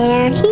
Here.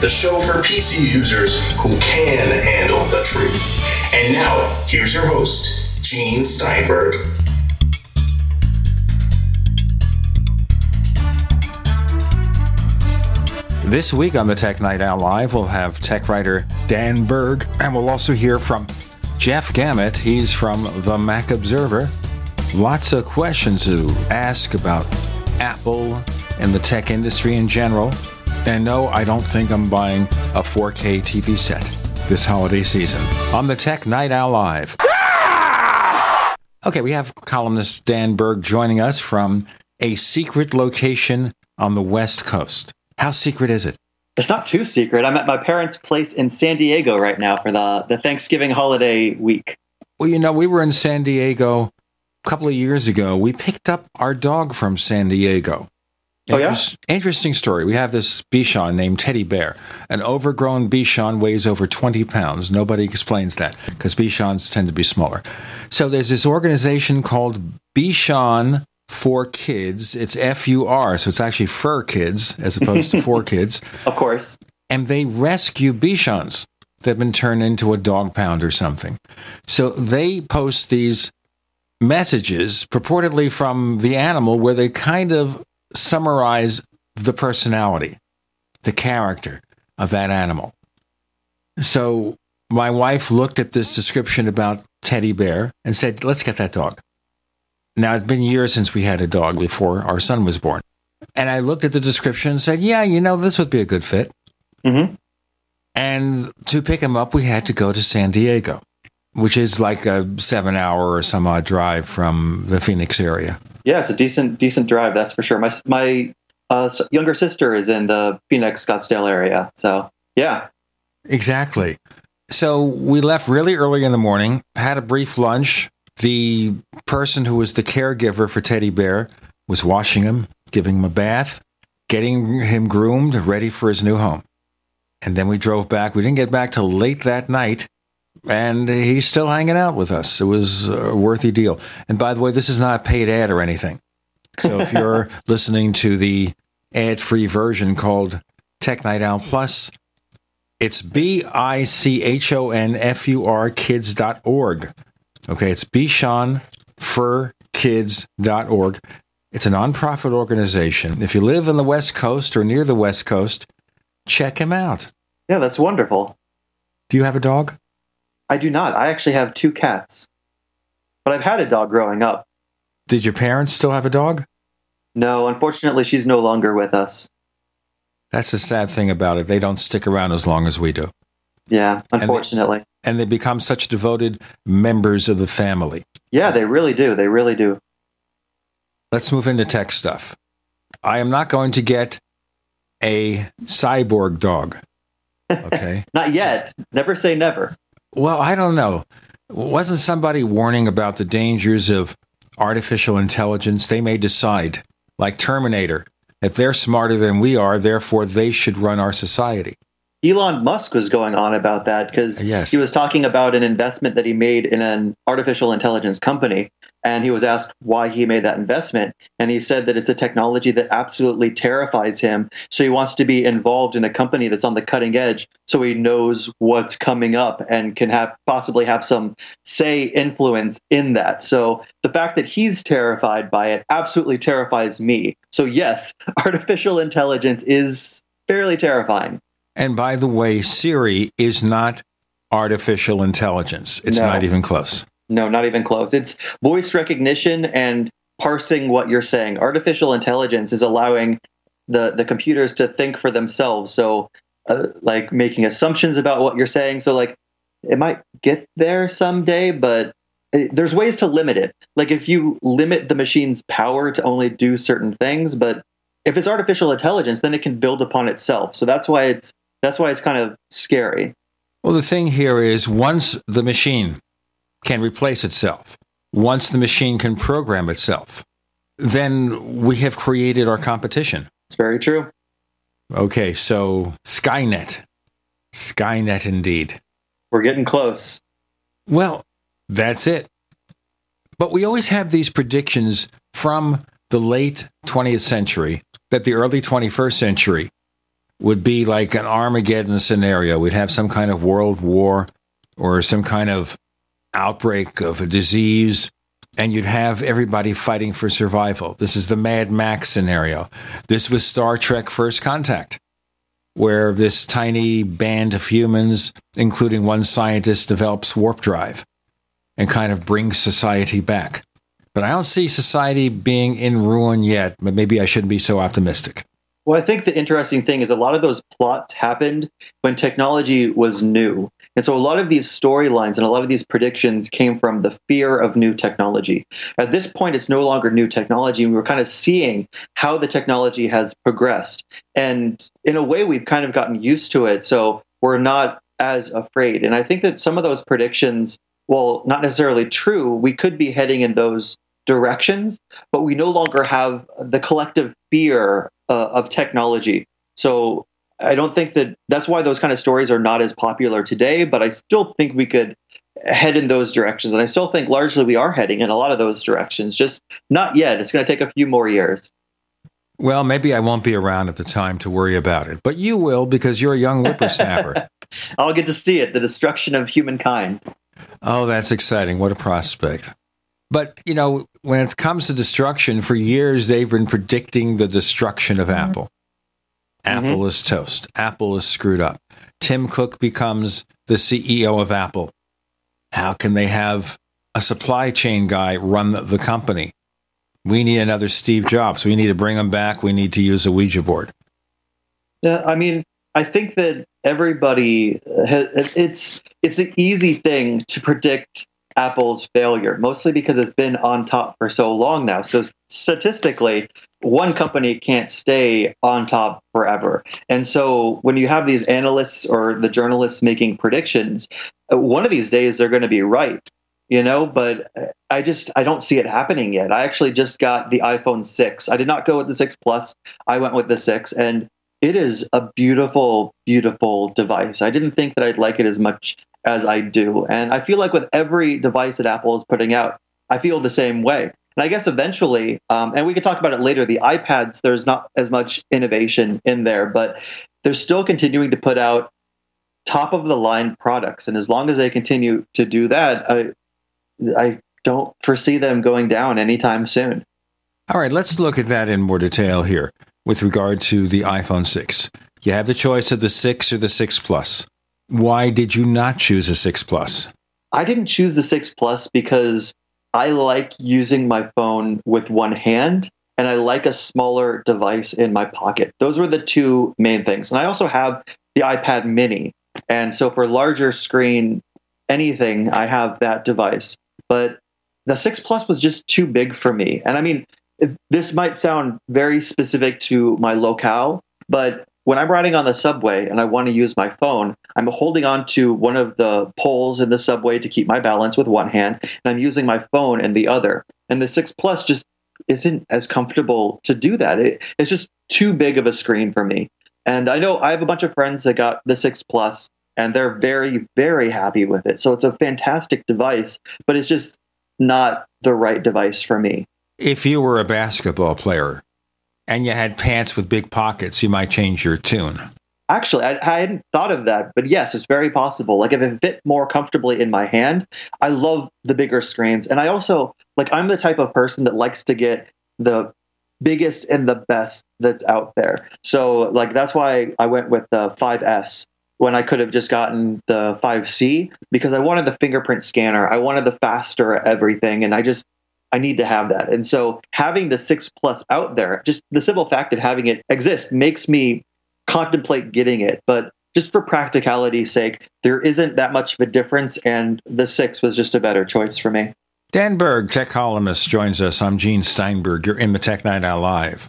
The show for PC users who can handle the truth. And now, here's your host, Gene Steinberg. This week on the Tech Night Owl Live, we'll have tech writer Dan Berg, and we'll also hear from Jeff Gamet. He's from the Mac Observer. Lots of questions to ask about Apple and the tech industry in general. And no, I don't think I'm buying a 4K TV set this holiday season. On the Tech Night Owl Live. Ah! Okay, we have columnist Dan Berg joining us from a secret location on the West Coast. How secret is it? It's not too secret. I'm at my parents' place in San Diego right now for the, the Thanksgiving holiday week. Well, you know, we were in San Diego a couple of years ago. We picked up our dog from San Diego. Oh, yeah? Interesting story. We have this Bichon named Teddy Bear. An overgrown Bichon weighs over 20 pounds. Nobody explains that because Bichons tend to be smaller. So there's this organization called Bichon for Kids. It's F U R, so it's actually fur kids as opposed to for kids. Of course. And they rescue Bichons that have been turned into a dog pound or something. So they post these messages purportedly from the animal where they kind of summarize the personality, the character of that animal. So my wife looked at this description about teddy bear and said, let's get that dog. Now, it's been years since we had a dog before our son was born. And I looked at the description and said, yeah, you know, this would be a good fit. hmm And to pick him up, we had to go to San Diego, which is like a seven hour or some odd drive from the Phoenix area. Yeah, it's a decent decent drive, that's for sure. My my uh, younger sister is in the Phoenix Scottsdale area, so yeah. Exactly. So we left really early in the morning, had a brief lunch. The person who was the caregiver for Teddy Bear was washing him, giving him a bath, getting him groomed, ready for his new home. And then we drove back. We didn't get back till late that night. And he's still hanging out with us. It was a worthy deal. And by the way, this is not a paid ad or anything. So if you're listening to the ad free version called Tech Night Owl Plus, it's B I C H O N F U R kids.org. Okay, it's bichonfurkids.org. It's a nonprofit organization. If you live on the West Coast or near the West Coast, check him out. Yeah, that's wonderful. Do you have a dog? I do not. I actually have two cats. But I've had a dog growing up. Did your parents still have a dog? No, unfortunately she's no longer with us. That's the sad thing about it. They don't stick around as long as we do. Yeah, they- unfortunately. And they become such devoted members of the family. Yeah, they really do. They really do. Let's move into tech stuff. I am not going to get a cyborg dog. Okay. Not yet. Never say never. Well, I don't know. Wasn't somebody warning about the dangers of artificial intelligence? They may decide, like Terminator, that they're smarter than we are, therefore they should run our society. Elon Musk was going on about that because Yes. he was talking about an investment that he made in an artificial intelligence company. And he was asked why he made that investment. And he said that it's a technology that absolutely terrifies him. So he wants to be involved in a company that's on the cutting edge so he knows what's coming up and can have possibly have some say influence in that. So the fact that he's terrified by it absolutely terrifies me. So yes, artificial intelligence is fairly terrifying. And by the way, Siri is not artificial intelligence. It's No. not even close. No, not even close. It's voice recognition and parsing what you're saying. Artificial intelligence is allowing the the computers to think for themselves. So, uh, like making assumptions about what you're saying. So, like it might get there someday, but it, there's ways to limit it. Like if you limit the machine's power to only do certain things, but if it's artificial intelligence, then it can build upon itself. So that's why it's that's why it's kind of scary. Well, the thing here is once the machine can replace itself, once the machine can program itself, then we have created our competition. It's very true. Okay, so Skynet. Skynet indeed. We're getting close. Well, that's it. But we always have these predictions from the late 20th century that the early 21st century would be like an Armageddon scenario. We'd have some kind of world war or some kind of outbreak of a disease, and you'd have everybody fighting for survival. This is the Mad Max scenario. This was Star Trek First Contact, where this tiny band of humans, including one scientist, develops warp drive and kind of brings society back. But I don't see society being in ruin yet, but maybe I shouldn't be so optimistic. Well, I think the interesting thing is a lot of those plots happened when technology was new. And so a lot of these storylines and a lot of these predictions came from the fear of new technology. At this point, it's no longer new technology. And we're kind of seeing how the technology has progressed. And in a way, we've kind of gotten used to it. So we're not as afraid. And I think that some of those predictions, well, not necessarily true, we could be heading in those directions, but we no longer have the collective fear uh, of technology. So I don't think that that's why those kind of stories are not as popular today, but I still think we could head in those directions. And I still think largely we are heading in a lot of those directions, just not yet. It's going to take a few more years. Well, maybe I won't be around at the time to worry about it, but you will because you're a young whippersnapper. I'll get to see it the destruction of humankind. Oh, that's exciting. What a prospect. But, you know, when it comes to destruction, for years they've been predicting the destruction of mm-hmm. Apple. Apple mm-hmm. is toast. Apple is screwed up. Tim Cook becomes the CEO of Apple. How can they have a supply chain guy run the company? We need another Steve Jobs. We need to bring him back. We need to use a Ouija board. Yeah, I mean, I think that everybody has, it's it's an easy thing to predict Apple's failure, mostly because it's been on top for so long now. So statistically, one company can't stay on top forever. And so when you have these analysts or the journalists making predictions, uh, one of these days they're going to be right. You know, but I just I don't see it happening yet. I actually just got the iPhone 6. I did not go with the 6 Plus. I went with the 6 and it is a beautiful beautiful device. I didn't think that I'd like it as much as I do. And I feel like with every device that Apple is putting out, I feel the same way. And I guess eventually, um, and we can talk about it later, the iPads, there's not as much innovation in there, but they're still continuing to put out top of the line products. And as long as they continue to do that, I, I don't foresee them going down anytime soon. All right, let's look at that in more detail here with regard to the iPhone 6. You have the choice of the 6 or the 6 Plus. Why did you not choose a 6 Plus? I didn't choose the 6 Plus because I like using my phone with one hand and I like a smaller device in my pocket. Those were the two main things. And I also have the iPad mini. And so for larger screen anything, I have that device. But the 6 Plus was just too big for me. And I mean, this might sound very specific to my locale, but when I'm riding on the subway and I want to use my phone, I'm holding on to one of the poles in the subway to keep my balance with one hand, and I'm using my phone in the other. And the 6 Plus just isn't as comfortable to do that. It, it's just too big of a screen for me. And I know I have a bunch of friends that got the 6 Plus and they're very, very happy with it. So it's a fantastic device, but it's just not the right device for me. If you were a basketball player, and you had pants with big pockets, you might change your tune. Actually, I, I, hadn't thought of that, but yes, it's very possible. Like if it fit more comfortably in my hand, I love the bigger screens, and I also like I'm the type of person that likes to get the biggest and the best that's out there. So like that's why I went with the 5S when I could have just gotten the 5C because I wanted the fingerprint scanner, I wanted the faster everything, and I just I need to have that. And so having the six plus out there, just the simple fact of having it exist makes me contemplate getting it. But just for practicality's sake, there isn't that much of a difference. And the six was just a better choice for me. Dan Berg, tech columnist, joins us. I'm Gene Steinberg. You're in the Tech Night Owl Live.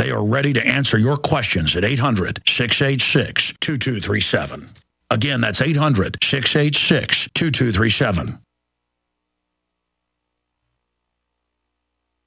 They are ready to answer your questions at 800 686 2237. Again, that's 800 686 2237.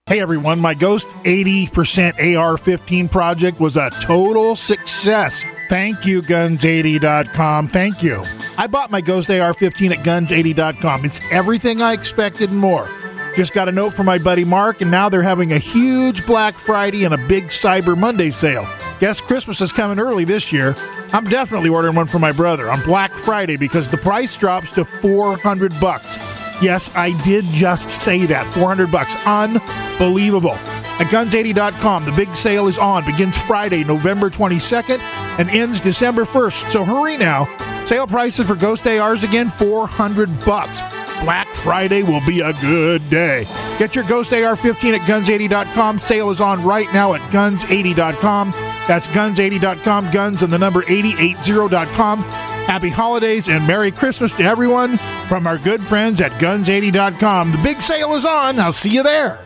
Hey everyone, my Ghost 80% AR 15 project was a total success. Thank you, guns80.com. Thank you. I bought my Ghost AR 15 at guns80.com. It's everything I expected and more. Just got a note from my buddy Mark, and now they're having a huge Black Friday and a big Cyber Monday sale. Guess Christmas is coming early this year. I'm definitely ordering one for my brother on Black Friday because the price drops to 400 bucks. Yes, I did just say that. 400 bucks. Unbelievable. At guns80.com, the big sale is on. Begins Friday, November 22nd and ends December 1st. So hurry now. Sale prices for Ghost ARs again, 400 bucks. Black Friday will be a good day. Get your Ghost AR-15 at guns80.com. Sale is on right now at guns80.com. That's guns80.com, guns and the number 880.com. Happy holidays and Merry Christmas to everyone from our good friends at guns80.com. The big sale is on. I'll see you there.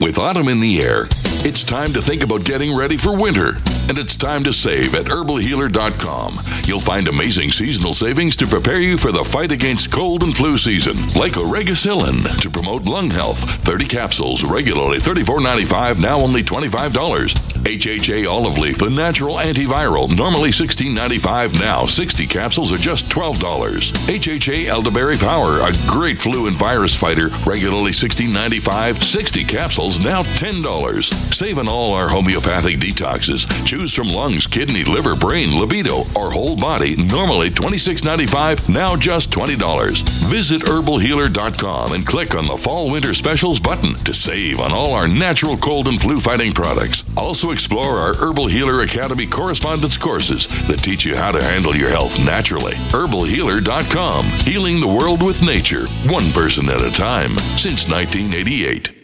With autumn in the air, it's time to think about getting ready for winter. And it's time to save at herbalhealer.com. You'll find amazing seasonal savings to prepare you for the fight against cold and flu season. Like Oregacillin to promote lung health. 30 capsules, regularly $34.95, now only $25. HHA olive leaf, the natural antiviral, normally $16.95, now 60 capsules are just $12. HHA elderberry power, a great flu and virus fighter, regularly $16.95, 60 capsules, now $10. Save on all our homeopathic detoxes. Choose from lungs, kidney, liver, brain, libido, or whole body, normally $26.95, now just $20. Visit herbalhealer.com and click on the fall winter specials button to save on all our natural cold and flu fighting products. Also explore our Herbal Healer Academy correspondence courses that teach you how to handle your health naturally. herbalhealer.com, healing the world with nature, one person at a time, since 1988.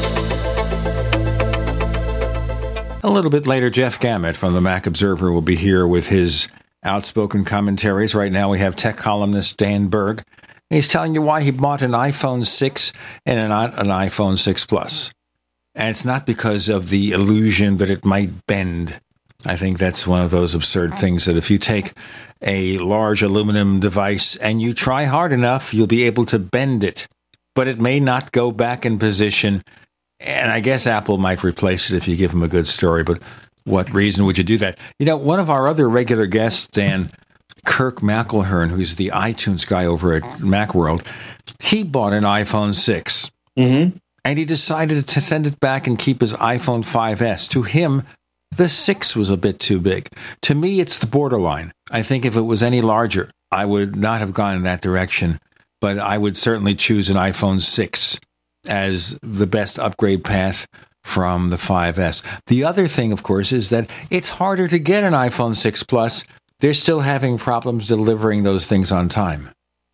A little bit later, Jeff Gamet from the Mac Observer will be here with his outspoken commentaries. Right now, we have tech columnist Dan Berg. He's telling you why he bought an iPhone 6 and not an iPhone 6 Plus. And it's not because of the illusion that it might bend. I think that's one of those absurd things that if you take a large aluminum device and you try hard enough, you'll be able to bend it. But it may not go back in position And I guess Apple might replace it if you give them a good story, but what reason would you do that? You know, one of our other regular guests, Dan Kirk McElhearn, who's the iTunes guy over at Macworld, he bought an iPhone 6. Mm-hmm. And he decided to send it back and keep his iPhone 5S. To him, the 6 was a bit too big. To me, it's the borderline. I think if it was any larger, I would not have gone in that direction, but I would certainly choose an iPhone 6 as the best upgrade path from the 5S. The other thing, of course, is that it's harder to get an iPhone 6 Plus. They're still having problems delivering those things on time.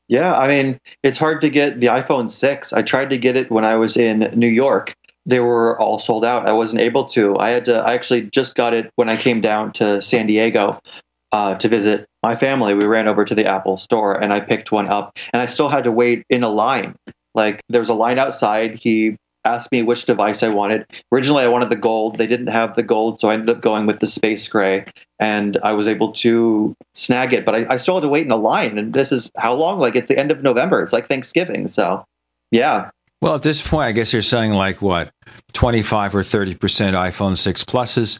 Yeah, I mean, it's hard to get the iPhone 6. I tried to get it when I was in New York. They were all sold out. I wasn't able to. I had to I actually just got it when I came down to San Diego uh, to visit my family. We ran over to the Apple store and I picked one up and I still had to wait in a line. Like there was a line outside. He asked me which device I wanted. Originally, I wanted the gold. They didn't have the gold, so I ended up going with the space gray, and I was able to snag it. But I, I still had to wait in a line, and this is how long? Like it's the end of November. It's like Thanksgiving. So, yeah. Well, at this point, I guess you're selling like what, 25 or 30 percent iPhone 6 Pluses,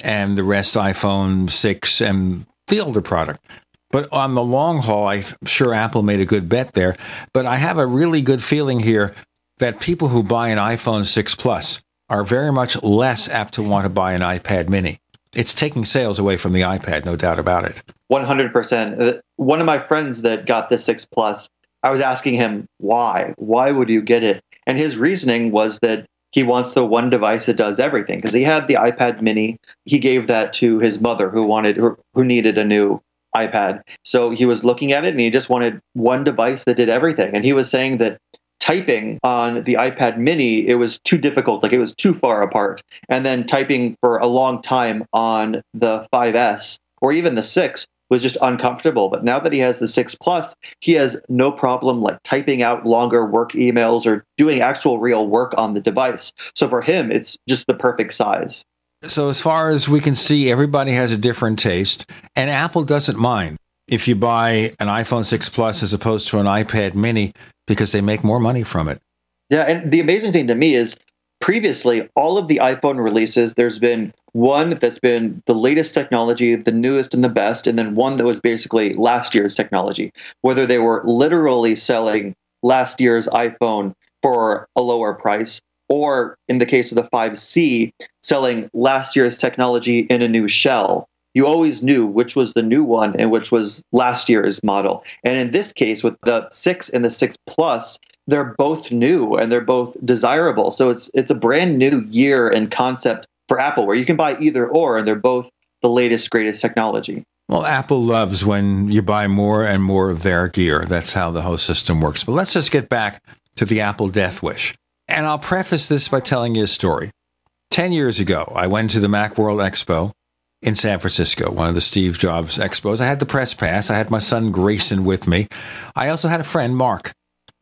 and the rest iPhone 6 and the older product. But on the long haul, I'm sure Apple made a good bet there. But I have a really good feeling here that people who buy an iPhone 6 Plus are very much less apt to want to buy an iPad mini. It's taking sales away from the iPad, no doubt about it. 100%. Uh, one of my friends that got the 6 Plus, I was asking him, why? Why would you get it? And his reasoning was that he wants the one device that does everything because he had the iPad mini. He gave that to his mother who wanted who needed a new iPad. So he was looking at it and he just wanted one device that did everything. And he was saying that typing on the iPad mini, it was too difficult, like it was too far apart. And then typing for a long time on the 5S or even the 6 was just uncomfortable. But now that he has the 6 Plus, he has no problem like typing out longer work emails or doing actual real work on the device. So for him, it's just the perfect size. So, as far as we can see, everybody has a different taste, and Apple doesn't mind if you buy an iPhone 6 Plus as opposed to an iPad mini because they make more money from it. Yeah, and the amazing thing to me is previously all of the iPhone releases, there's been one that's been the latest technology, the newest and the best, and then one that was basically last year's technology. Whether they were literally selling last year's iPhone for a lower price, or in the case of the 5C, selling last year's technology in a new shell you always knew which was the new one and which was last year's model. And in this case, with the six and the six plus, they're both new and they're both desirable. So it's it's a brand new year and concept for Apple where you can buy either or and they're both the latest, greatest technology. Well, Apple loves when you buy more and more of their gear. That's how the whole system works. But let's just get back to the Apple Death Wish. And I'll preface this by telling you a story. 10 years ago, I went to the Macworld Expo in San Francisco, one of the Steve Jobs expos. I had the press pass. I had my son Grayson with me. I also had a friend, Mark,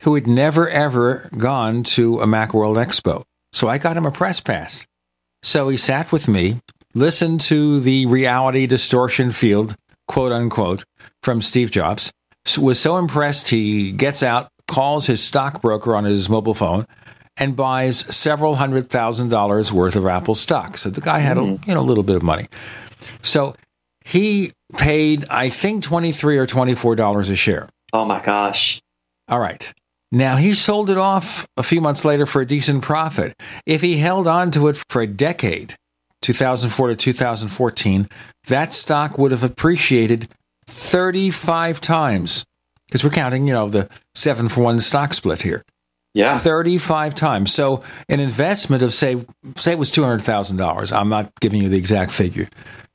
who had never ever gone to a Macworld Expo. So I got him a press pass. So he sat with me, listened to the reality distortion field, quote unquote, from Steve Jobs, was so impressed he gets out, calls his stockbroker on his mobile phone, and buys several hundred thousand dollars worth of Apple stock. So the guy had a mm. you know a little bit of money. So he paid, I think, 23 or $24 a share. Oh my gosh. All right. Now he sold it off a few months later for a decent profit. If he held on to it for a decade, 2004 to 2014, that stock would have appreciated 35 times. Because we're counting, you know, the seven for one stock split here. Yeah. 35 times. So an investment of say say it was $200,000. I'm not giving you the exact figure.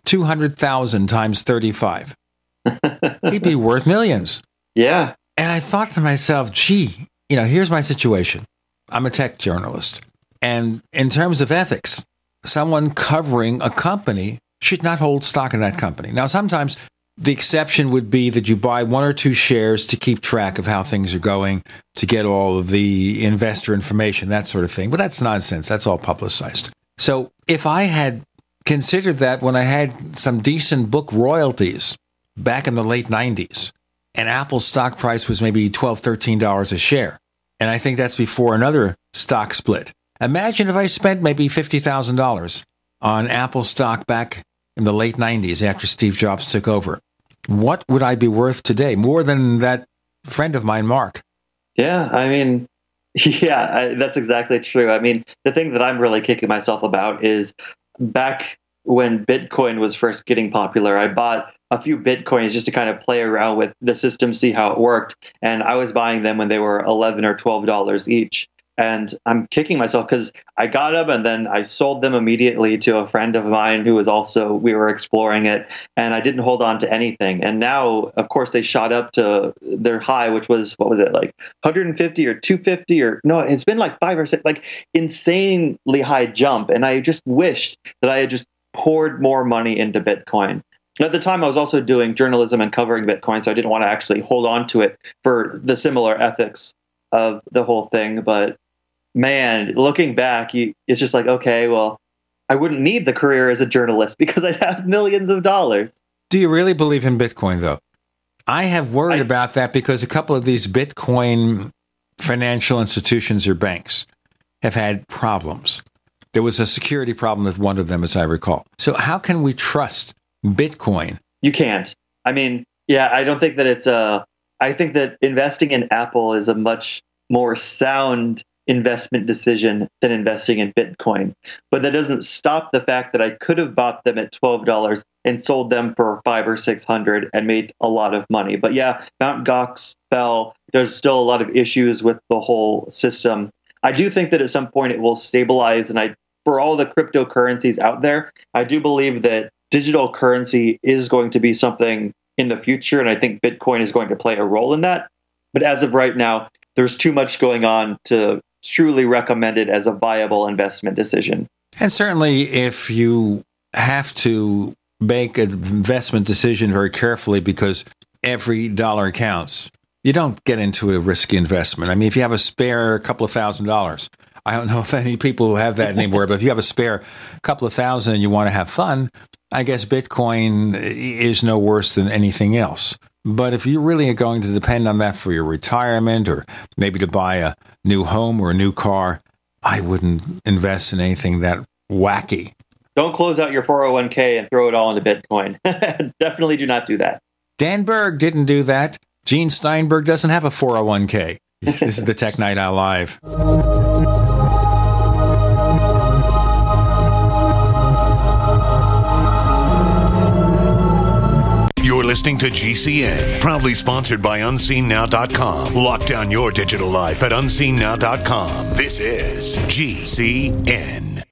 200,000 times 35. He'd be worth millions. Yeah. And I thought to myself, gee, you know, here's my situation. I'm a tech journalist. And in terms of ethics, someone covering a company should not hold stock in that company. Now, sometimes the exception would be that you buy one or two shares to keep track of how things are going, to get all of the investor information, that sort of thing. But that's nonsense. That's all publicized. So if I had considered that when I had some decent book royalties back in the late 90s, and Apple's stock price was maybe $12, $13 a share. And I think that's before another stock split. Imagine if I spent maybe $50,000 on Apple stock back in the late 90s after Steve Jobs took over. What would I be worth today? More than that friend of mine, Mark. Yeah, I mean, yeah, I, that's exactly true. I mean, the thing that I'm really kicking myself about is back when Bitcoin was first getting popular, I bought a few Bitcoins just to kind of play around with the system, see how it worked. And I was buying them when they were 11 or $12 each and I'm kicking myself because I got them and then I sold them immediately to a friend of mine who was also we were exploring it and I didn't hold on to anything. And now of course they shot up to their high which was what was it like 150 or 250 or no it's been like five or six like insanely high jump. And I just wished that I had just poured more money into Bitcoin. At the time, I was also doing journalism and covering Bitcoin, so I didn't want to actually hold on to it for the similar ethics of the whole thing. But man, looking back, you, it's just like, okay, well, I wouldn't need the career as a journalist because I'd have millions of dollars. Do you really believe in Bitcoin, though? I have worried I, about that because a couple of these Bitcoin financial institutions or banks have had problems. There was a security problem with one of them, as I recall. So, how can we trust Bitcoin? You can't. I mean, yeah, I don't think that it's a. I think that investing in Apple is a much more sound investment decision than investing in Bitcoin. But that doesn't stop the fact that I could have bought them at $12 and sold them for five or 600 and made a lot of money. But yeah, Mount Gox fell. There's still a lot of issues with the whole system. I do think that at some point it will stabilize. And I, for all the cryptocurrencies out there, I do believe that digital currency is going to be something in the future. And I think Bitcoin is going to play a role in that. But as of right now, there's too much going on to truly recommend it as a viable investment decision. And certainly, if you have to make an investment decision very carefully because every dollar counts, you don't get into a risky investment. I mean, if you have a spare couple of thousand dollars, I don't know if any people who have that anymore, but if you have a spare couple of thousand and you want to have fun, I guess Bitcoin is no worse than anything else. But if you're really are going to depend on that for your retirement or maybe to buy a new home or a new car, I wouldn't invest in anything that wacky. Don't close out your 401k and throw it all into Bitcoin. Definitely do not do that. Dan Berg didn't do that. Gene Steinberg doesn't have a 401k. this is the Tech Night Owl Live. Listening to GCN, proudly sponsored by UnseenNow.com. Lock down your digital life at UnseenNow.com. This is GCN.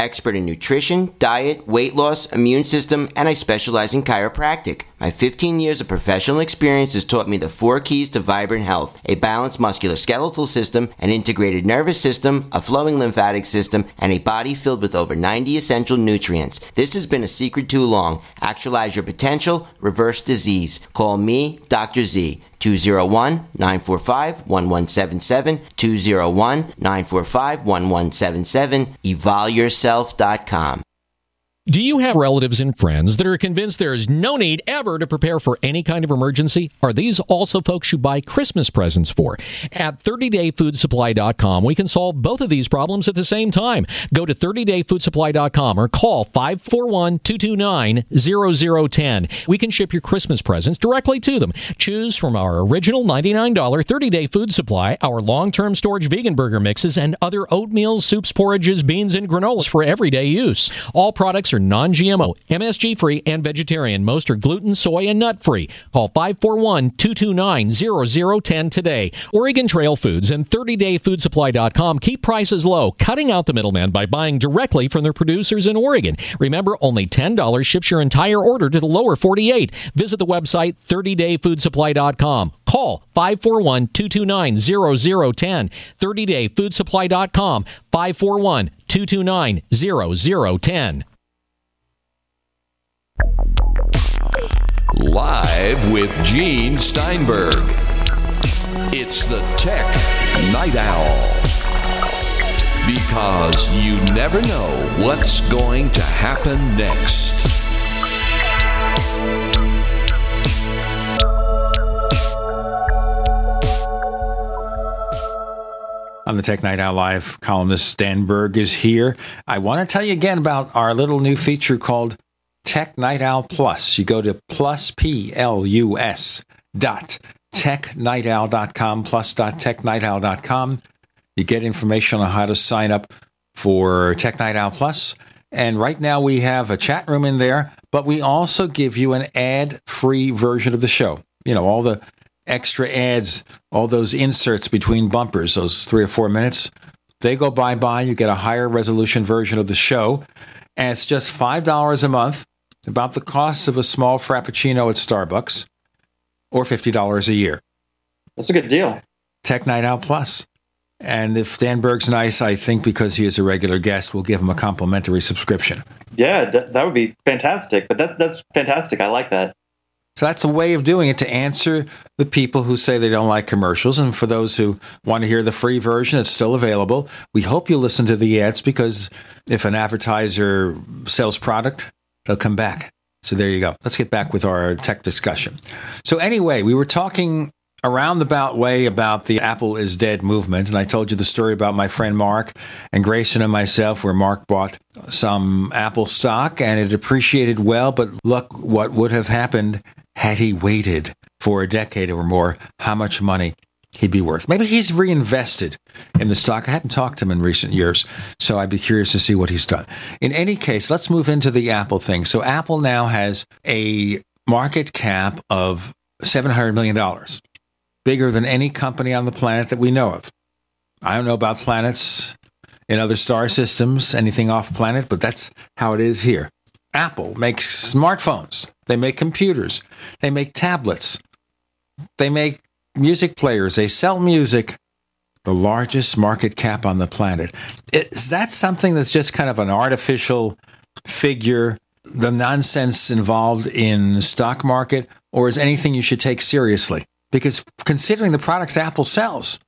expert in nutrition, diet, weight loss, immune system, and I specialize in chiropractic. My 15 years of professional experience has taught me the four keys to vibrant health a balanced musculoskeletal system, an integrated nervous system, a flowing lymphatic system, and a body filled with over 90 essential nutrients. This has been a secret too long. Actualize your potential, reverse disease. Call me, Dr. Z. 201 945 1177, Do you have relatives and friends that are convinced there is no need ever to prepare for any kind of emergency? Are these also folks you buy Christmas presents for? At 30dayfoodsupply.com, we can solve both of these problems at the same time. Go to 30dayfoodsupply.com or call 541-229-0010. We can ship your Christmas presents directly to them. Choose from our original $99 30-day food supply, our long-term storage vegan burger mixes, and other oatmeal, soups, porridges, beans, and granolas for everyday use. All products are non GMO, MSG free, and vegetarian. Most are gluten, soy, and nut free. Call 541 229 0010 today. Oregon Trail Foods and 30dayfoodsupply.com keep prices low, cutting out the middleman by buying directly from their producers in Oregon. Remember, only $10 ships your entire order to the lower 48. Visit the website 30dayfoodsupply.com. Call 541 229 0010. 30dayfoodsupply.com 541 229 0010. Live with Gene Steinberg. It's the Tech Night Owl. Because you never know what's going to happen next. On the Tech Night Owl Live, columnist Dan Berg is here. I want to tell you again about our little new feature called Tech Night Owl Plus. You go to plus, P L U S dot technightowl.com, plus dot technightowl.com. You get information on how to sign up for Tech Night Owl Plus. And right now we have a chat room in there, but we also give you an ad free version of the show. You know, all the extra ads, all those inserts between bumpers, those three or four minutes, they go bye bye. You get a higher resolution version of the show. And it's just $5 a month, about the cost of a small Frappuccino at Starbucks, or $50 a year. That's a good deal. Tech Night Owl Plus. And if Dan Berg's nice, I think because he is a regular guest, we'll give him a complimentary subscription. Yeah, th- that would be fantastic. But that's that's fantastic. I like that. So that's a way of doing it to answer the people who say they don't like commercials. And for those who want to hear the free version, it's still available. We hope you listen to the ads because if an advertiser sells product, they'll come back. So there you go. Let's get back with our tech discussion. So anyway, we were talking around the bout way about the Apple is dead movement. And I told you the story about my friend Mark and Grayson and myself, where Mark bought some Apple stock and it appreciated well. But look what would have happened had he waited for a decade or more, how much money he'd be worth. Maybe he's reinvested in the stock. I haven't talked to him in recent years, so I'd be curious to see what he's done. In any case, let's move into the Apple thing. So Apple now has a market cap of $700 million, bigger than any company on the planet that we know of. I don't know about planets in other star systems, anything off planet, but that's how it is here. Apple makes smartphones, they make computers, they make tablets, they make music players, they sell music. The largest market cap on the planet. Is that something that's just kind of an artificial figure, the nonsense involved in stock market, or is anything you should take seriously? Because considering the products Apple sells,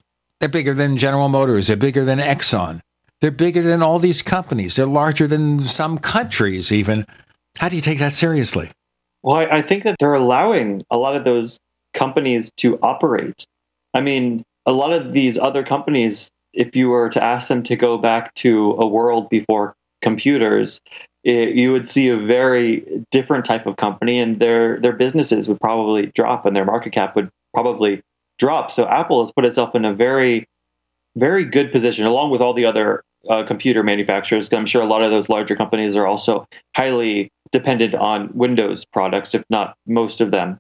they're bigger than General Motors, they're bigger than Exxon, They're bigger than all these companies. They're larger than some countries, even. How do you take that seriously? Well, I, I think that they're allowing a lot of those companies to operate. I mean, a lot of these other companies, if you were to ask them to go back to a world before computers, it, you would see a very different type of company, and their their businesses would probably drop, and their market cap would probably drop. So Apple has put itself in a very very good position, along with all the other uh, computer manufacturers. I'm sure a lot of those larger companies are also highly dependent on Windows products, if not most of them.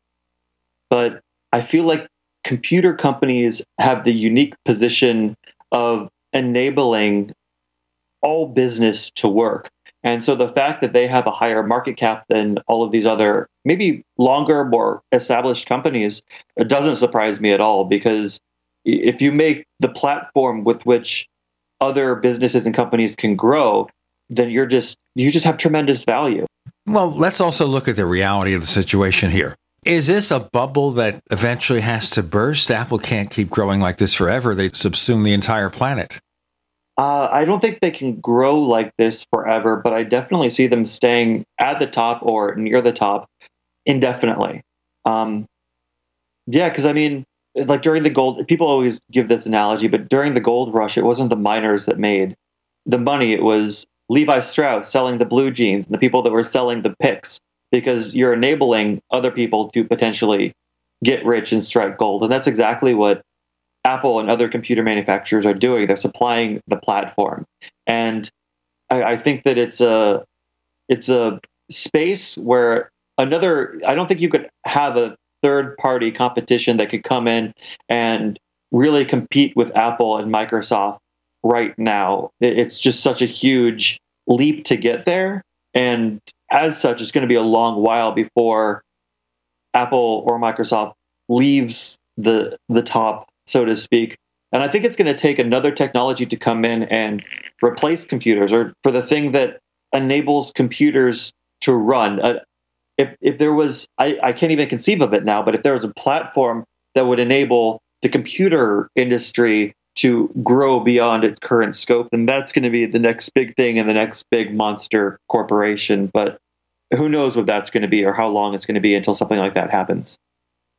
But I feel like computer companies have the unique position of enabling all business to work. And so the fact that they have a higher market cap than all of these other, maybe longer, more established companies, it doesn't surprise me at all because if you make the platform with which other businesses and companies can grow, then you're just you just have tremendous value. Well, let's also look at the reality of the situation here. Is this a bubble that eventually has to burst? Apple can't keep growing like this forever. They subsume the entire planet. Uh, I don't think they can grow like this forever, but I definitely see them staying at the top or near the top indefinitely. Um, yeah, because I mean, like during the gold, people always give this analogy, but during the gold rush, it wasn't the miners that made the money. It was Levi Strauss selling the blue jeans and the people that were selling the picks because you're enabling other people to potentially get rich and strike gold. And that's exactly what Apple and other computer manufacturers are doing. They're supplying the platform. And I, I think that it's a it's a space where another I don't think you could have a third party competition that could come in and really compete with Apple and Microsoft right now. It's just such a huge leap to get there. And as such, it's going to be a long while before Apple or Microsoft leaves the the top, so to speak. And I think it's going to take another technology to come in and replace computers, or for the thing that enables computers to run. Uh, if if there was, I, I can't even conceive of it now, but if there was a platform that would enable the computer industry to grow beyond its current scope, And that's going to be the next big thing and the next big monster corporation. But who knows what that's going to be or how long it's going to be until something like that happens.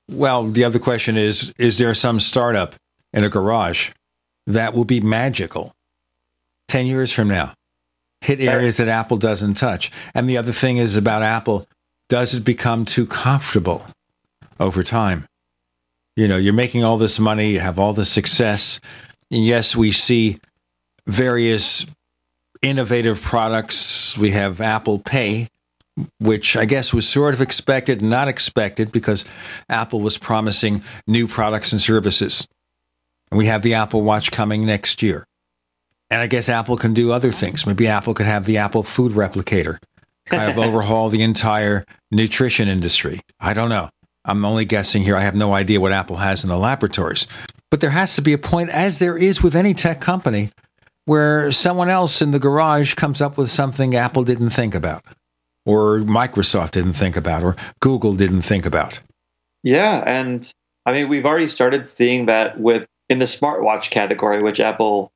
Well, the other question is is there some startup in a garage that will be magical 10 years from now? Hit areas that Apple doesn't touch. And the other thing is about Apple does it become too comfortable over time? You know, you're making all this money, you have all the success. And yes, we see various innovative products. We have Apple Pay, which I guess was sort of expected, not expected, because Apple was promising new products and services. And we have the Apple Watch coming next year. And I guess Apple can do other things. Maybe Apple could have the Apple Food Replicator, kind of overhaul the entire nutrition industry. I don't know. I'm only guessing here. I have no idea what Apple has in the laboratories. But there has to be a point, as there is with any tech company, where someone else in the garage comes up with something Apple didn't think about, or Microsoft didn't think about, or Google didn't think about. Yeah. And I mean, we've already started seeing that with in the smartwatch category, which Apple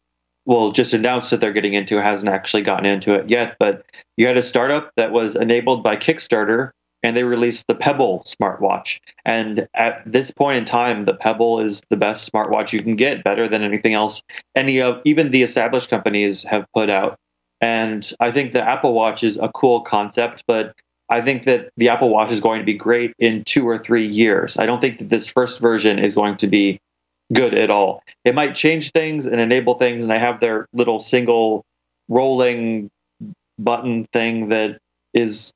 will just announced that they're getting into, hasn't actually gotten into it yet. But you had a startup that was enabled by Kickstarter and they released the Pebble smartwatch. And at this point in time, the Pebble is the best smartwatch you can get, better than anything else any of even the established companies have put out. And I think the Apple Watch is a cool concept, but I think that the Apple Watch is going to be great in two or three years. I don't think that this first version is going to be good at all. It might change things and enable things, and I have their little single rolling button thing that is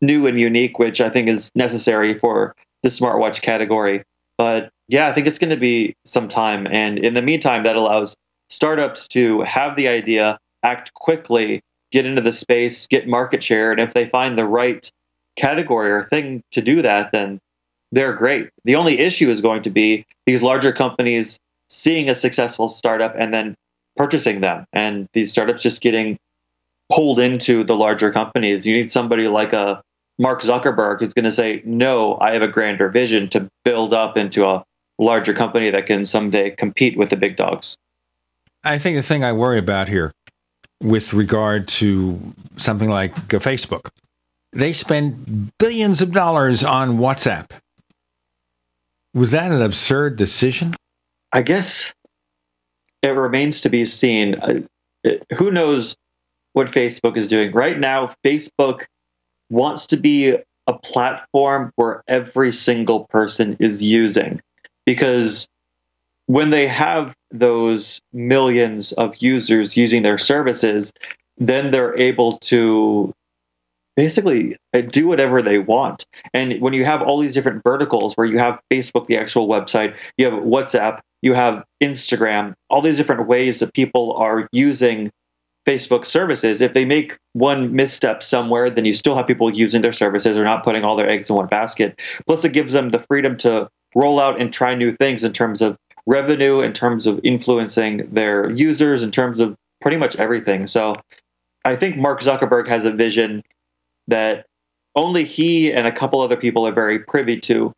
new and unique, which I think is necessary for the smartwatch category. But yeah, I think it's going to be some time. And in the meantime, that allows startups to have the idea, act quickly, get into the space, get market share. And if they find the right category or thing to do that, then they're great. The only issue is going to be these larger companies seeing a successful startup and then purchasing them, and these startups just getting pulled into the larger companies. You need somebody like a Mark Zuckerberg who's going to say, "No, I have a grander vision to build up into a larger company that can someday compete with the big dogs." I think the thing I worry about here with regard to something like uh, Facebook. They spend billions of dollars on WhatsApp. Was that an absurd decision? I guess it remains to be seen. Who knows what Facebook is doing? Right now, Facebook wants to be a platform where every single person is using because when they have those millions of users using their services, then they're able to basically do whatever they want. And when you have all these different verticals where you have Facebook, the actual website, you have WhatsApp, you have Instagram, all these different ways that people are using Facebook services. If they make one misstep somewhere, then you still have people using their services or not putting all their eggs in one basket. Plus, it gives them the freedom to roll out and try new things in terms of revenue, in terms of influencing their users, in terms of pretty much everything. So I think Mark Zuckerberg has a vision that only he and a couple other people are very privy to.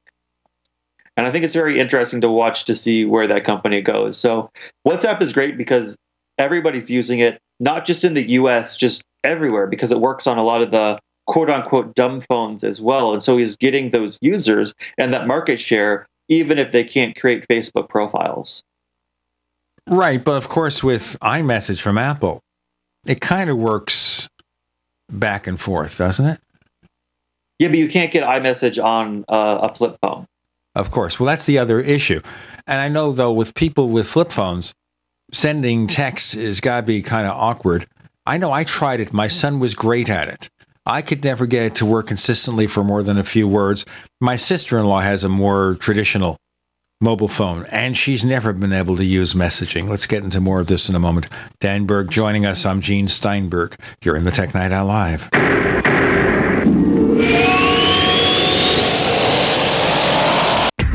And I think it's very interesting to watch to see where that company goes. So WhatsApp is great because everybody's using it, not just in the US, just everywhere, because it works on a lot of the quote unquote dumb phones as well. And so he's getting those users and that market share, even if they can't create Facebook profiles. Right. But of course, with iMessage from Apple, it kind of works back and forth, doesn't it? Yeah, but you can't get iMessage on uh, a flip phone. Of course. Well, that's the other issue. And I know, though, with people with flip phones, sending texts has got to be kind of awkward. I know I tried it. My son was great at it. I could never get it to work consistently for more than a few words. My sister in law has a more traditional mobile phone, and she's never been able to use messaging. Let's get into more of this in a moment. Dan Berg joining us. I'm Gene Steinberg. You're in the Tech Night Owl Live.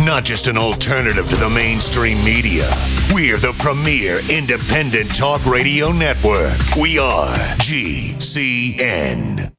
Not just an alternative to the mainstream media. We're the premier independent talk radio network. We are GCN.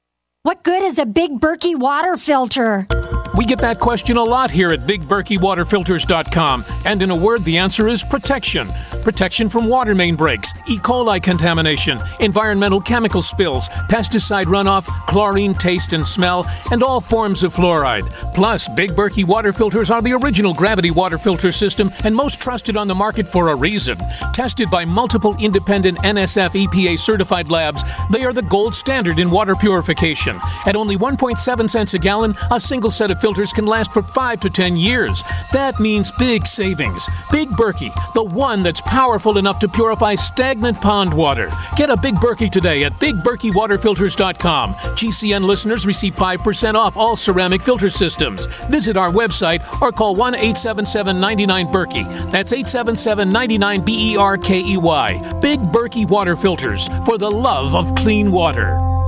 What good is a big Berkey water filter? We get that question a lot here at BigBerkeyWaterFilters.com. And in a word, the answer is protection. Protection from water main breaks, E. coli contamination, environmental chemical spills, pesticide runoff, chlorine taste and smell, and all forms of fluoride. Plus, Big Berkey water filters are the original gravity water filter system and most trusted on the market for a reason. Tested by multiple independent NSF EPA certified labs, they are the gold standard in water purification. At only 1.7 cents a gallon, a single set of filters can last for 5 to 10 years. That means big savings. Big Berkey, the one that's powerful enough to purify stagnant pond water. Get a Big Berkey today at BigBerkeyWaterFilters.com. GCN listeners receive 5% off all ceramic filter systems. Visit our website or call 1 877 99 Berkey. That's 877 99 B E R K E Y. Big Berkey Water Filters for the love of clean water.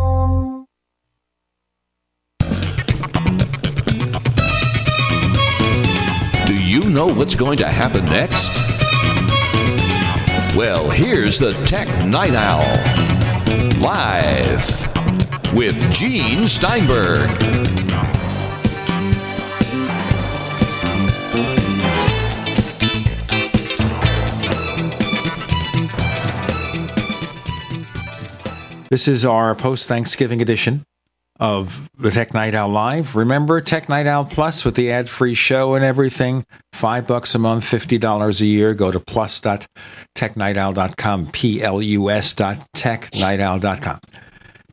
Know what's going to happen next? Well, here's the Tech Night Owl. Live with Gene Steinberg. This is our post Thanksgiving edition of the Tech Night Owl Live. Remember Tech Night Owl Plus with the ad free show and everything. Five bucks a month, $50 a year. Go to plus.technightowl.com, P L U S dot.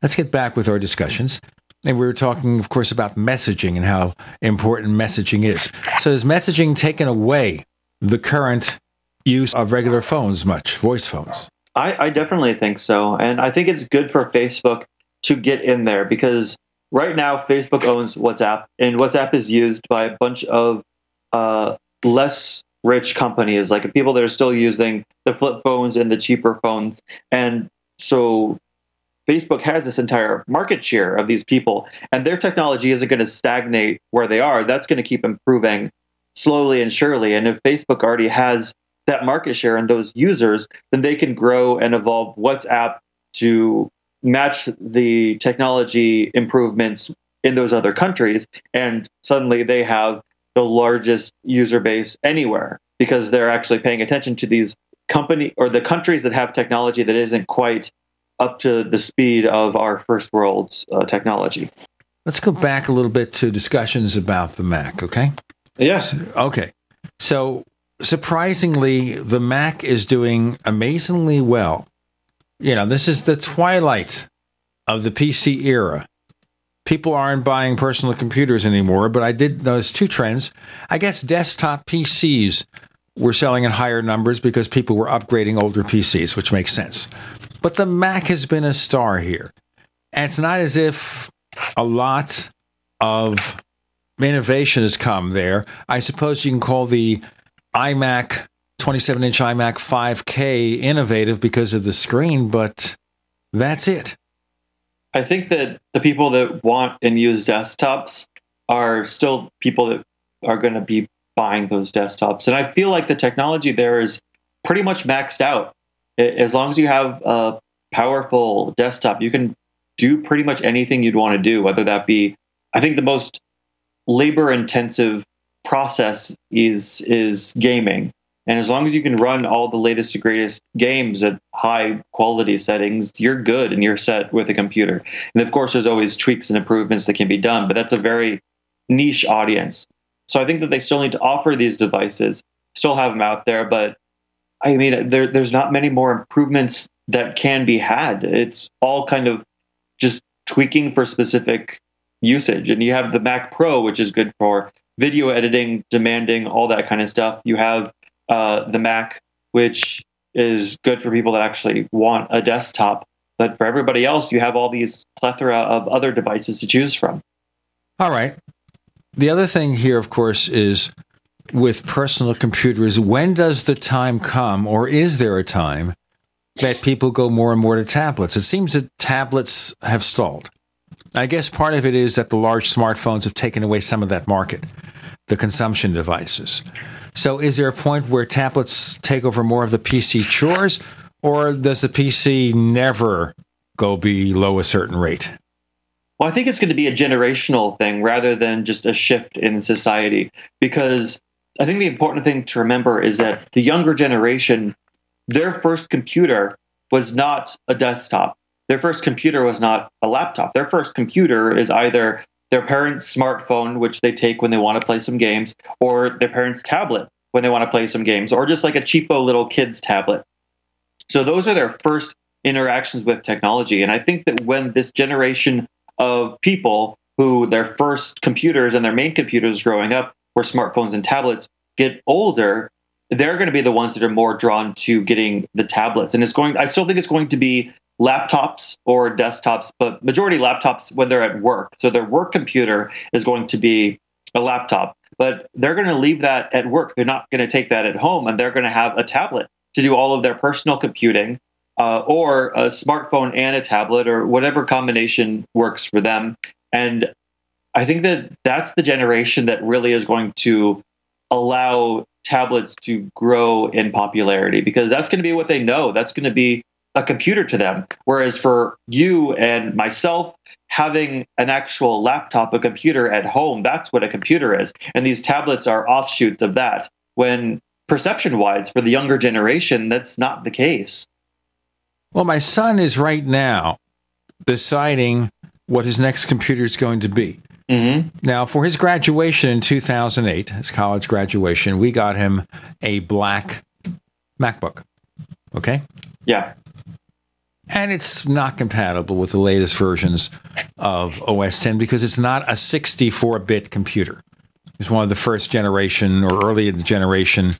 Let's get back with our discussions. And we were talking, of course, about messaging and how important messaging is. So, has messaging taken away the current use of regular phones much, voice phones? I, I definitely think so. And I think it's good for Facebook to get in there because right now Facebook owns WhatsApp, and WhatsApp is used by a bunch of uh, less rich companies, like people that are still using the flip phones and the cheaper phones. And so Facebook has this entire market share of these people, and their technology isn't going to stagnate where they are. That's going to keep improving slowly and surely. And if Facebook already has that market share and those users, then they can grow and evolve WhatsApp to match the technology improvements in those other countries. And suddenly they have the largest user base anywhere because they're actually paying attention to these company or the countries that have technology that isn't quite up to the speed of our first world's uh, technology. Let's go back a little bit to discussions about the Mac, okay? Yes. Okay. So, surprisingly, the Mac is doing amazingly well. You know, this is the twilight of the PC era. People aren't buying personal computers anymore, but I did notice two trends. I guess desktop PCs were selling in higher numbers because people were upgrading older PCs, which makes sense. But the Mac has been a star here. And it's not as if a lot of innovation has come there. I suppose you can call the iMac 27 inch iMac 5K innovative because of the screen, but that's it. I think that the people that want and use desktops are still people that are going to be buying those desktops. And I feel like the technology there is pretty much maxed out. As long as you have a powerful desktop, you can do pretty much anything you'd want to do, whether that be, I think the most labor intensive process is is gaming and as long as you can run all the latest and greatest games at high quality settings you're good and you're set with a computer. And of course there's always tweaks and improvements that can be done but that's a very niche audience. So i think that they still need to offer these devices still have them out there but i mean there, there's not many more improvements that can be had. It's all kind of just tweaking for specific usage. And you have the mac pro which is good for video editing, demanding, all that kind of stuff. You have uh, the Mac, which is good for people that actually want a desktop But for everybody else, you have all these plethora of other devices to choose from. All right. The other thing here, of course, is with personal computers, when does the time come, or is there a time that people go more and more to tablets? It seems that tablets have stalled. I guess part of it is that the large smartphones have taken away some of that market, the consumption devices. So, is there a point where tablets take over more of the PC chores, or does the PC never go below a certain rate? Well, I think it's going to be a generational thing rather than just a shift in society because I think the important thing to remember is that the younger generation, their first computer was not a desktop. Their first computer was not a laptop. Their first computer is either their parents' smartphone, which they take when they want to play some games, or their parents' tablet when they want to play some games, or just like a cheapo little kid's tablet. So those are their first interactions with technology. And I think that when this generation of people who their first computers and their main computers growing up were smartphones and tablets get older, they're going to be the ones that are more drawn to getting the tablets. And it's going, I still think it's going to be laptops or desktops, but majority laptops when they're at work. So their work computer is going to be a laptop, but they're going to leave that at work. They're not going to take that at home and they're going to have a tablet to do all of their personal computing uh, or a smartphone and a tablet or whatever combination works for them. And I think that that's the generation that really is going to allow tablets to grow in popularity because that's going to be what they know. That's going to be a computer to them. Whereas for you and myself, having an actual laptop, a computer at home, that's what a computer is. And these tablets are offshoots of that. When perception wise, for the younger generation, that's not the case. Well, my son is right now deciding what his next computer is going to be. Mm-hmm. Now, for his graduation in 2008, his college graduation, we got him a black MacBook. Okay? Yeah. And it's not compatible with the latest versions of OS 10 because it's not a 64 bit computer. It's one of the first generation or early in the generation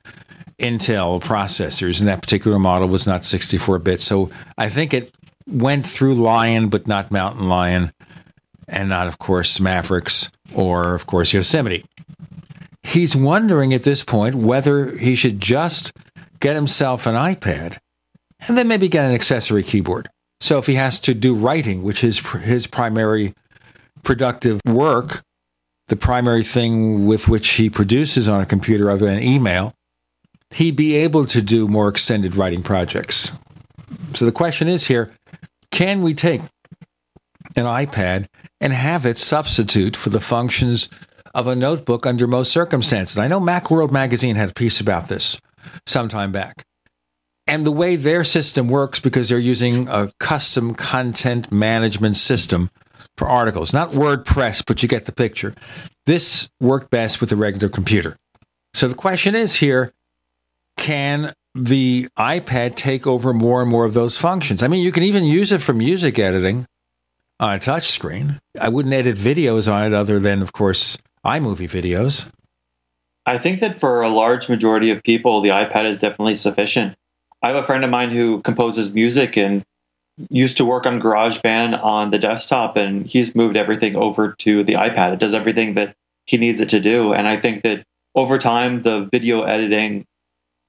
Intel processors, and that particular model was not 64 bit. So I think it went through Lion, but not Mountain Lion and not, of course, Mavericks or, of course, Yosemite. He's wondering at this point whether he should just get himself an iPad and then maybe get an accessory keyboard. So if he has to do writing, which is his primary productive work, the primary thing with which he produces on a computer other than email, he'd be able to do more extended writing projects. So the question is here can we take an iPad and have it substitute for the functions of a notebook under most circumstances. I know Macworld magazine had a piece about this some time back. And the way their system works, because they're using a custom content management system for articles, not WordPress, but you get the picture. This worked best with a regular computer. So the question is here can the iPad take over more and more of those functions? I mean, you can even use it for music editing on a touchscreen. I wouldn't edit videos on it other than, of course, iMovie videos. I think that for a large majority of people, the iPad is definitely sufficient. I have a friend of mine who composes music and used to work on GarageBand on the desktop, and he's moved everything over to the iPad. It does everything that he needs it to do. And I think that over time, the video editing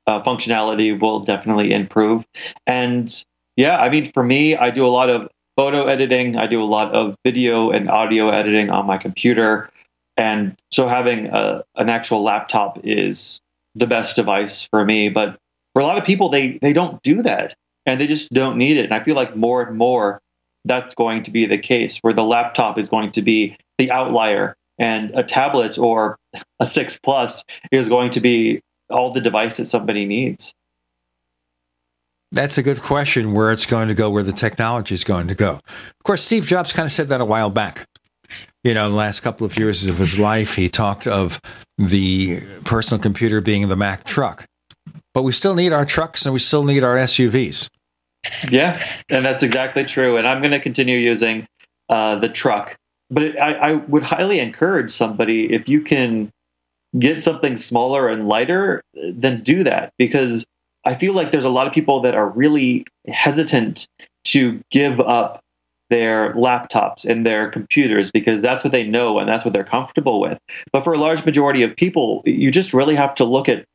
uh, functionality will definitely improve. And yeah, I mean, for me, I do a lot of photo editing. I do a lot of video and audio editing on my computer. And so having a, an actual laptop is the best device for me. But for a lot of people, they, they don't do that and they just don't need it. And I feel like more and more that's going to be the case where the laptop is going to be the outlier and a tablet or a 6 plus is going to be all the devices somebody needs. That's a good question where it's going to go, where the technology is going to go. Of course, Steve Jobs kind of said that a while back. You know, in the last couple of years of his life, he talked of the personal computer being the Mac truck. But we still need our trucks and we still need our SUVs. Yeah, and that's exactly true. And I'm going to continue using uh, the truck. But it, I, I would highly encourage somebody if you can get something smaller and lighter, then do that because I feel like there's a lot of people that are really hesitant to give up their laptops and their computers because that's what they know and that's what they're comfortable with. But for a large majority of people, you just really have to look at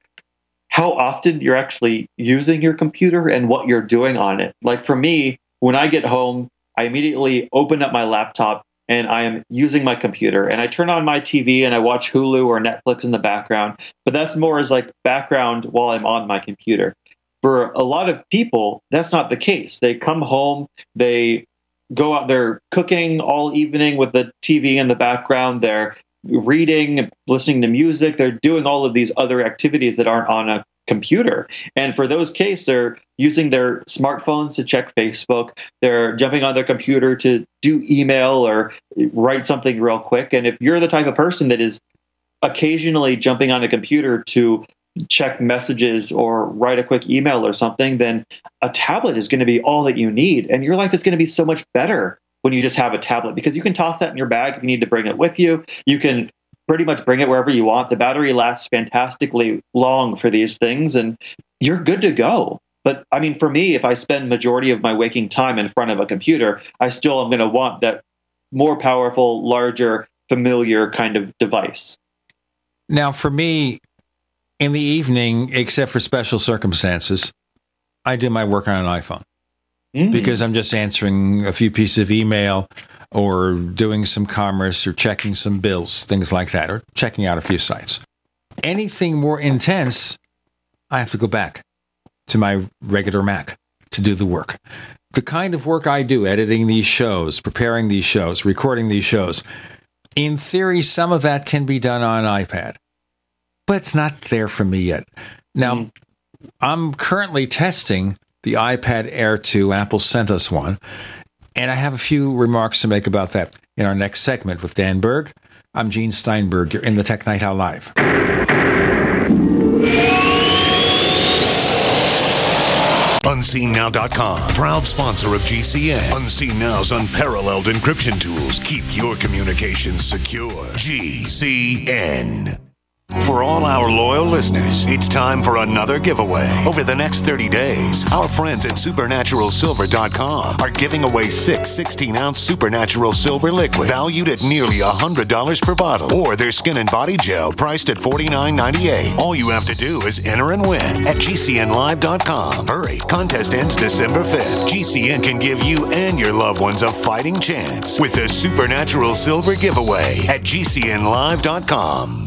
how often you're actually using your computer and what you're doing on it. Like for me, when I get home, I immediately open up my laptop and I am using my computer and I turn on my TV and I watch Hulu or Netflix in the background. But that's more as like background while I'm on my computer. For a lot of people, that's not the case. They come home, they go out, they're cooking all evening with the TV in the background, they're reading, listening to music, they're doing all of these other activities that aren't on a computer. And for those cases, they're using their smartphones to check Facebook. They're jumping on their computer to do email or write something real quick. And if you're the type of person that is occasionally jumping on a computer to check messages or write a quick email or something, then a tablet is going to be all that you need. And your life is going to be so much better when you just have a tablet because you can toss that in your bag if you need to bring it with you. You can pretty much bring it wherever you want. The battery lasts fantastically long for these things and you're good to go. But I mean, for me, if I spend majority of my waking time in front of a computer, I still am going to want that more powerful, larger, familiar kind of device. Now, for me, in the evening, except for special circumstances, I do my work on an iPhone mm. because I'm just answering a few pieces of email or doing some commerce or checking some bills, things like that, or checking out a few sites. Anything more intense, I have to go back to my regular Mac to do the work. The kind of work I do, editing these shows, preparing these shows, recording these shows, in theory, some of that can be done on iPad, but it's not there for me yet. Now, mm. I'm currently testing the iPad Air 2. Apple sent us one. And I have a few remarks to make about that in our next segment with Dan Berg. I'm Gene Steinberg. You're in the Tech Night Owl Live. UnseenNow.com, proud sponsor of GCN. Unseen Now's unparalleled encryption tools keep your communications secure. GCN. For all our loyal listeners, it's time for another giveaway. Over the next 30 days, our friends at supernaturalsilver.com are giving away six 16 ounce supernatural silver liquid valued at nearly $100 per bottle, or their skin and body gel priced at $49.98. All you have to do is enter and win at GCNlive.com. Hurry, contest ends December 5th. GCN can give you and your loved ones a fighting chance with the Supernatural Silver giveaway at GCNlive.com.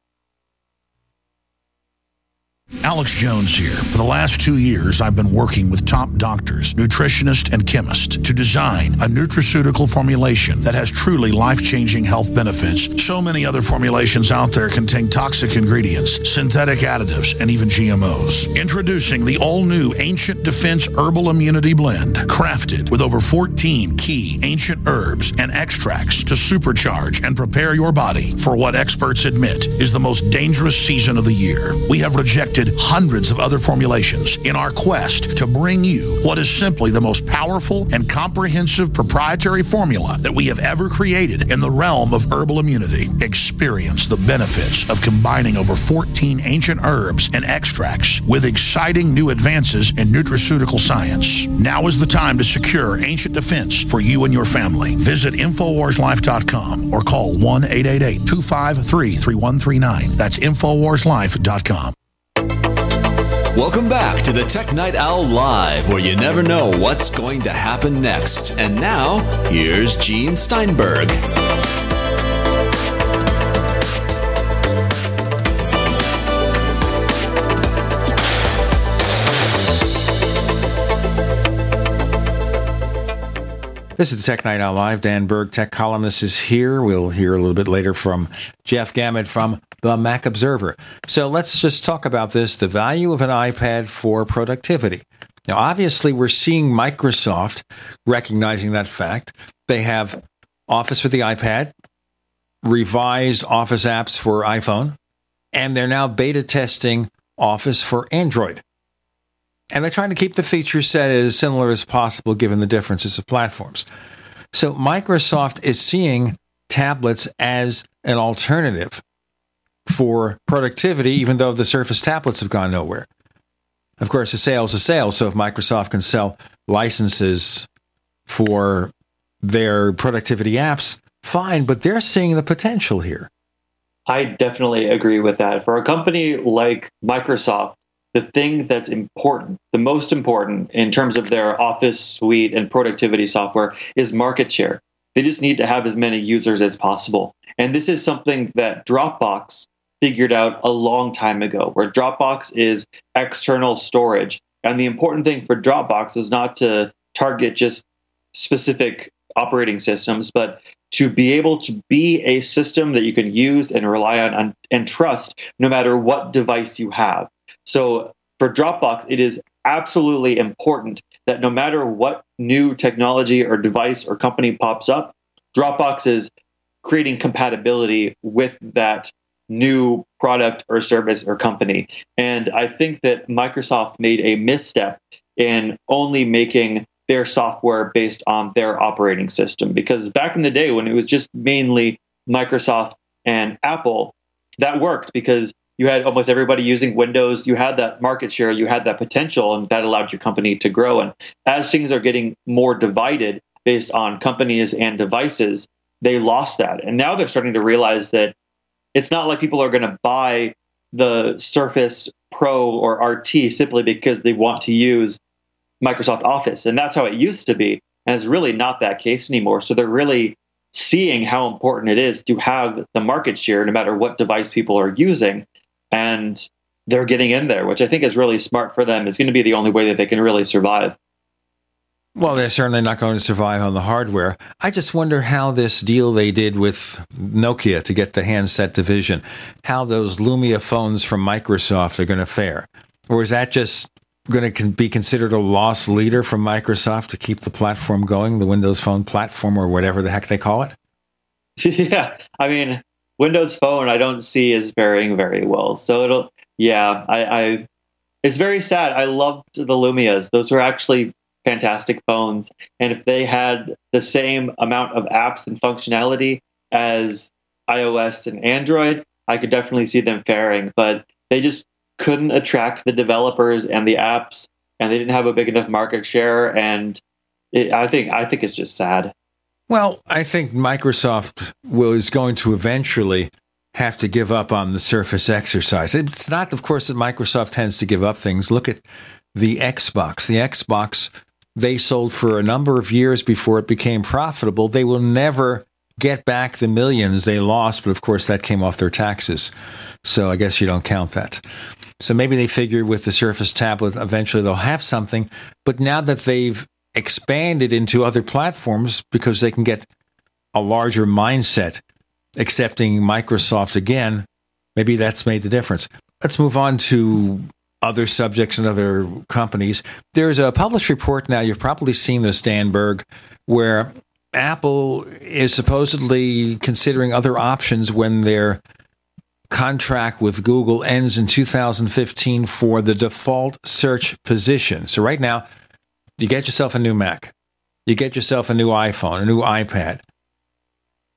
Alex Jones here. For the last two years, I've been working with top doctors, nutritionists, and chemists to design a nutraceutical formulation that has truly life-changing health benefits. So many other formulations out there contain toxic ingredients, synthetic additives, and even GMOs. Introducing the all-new Ancient Defense Herbal Immunity Blend, crafted with over 14 key ancient herbs and extracts to supercharge and prepare your body for what experts admit is the most dangerous season of the year. We have rejected hundreds of other formulations in our quest to bring you what is simply the most powerful and comprehensive proprietary formula that we have ever created in the realm of herbal immunity. Experience the benefits of combining over 14 ancient herbs and extracts with exciting new advances in nutraceutical science. Now is the time to secure ancient defense for you and your family. Visit InfoWarsLife.com or call 1 888 253 3139. That's InfoWarsLife.com. Welcome back to the Tech Night Owl Live, where you never know what's going to happen next. And now, here's Gene Steinberg. This is the Tech Night Owl Live. Dan Berg, tech columnist, is here. We'll hear a little bit later from Jeff Gamet from the Mac Observer. So let's just talk about this the value of an iPad for productivity. Now, obviously, we're seeing Microsoft recognizing that fact. They have Office for the iPad, revised Office apps for iPhone, and they're now beta testing Office for Android. And they're trying to keep the feature set as similar as possible given the differences of platforms. So Microsoft is seeing tablets as an alternative for productivity, even though the Surface tablets have gone nowhere. Of course, a sale is a sale. So if Microsoft can sell licenses for their productivity apps, fine, but they're seeing the potential here. I definitely agree with that. For a company like Microsoft, the thing that's important, the most important in terms of their Office suite and productivity software is market share. They just need to have as many users as possible. And this is something that Dropbox figured out a long time ago, where Dropbox is external storage. And the important thing for Dropbox was not to target just specific operating systems, but to be able to be a system that you can use and rely on and, and trust no matter what device you have. So for Dropbox, it is absolutely important that no matter what new technology or device or company pops up, Dropbox is creating compatibility with that new product or service or company. And I think that Microsoft made a misstep in only making their software based on their operating system. Because back in the day when it was just mainly Microsoft and Apple, that worked because you had almost everybody using Windows. You had that market share, you had that potential, and that allowed your company to grow. And as things are getting more divided based on companies and devices, they lost that. And now they're starting to realize that it's not like people are going to buy the Surface Pro or RT simply because they want to use Microsoft Office. And that's how it used to be. And it's really not that case anymore. So they're really seeing how important it is to have the market share no matter what device people are using. And they're getting in there, which I think is really smart for them. Is going to be the only way that they can really survive. Well, they're certainly not going to survive on the hardware. I just wonder how this deal they did with Nokia to get the handset division, how those Lumia phones from Microsoft are going to fare. Or is that just going to be considered a loss leader from Microsoft to keep the platform going, the Windows Phone platform, or whatever the heck they call it? yeah, I mean, Windows Phone, I don't see is faring very well. So it'll, yeah, I, I, it's very sad. I loved the Lumias; those were actually fantastic phones. And if they had the same amount of apps and functionality as iOS and Android, I could definitely see them faring. But they just couldn't attract the developers and the apps, and they didn't have a big enough market share. And it, I think I think it's just sad. Well, I think Microsoft will, is going to eventually have to give up on the Surface exercise. It's not, of course, that Microsoft tends to give up things. Look at the Xbox. The Xbox they sold for a number of years before it became profitable. They will never get back the millions they lost, but of course that came off their taxes. So I guess you don't count that. So maybe they figured with the Surface tablet, eventually they'll have something. But now that they've expanded into other platforms because they can get a larger mindset accepting Microsoft again, maybe that's made the difference. Let's move on to other subjects and other companies. There's a published report now, you've probably seen this, Dan Berg, where Apple is supposedly considering other options when their contract with Google ends in 2015 for the default search position. So, right now, you get yourself a new Mac, you get yourself a new iPhone, a new iPad.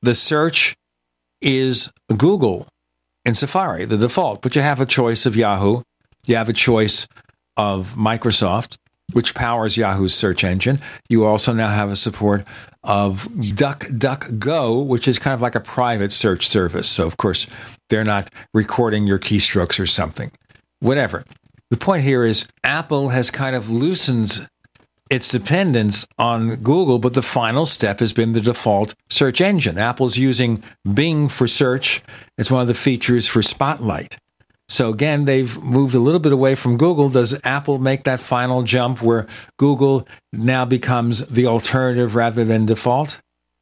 The search is Google in Safari, the default, but you have a choice of Yahoo, you have a choice of Microsoft, which powers Yahoo's search engine. You also now have a support of DuckDuckGo, which is kind of like a private search service. So, of course, they're not recording your keystrokes or something. Whatever. The point here is Apple has kind of loosened its dependence on Google, but the final step has been the default search engine. Apple's using Bing for search. It's one of the features for Spotlight. So again, they've moved a little bit away from Google. Does Apple make that final jump where Google now becomes the alternative rather than default?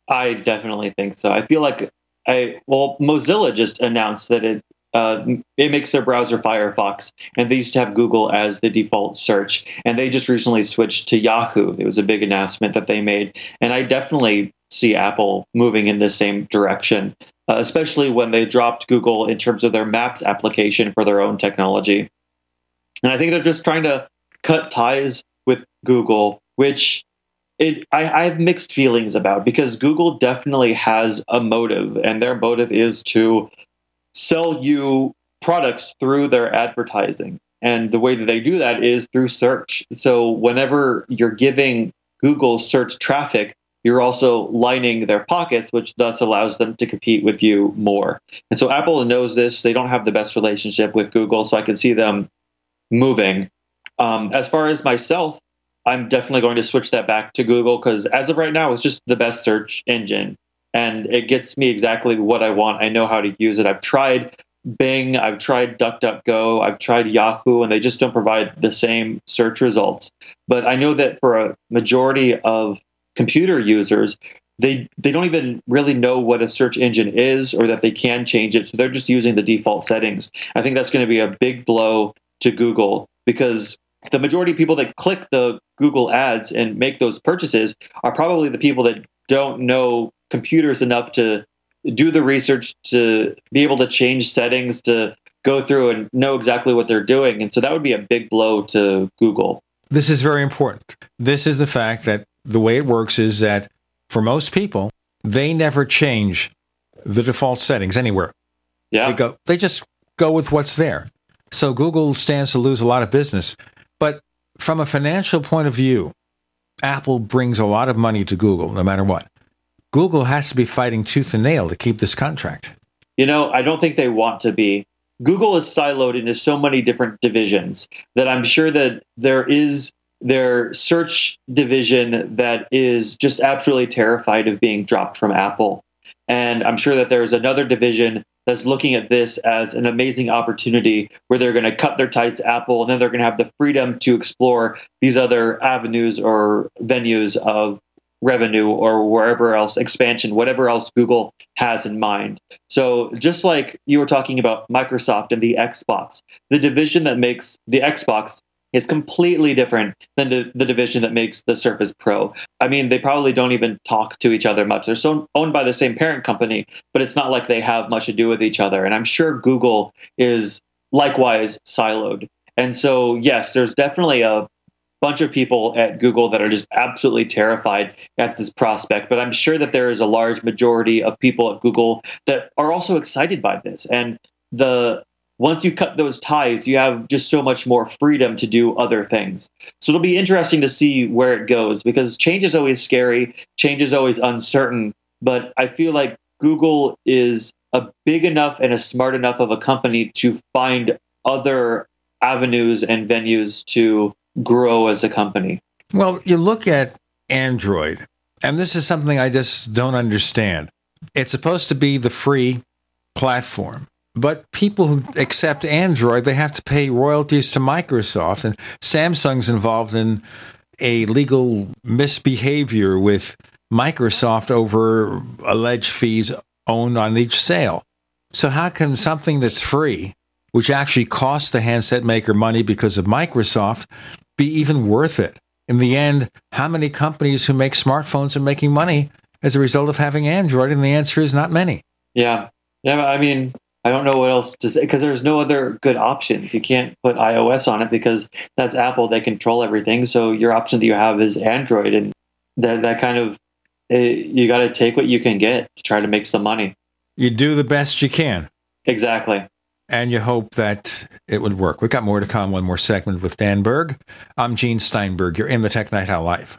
I definitely think so. I feel like I well, Mozilla just announced that it uh, it makes their browser Firefox, and they used to have Google as the default search, and they just recently switched to Yahoo. It was a big announcement that they made, and I definitely see Apple moving in the same direction, uh, especially when they dropped Google in terms of their Maps application for their own technology. And I think they're just trying to cut ties with Google, which it, I, I have mixed feelings about because Google definitely has a motive, and their motive is to sell you products through their advertising. And the way that they do that is through search. So whenever you're giving Google search traffic, you're also lining their pockets, which thus allows them to compete with you more. And so Apple knows this. They don't have the best relationship with Google, so I can see them moving. Um, as far as myself, I'm definitely going to switch that back to Google because as of right now, it's just the best search engine and it gets me exactly what I want. I know how to use it. I've tried Bing, I've tried DuckDuckGo, I've tried Yahoo, and they just don't provide the same search results. But I know that for a majority of computer users, they they don't even really know what a search engine is or that they can change it. So they're just using the default settings. I think that's going to be a big blow to Google because the majority of people that click the Google ads and make those purchases are probably the people that don't know computers enough to do the research to be able to change settings to go through and know exactly what they're doing. And so that would be a big blow to Google. This is very important. This is the fact that the way it works is that for most people, they never change the default settings anywhere. Yeah. They go they just go with what's there. So Google stands to lose a lot of business. But from a financial point of view, Apple brings a lot of money to Google no matter what. Google has to be fighting tooth and nail to keep this contract. You know, I don't think they want to be. Google is siloed into so many different divisions that I'm sure that there is their search division that is just absolutely terrified of being dropped from Apple. And I'm sure that there's another division that's looking at this as an amazing opportunity where they're going to cut their ties to Apple and then they're going to have the freedom to explore these other avenues or venues of revenue or wherever else expansion whatever else google has in mind so just like you were talking about microsoft and the xbox the division that makes the xbox is completely different than the, the division that makes the surface pro i mean they probably don't even talk to each other much they're so owned by the same parent company but it's not like they have much to do with each other and i'm sure google is likewise siloed and so yes there's definitely a bunch of people at Google that are just absolutely terrified at this prospect. But I'm sure that there is a large majority of people at Google that are also excited by this. And the once you cut those ties, you have just so much more freedom to do other things. So it'll be interesting to see where it goes because change is always scary, change is always uncertain. But I feel like Google is a big enough and a smart enough of a company to find other avenues and venues to grow as a company? Well, you look at Android, and this is something I just don't understand. It's supposed to be the free platform, but people who accept Android, they have to pay royalties to Microsoft, and Samsung's involved in a legal misbehavior with Microsoft over alleged fees owned on each sale. So, how can something that's free, which actually costs the handset maker money because of Microsoft, be even worth it? In the end, how many companies who make smartphones are making money as a result of having Android? And the answer is not many. Yeah. Yeah. I mean, I don't know what else to say because there's no other good options. You can't put iOS on it because that's Apple. They control everything. So your option that you have is Android. And that, that kind of, it, eh, you got to take what you can get to try to make some money. You do the best you can. Exactly and you hope that it would work. We've got more to come, one more segment with Dan Berg. I'm Gene Steinberg. You're in the Tech Night Owl Live.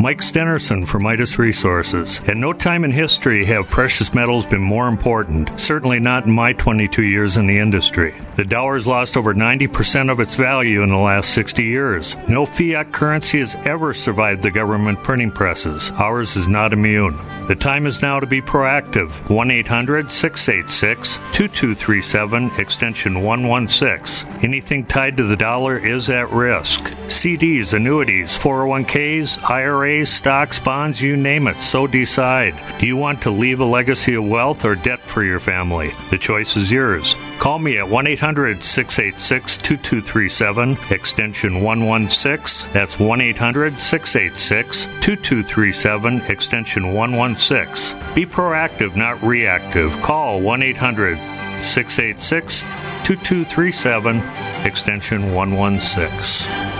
Mike Stenerson for Midas Resources. At no time in history have precious metals been more important, certainly not in my 22 years in the industry. The dollar has lost over 90% of its value in the last 60 years. No fiat currency has ever survived the government printing presses. Ours is not immune. The time is now to be proactive. 1 800 686 2237, extension 116. Anything tied to the dollar is at risk. CDs, annuities, 401ks, IRAs, stocks, bonds, you name it, so decide. Do you want to leave a legacy of wealth or debt for your family? The choice is yours. Call me at 1 800 686 2237, extension 116. That's 1 800 686 2237, extension 116. Be proactive, not reactive. Call 1 800 686 2237, extension 116.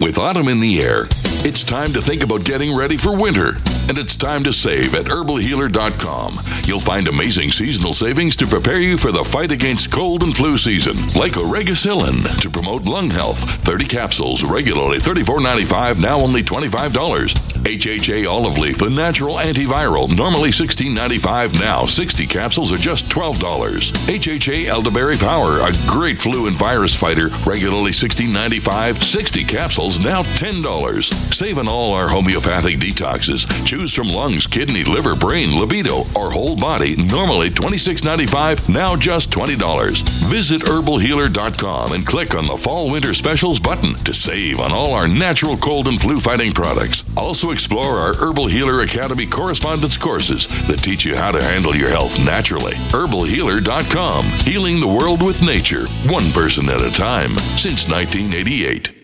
With autumn in the air, it's time to think about getting ready for winter. And it's time to save at herbalhealer.com. You'll find amazing seasonal savings to prepare you for the fight against cold and flu season. Like Oregacillin to promote lung health. 30 capsules, regularly $34.95, now only $25. HHA olive leaf, the natural antiviral, normally $16.95, now 60 capsules are just $12. HHA elderberry power, a great flu and virus fighter, regularly $16.95, 60 capsules, now $10. Save on all our homeopathic detoxes. Choose from lungs, kidney, liver, brain, libido, or whole body, normally $26.95, now just $20. Visit herbalhealer.com and click on the fall winter specials button to save on all our natural cold and flu fighting products. Also explore our Herbal Healer Academy correspondence courses that teach you how to handle your health naturally. herbalhealer.com, healing the world with nature, one person at a time, since 1988.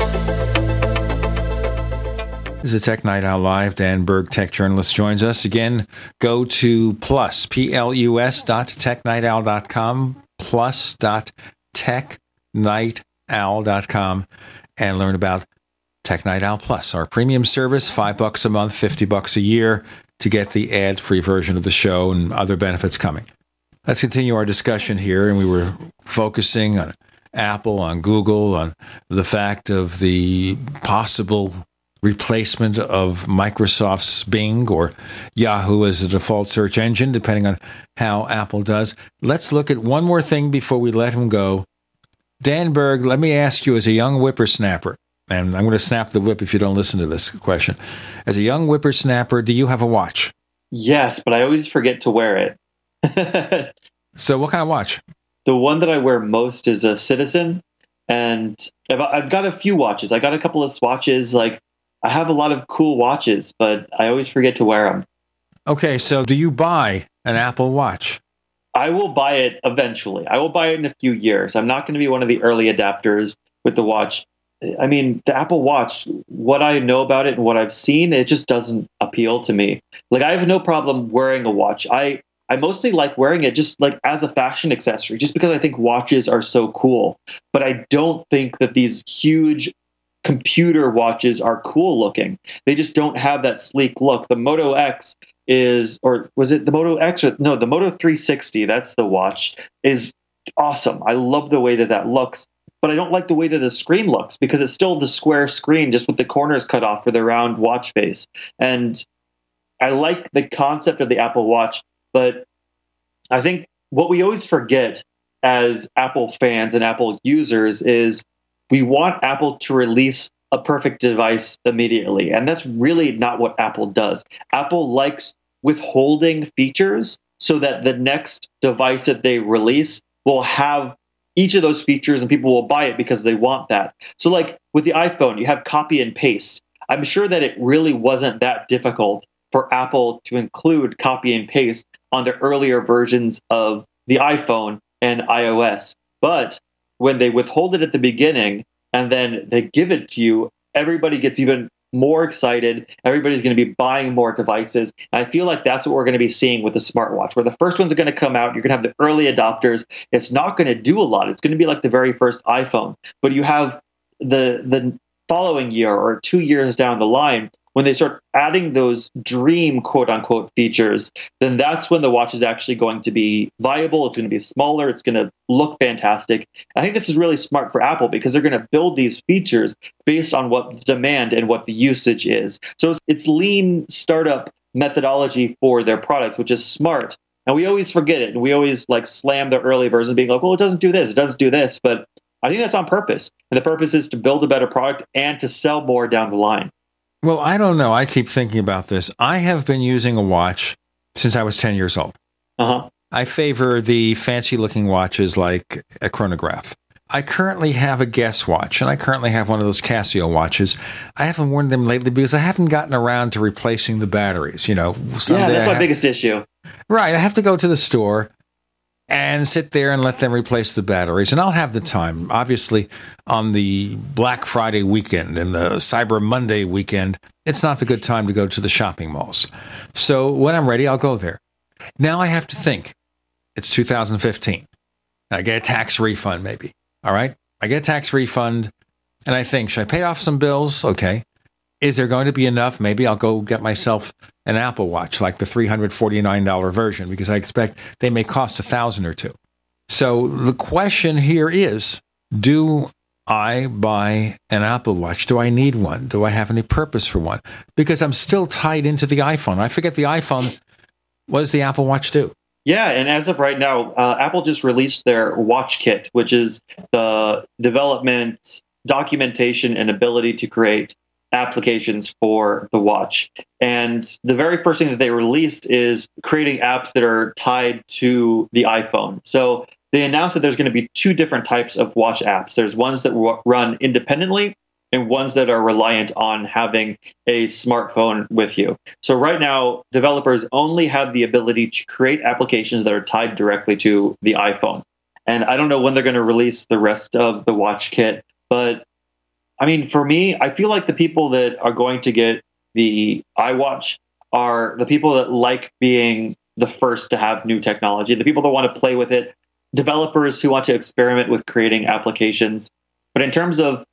This is a Tech Night Owl Live. Dan Berg, tech journalist, joins us again. Go to plus, P-L-U-S dot technightowl.com, plus dot technightowl.com, and learn about Tech Night Owl Plus, our premium service, five bucks a month, 50 bucks a year to get the ad-free version of the show and other benefits coming. Let's continue our discussion here, and we were focusing on Apple, on Google, on the fact of the possible replacement of Microsoft's Bing or Yahoo as the default search engine, depending on how Apple does. Let's look at one more thing before we let him go. Dan Berg, let me ask you as a young whippersnapper, and I'm going to snap the whip if you don't listen to this question. As a young whippersnapper, do you have a watch? Yes, but I always forget to wear it. so, what kind of watch? The one that I wear most is a Citizen, And I've, I've got a few watches. I got a couple of swatches. Like I have a lot of cool watches, but I always forget to wear them. Okay, so do you buy an Apple Watch? I will buy it eventually. I will buy it in a few years. I'm not going to be one of the early adapters with the watch. I mean, the Apple Watch, what I know about it and what I've seen, it just doesn't appeal to me. Like I have no problem wearing a watch. I I mostly like wearing it just like as a fashion accessory, just because I think watches are so cool. But I don't think that these huge computer watches are cool looking. They just don't have that sleek look. The Moto X is, or was it the Moto X? Or, no, the Moto 360, that's the watch, is awesome. I love the way that that looks. But I don't like the way that the screen looks because it's still the square screen, just with the corners cut off for the round watch face. And I like the concept of the Apple Watch but I think what we always forget as Apple fans and Apple users is we want Apple to release a perfect device immediately. And that's really not what Apple does. Apple likes withholding features so that the next device that they release will have each of those features and people will buy it because they want that. So, like with the iPhone, you have copy and paste. I'm sure that it really wasn't that difficult for Apple to include copy and paste on the earlier versions of the iPhone and iOS. But when they withhold it at the beginning and then they give it to you, everybody gets even more excited. Everybody's going to be buying more devices. And I feel like that's what we're going to be seeing with the smartwatch, where the first ones are going to come out. You're going to have the early adopters. It's not going to do a lot. It's going to be like the very first iPhone. But you have the the following year or two years down the line when they start adding those dream quote unquote features, then that's when the watch is actually going to be viable. It's going to be smaller. It's going to look fantastic. I think this is really smart for Apple because they're going to build these features based on what the demand and what the usage is. So it's, lean startup methodology for their products, which is smart. And we always forget it. And we always like slam the early version being like, well, it doesn't do this, it doesn't do this. But I think that's on purpose. And the purpose is to build a better product and to sell more down the line. Well, I don't know. I keep thinking about this. I have been using a watch since I was 10 years old. Uh-huh. I favor the fancy looking watches like a chronograph. I currently have a Guess watch, and I currently have one of those Casio watches. I haven't worn them lately because I haven't gotten around to replacing the batteries. You know, yeah, that's my have, biggest issue. Right, I have to go to the store and sit there and let them replace the batteries. And I'll have the time. Obviously, on the Black Friday weekend and the Cyber Monday weekend, it's not the good time to go to the shopping malls. So when I'm ready, I'll go there. Now I have to think. It's 2015. I get a tax refund, maybe. All right. I get a tax refund and I think, should I pay off some bills? Okay. Is there going to be enough? Maybe I'll go get myself an Apple Watch, like the $349 version, because I expect they may cost a thousand or two. So the question here is do I buy an Apple Watch? Do I need one? Do I have any purpose for one? Because I'm still tied into the iPhone. I forget the iPhone. What does the Apple Watch do? Yeah, and as of right now, uh, Apple just released their Watch Kit, which is the development, documentation, and ability to create applications for the watch. And the very first thing that they released is creating apps that are tied to the iPhone. So they announced that there's going to be two different types of watch apps. There's ones that run independently and ones that are reliant on having a smartphone with you. So right now, developers only have the ability to create applications that are tied directly to the iPhone. And I don't know when they're going to release the rest of the watch kit, but I mean, for me, I feel like the people that are going to get the iWatch are the people that like being the first to have new technology, the people that want to play with it, developers who want to experiment with creating applications. But in terms of,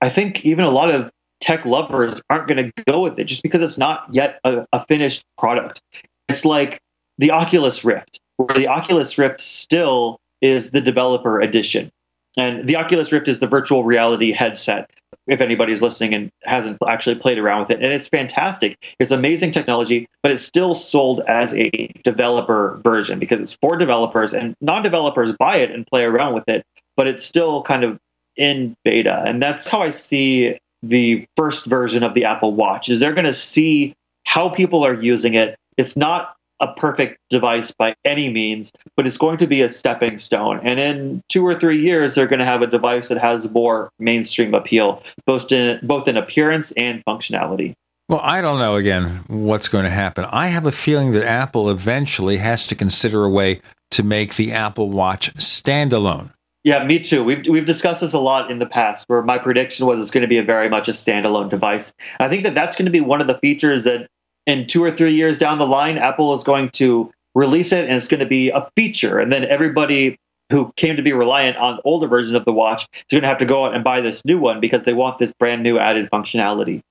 I think even a lot of tech lovers aren't going to go with it just because it's not yet a, a finished product. It's like the Oculus Rift, where the Oculus Rift still is the developer edition. And the Oculus Rift is the virtual reality headset. If anybody's listening and hasn't actually played around with it, and it's fantastic. It's amazing technology, but it's still sold as a developer version because it's for developers and non-developers buy it and play around with it, but it's still kind of in beta. And that's how I see the first version of the Apple Watch. Is they're going to see how people are using it. It's not a perfect device by any means, but it's going to be a stepping stone. And in two or three years, they're going to have a device that has more mainstream appeal, both in both in appearance and functionality. Well, I don't know again what's going to happen. I have a feeling that Apple eventually has to consider a way to make the Apple Watch standalone. Yeah, me too. We've we've discussed this a lot in the past. Where my prediction was it's going to be a very much a standalone device. I think that that's going to be one of the features that in two or three years down the line, Apple is going to release it, and it's going to be a feature, and then everybody who came to be reliant on older versions of the watch is going to have to go out and buy this new one because they want this brand new added functionality.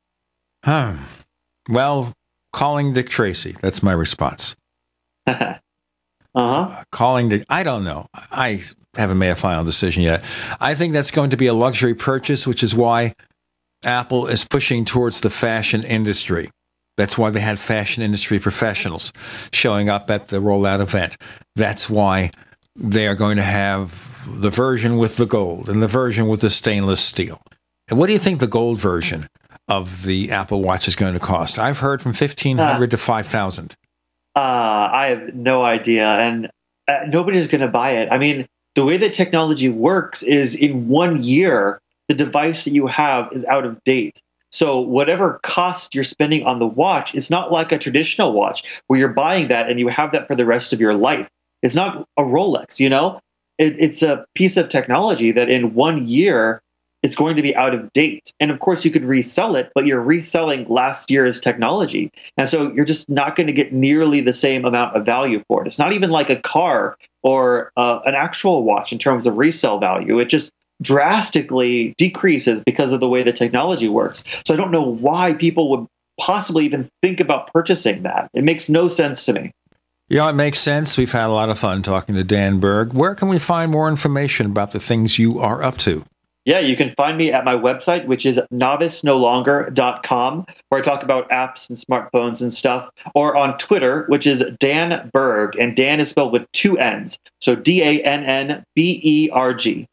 Huh. Well, calling Dick Tracy. That's my response. uh-huh. Uh, calling Dick. I don't know. I haven't made a final decision yet. I think that's going to be a luxury purchase, which is why Apple is pushing towards the fashion industry. That's why they had fashion industry professionals showing up at the rollout event. That's why they are going to have the version with the gold and the version with the stainless steel. And what do you think the gold version of the Apple Watch is going to cost? I've heard from fifteen hundred to five thousand. Uh, I have no idea, and uh, nobody's going to buy it. I mean, the way that technology works is in one year, the device that you have is out of date. So whatever cost you're spending on the watch, it's not like a traditional watch where you're buying that and you have that for the rest of your life. It's not a Rolex, you know. It, it's a piece of technology that in one year it's going to be out of date. And of course, you could resell it, but you're reselling last year's technology. And so you're just not going to get nearly the same amount of value for it. It's not even like a car or uh, an actual watch in terms of resale value. It just drastically decreases because of the way the technology works. So I don't know why people would possibly even think about purchasing that. It makes no sense to me. Yeah, it makes sense. We've had a lot of fun talking to Dan Berg. Where can we find more information about the things you are up to? Yeah, you can find me at my website, which is novicenolonger.com, where I talk about apps and smartphones and stuff, or on Twitter, which is Dan Berg, and Dan is spelled with two N's. So D A N N B E R G.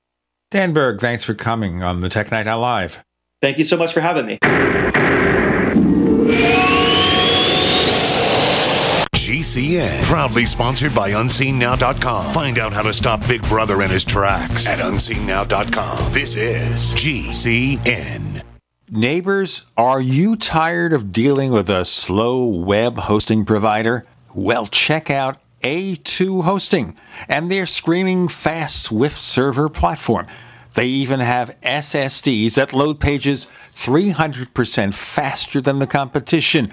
Dan Berg, thanks for coming on the Tech Night Owl Live. Thank you so much for having me. GCN, proudly sponsored by UnseenNow.com. Find out how to stop Big Brother in his tracks at UnseenNow.com. This is GCN. Neighbors, are you tired of dealing with a slow web hosting provider? Well, check out A2 Hosting and their screaming fast Swift server platform. They even have SSDs that load pages 300% faster than the competition.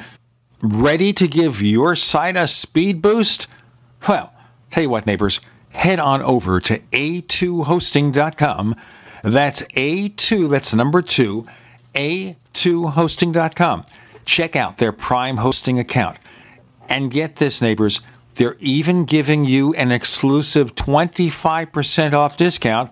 Ready to give your site a speed boost? Well, tell you what, neighbors, head on over to a2hosting.com. That's A2, that's number two, a2hosting.com. Check out their Prime hosting account. And get this, neighbors, they're even giving you an exclusive 25% off discount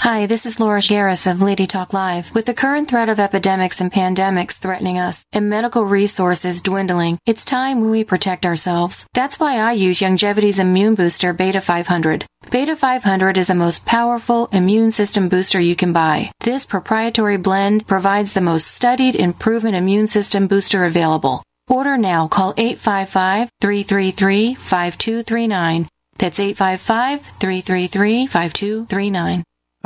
Hi, this is Laura Garris of Lady Talk Live. With the current threat of epidemics and pandemics threatening us and medical resources dwindling, it's time we protect ourselves. That's why I use Longevity's immune booster Beta 500. Beta 500 is the most powerful immune system booster you can buy. This proprietary blend provides the most studied and proven immune system booster available. Order now. Call 855 333 5239. That's 855 333 5239.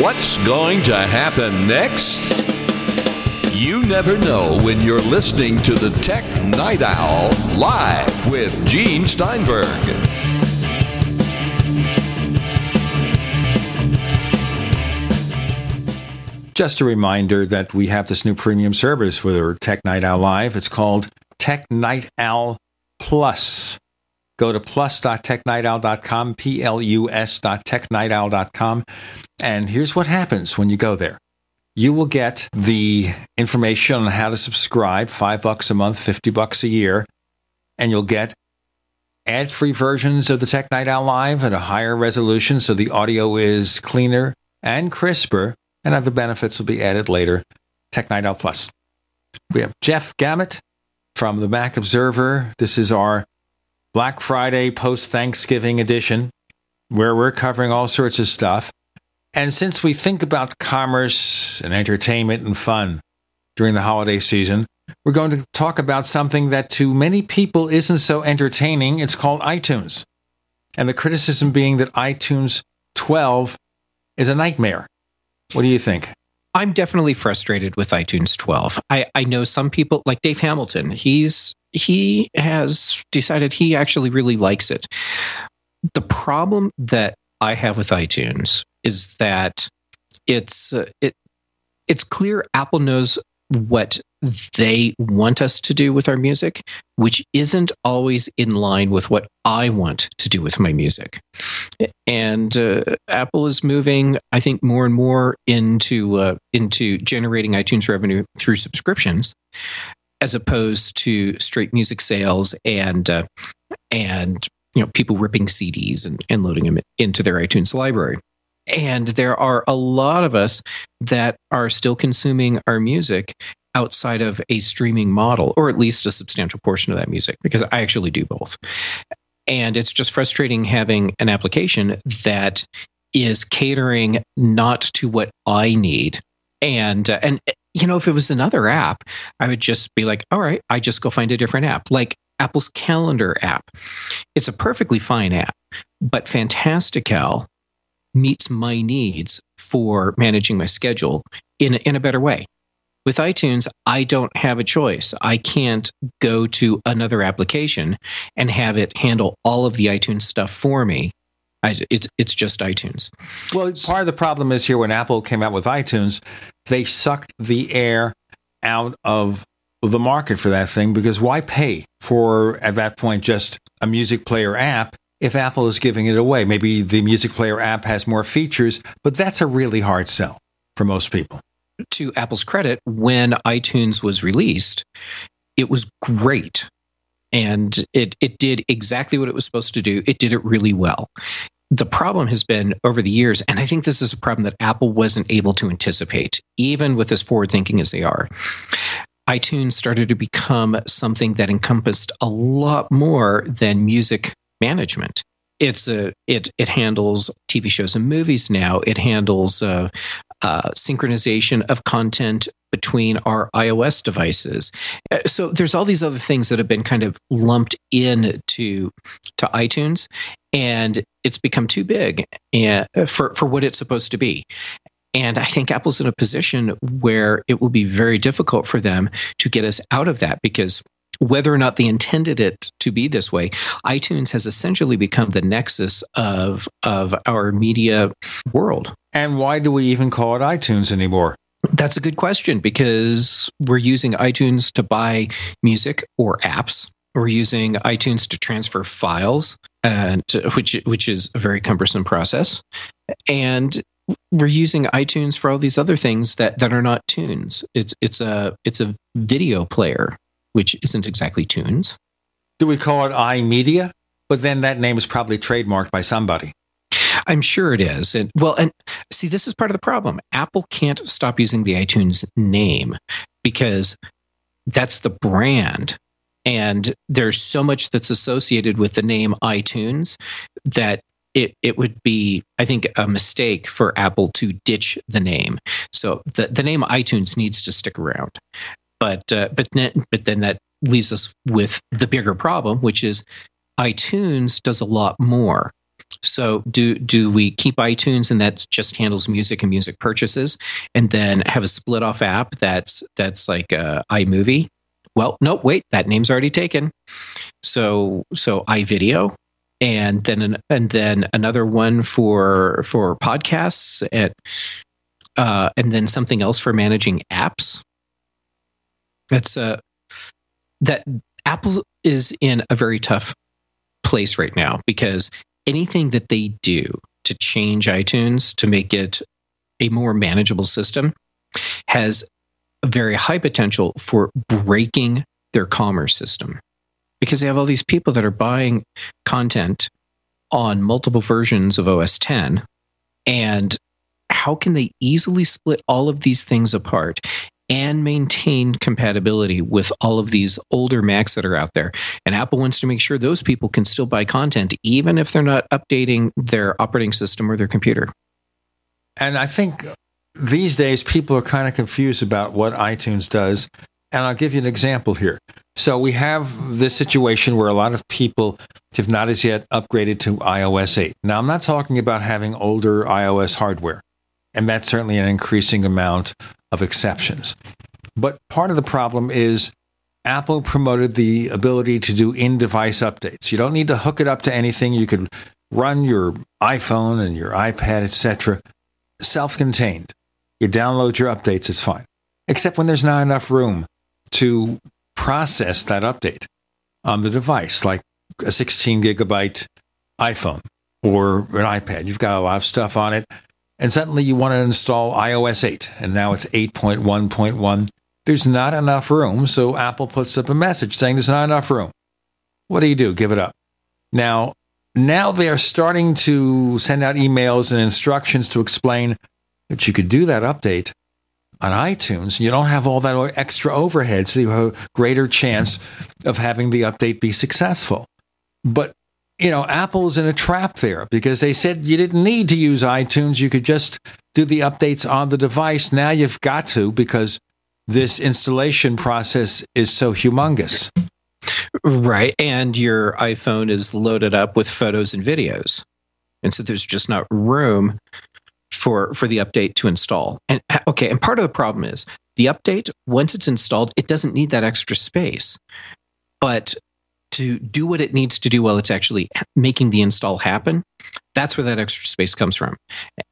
What's going to happen next? You never know when you're listening to the Tech Night Owl live with Gene Steinberg. Just a reminder that we have this new premium service for Tech Night Owl Live. It's called Tech Night Owl Plus. Go to plus.technightowl.com, P L U S.technightowl.com. And here's what happens when you go there you will get the information on how to subscribe five bucks a month, 50 bucks a year, and you'll get ad free versions of the Tech Night Live at a higher resolution so the audio is cleaner and crisper, and other benefits will be added later. Tech Night Plus. We have Jeff Gamet from the Mac Observer. This is our Black Friday post Thanksgiving edition where we're covering all sorts of stuff. And since we think about commerce and entertainment and fun during the holiday season, we're going to talk about something that to many people isn't so entertaining. It's called iTunes. And the criticism being that iTunes 12 is a nightmare. What do you think? I'm definitely frustrated with iTunes 12. I, I know some people like Dave Hamilton. He's he has decided he actually really likes it. The problem that I have with iTunes is that it's uh, it it's clear Apple knows what they want us to do with our music, which isn't always in line with what I want to do with my music. And uh, Apple is moving, I think, more and more into uh, into generating iTunes revenue through subscriptions, as opposed to straight music sales and uh, and you know people ripping CDs and, and loading them into their iTunes library. And there are a lot of us that are still consuming our music outside of a streaming model, or at least a substantial portion of that music, because I actually do both. And it's just frustrating having an application that is catering not to what I need. And, uh, and, you know, if it was another app, I would just be like, all right, I just go find a different app. Like Apple's calendar app. It's a perfectly fine app, but Fantastical meets my needs for managing my schedule in, in a better way. With iTunes, I don't have a choice. I can't go to another application and have it handle all of the iTunes stuff for me. I, it's it's just iTunes. Well, part of the problem is here when Apple came out with iTunes, they sucked the air out of the market for that thing because why pay for at that point just a music player app if Apple is giving it away. Maybe the music player app has more features, but that's a really hard sell for most people. To Apple's credit, when iTunes was released, it was great. And it, it did exactly what it was supposed to do. It did it really well. The problem has been over the years, and I think this is a problem that Apple wasn't able to anticipate, even with as forward thinking as they are iTunes started to become something that encompassed a lot more than music management. It's a it it handles TV shows and movies now. It handles uh, uh, synchronization of content between our iOS devices. Uh, so there's all these other things that have been kind of lumped in to to iTunes, and it's become too big and, uh, for for what it's supposed to be. And I think Apple's in a position where it will be very difficult for them to get us out of that because whether or not they intended it to be this way, iTunes has essentially become the nexus of of our media world. And why do we even call it iTunes anymore? That's a good question because we're using iTunes to buy music or apps. We're using iTunes to transfer files, and which which is a very cumbersome process. And we're using iTunes for all these other things that that are not tunes. It's it's a it's a video player, which isn't exactly tunes. Do we call it iMedia? But then that name is probably trademarked by somebody. I'm sure it is. And well, and see, this is part of the problem. Apple can't stop using the iTunes name because that's the brand. And there's so much that's associated with the name iTunes that it it would be I think a mistake for Apple to ditch the name. So the the name iTunes needs to stick around. But uh, but but then that leaves us with the bigger problem, which is iTunes does a lot more. So do do we keep iTunes and that just handles music and music purchases, and then have a split off app that's that's like uh, iMovie? Well, no, wait, that name's already taken. So so iVideo and then an, and then another one for for podcasts and uh, and then something else for managing apps. That's uh that Apple is in a very tough place right now because anything that they do to change iTunes to make it a more manageable system has a very high potential for breaking their commerce system because they have all these people that are buying content on multiple versions of OS 10. And how can they easily split all of these things apart and maintain compatibility with all of these older Macs that are out there? And Apple wants to make sure those people can still buy content, even if they're not updating their operating system or their computer. And I think these days people are kind of confused about what iTunes does. And I'll give you an example here. So we have this situation where a lot of people have not as yet upgraded to iOS 8. Now, I'm not talking about having older iOS hardware, and that's certainly an increasing amount of exceptions. But part of the problem is Apple promoted the ability to do in device updates. You don't need to hook it up to anything. You could run your iPhone and your iPad, etc., self contained. You download your updates, it's fine. Except when there's not enough room to process that update on the device, like a 16 gigabyte iPhone or an iPad. You've got a lot of stuff on it. And suddenly you want to install iOS 8, and now it's 8.1.1. There's not enough room, so Apple puts up a message saying there's not enough room. What do you do? Give it up. Now, now they are starting to send out emails and instructions to explain that you could do that update on iTunes, you don't have all that extra overhead, so you have a greater chance of having the update be successful. But you know, Apple's in a trap there because they said you didn't need to use iTunes. You could just do the updates on the device. Now you've got to because this installation process is so humongous. Right. And your iPhone is loaded up with photos and videos. And so there's just not room for for the update to install. And okay, and part of the problem is the update once it's installed, it doesn't need that extra space. But to do what it needs to do while it's actually making the install happen, that's where that extra space comes from.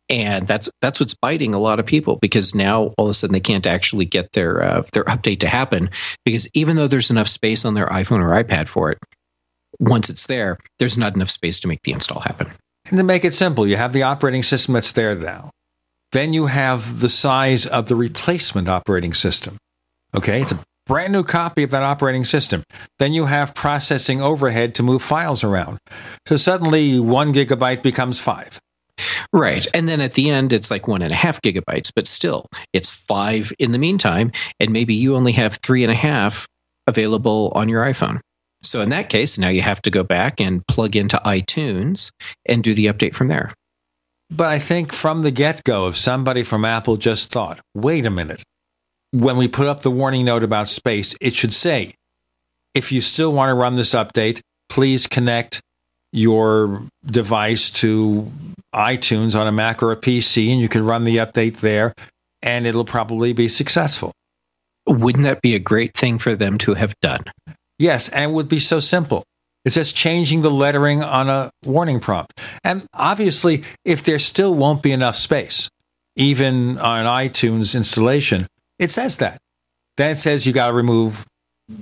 And that's that's what's biting a lot of people because now all of a sudden they can't actually get their uh, their update to happen because even though there's enough space on their iPhone or iPad for it, once it's there, there's not enough space to make the install happen. And to make it simple, you have the operating system that's there now. Then you have the size of the replacement operating system. Okay, it's a brand new copy of that operating system. Then you have processing overhead to move files around. So suddenly one gigabyte becomes five. Right. And then at the end, it's like one and a half gigabytes, but still, it's five in the meantime. And maybe you only have three and a half available on your iPhone. So in that case, now you have to go back and plug into iTunes and do the update from there. But I think from the get go, if somebody from Apple just thought, wait a minute, when we put up the warning note about space, it should say, if you still want to run this update, please connect your device to iTunes on a Mac or a PC, and you can run the update there, and it'll probably be successful. Wouldn't that be a great thing for them to have done? Yes, and it would be so simple. It's just changing the lettering on a warning prompt. And obviously, if there still won't be enough space, even on iTunes installation, it says that. Then it says you got to remove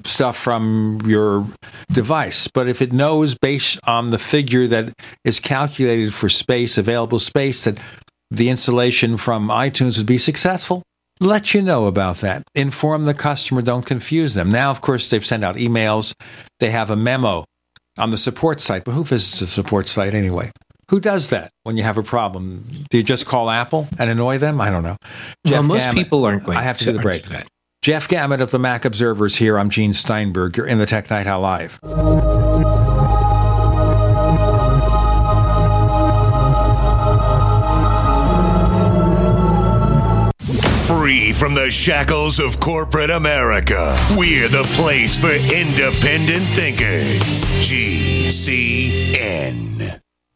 stuff from your device. But if it knows based on the figure that is calculated for space, available space, that the installation from iTunes would be successful, let you know about that. Inform the customer, don't confuse them. Now, of course, they've sent out emails, they have a memo on the support site, but who visits the support site anyway? Who does that when you have a problem? Do you just call Apple and annoy them? I don't know. Well, most Gamet, people aren't going I have to, to do the break. Jeff Gamet of the Mac Observers here. I'm Gene Steinberg. You're in the Tech Night Owl Live. Free from the shackles of corporate America, we're the place for independent thinkers. GCN.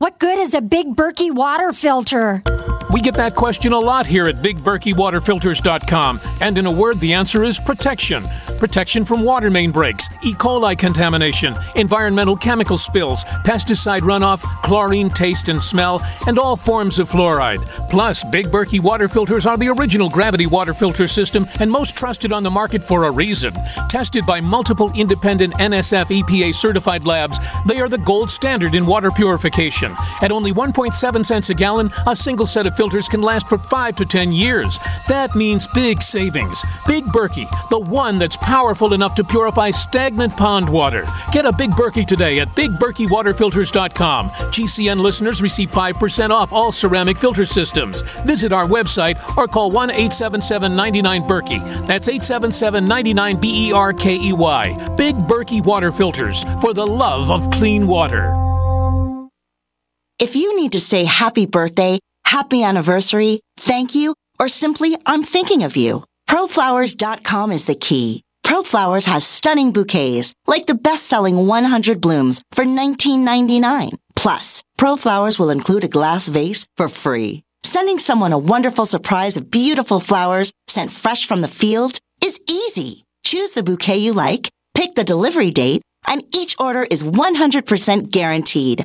What good is a big Berkey water filter? We get that question a lot here at BigBerkeyWaterFilters.com, and in a word, the answer is protection. Protection from water main breaks, E. coli contamination, environmental chemical spills, pesticide runoff, chlorine taste and smell, and all forms of fluoride. Plus, Big Berkey water filters are the original gravity water filter system and most trusted on the market for a reason. Tested by multiple independent NSF EPA certified labs, they are the gold standard in water purification. At only 1.7 cents a gallon, a single set of filters can last for 5 to 10 years. That means big savings. Big Berkey, the one that's powerful enough to purify stagnant pond water. Get a Big Berkey today at bigberkeywaterfilters.com. GCN listeners receive 5% off all ceramic filter systems. Visit our website or call 1 877 99 Berkey. That's 877 99 B E R K E Y. Big Berkey Water Filters for the love of clean water. If you need to say happy birthday, happy anniversary, thank you, or simply I'm thinking of you, proflowers.com is the key. ProFlowers has stunning bouquets, like the best-selling 100 blooms for $19.99. Plus, ProFlowers will include a glass vase for free. Sending someone a wonderful surprise of beautiful flowers sent fresh from the field is easy. Choose the bouquet you like, pick the delivery date, and each order is 100% guaranteed.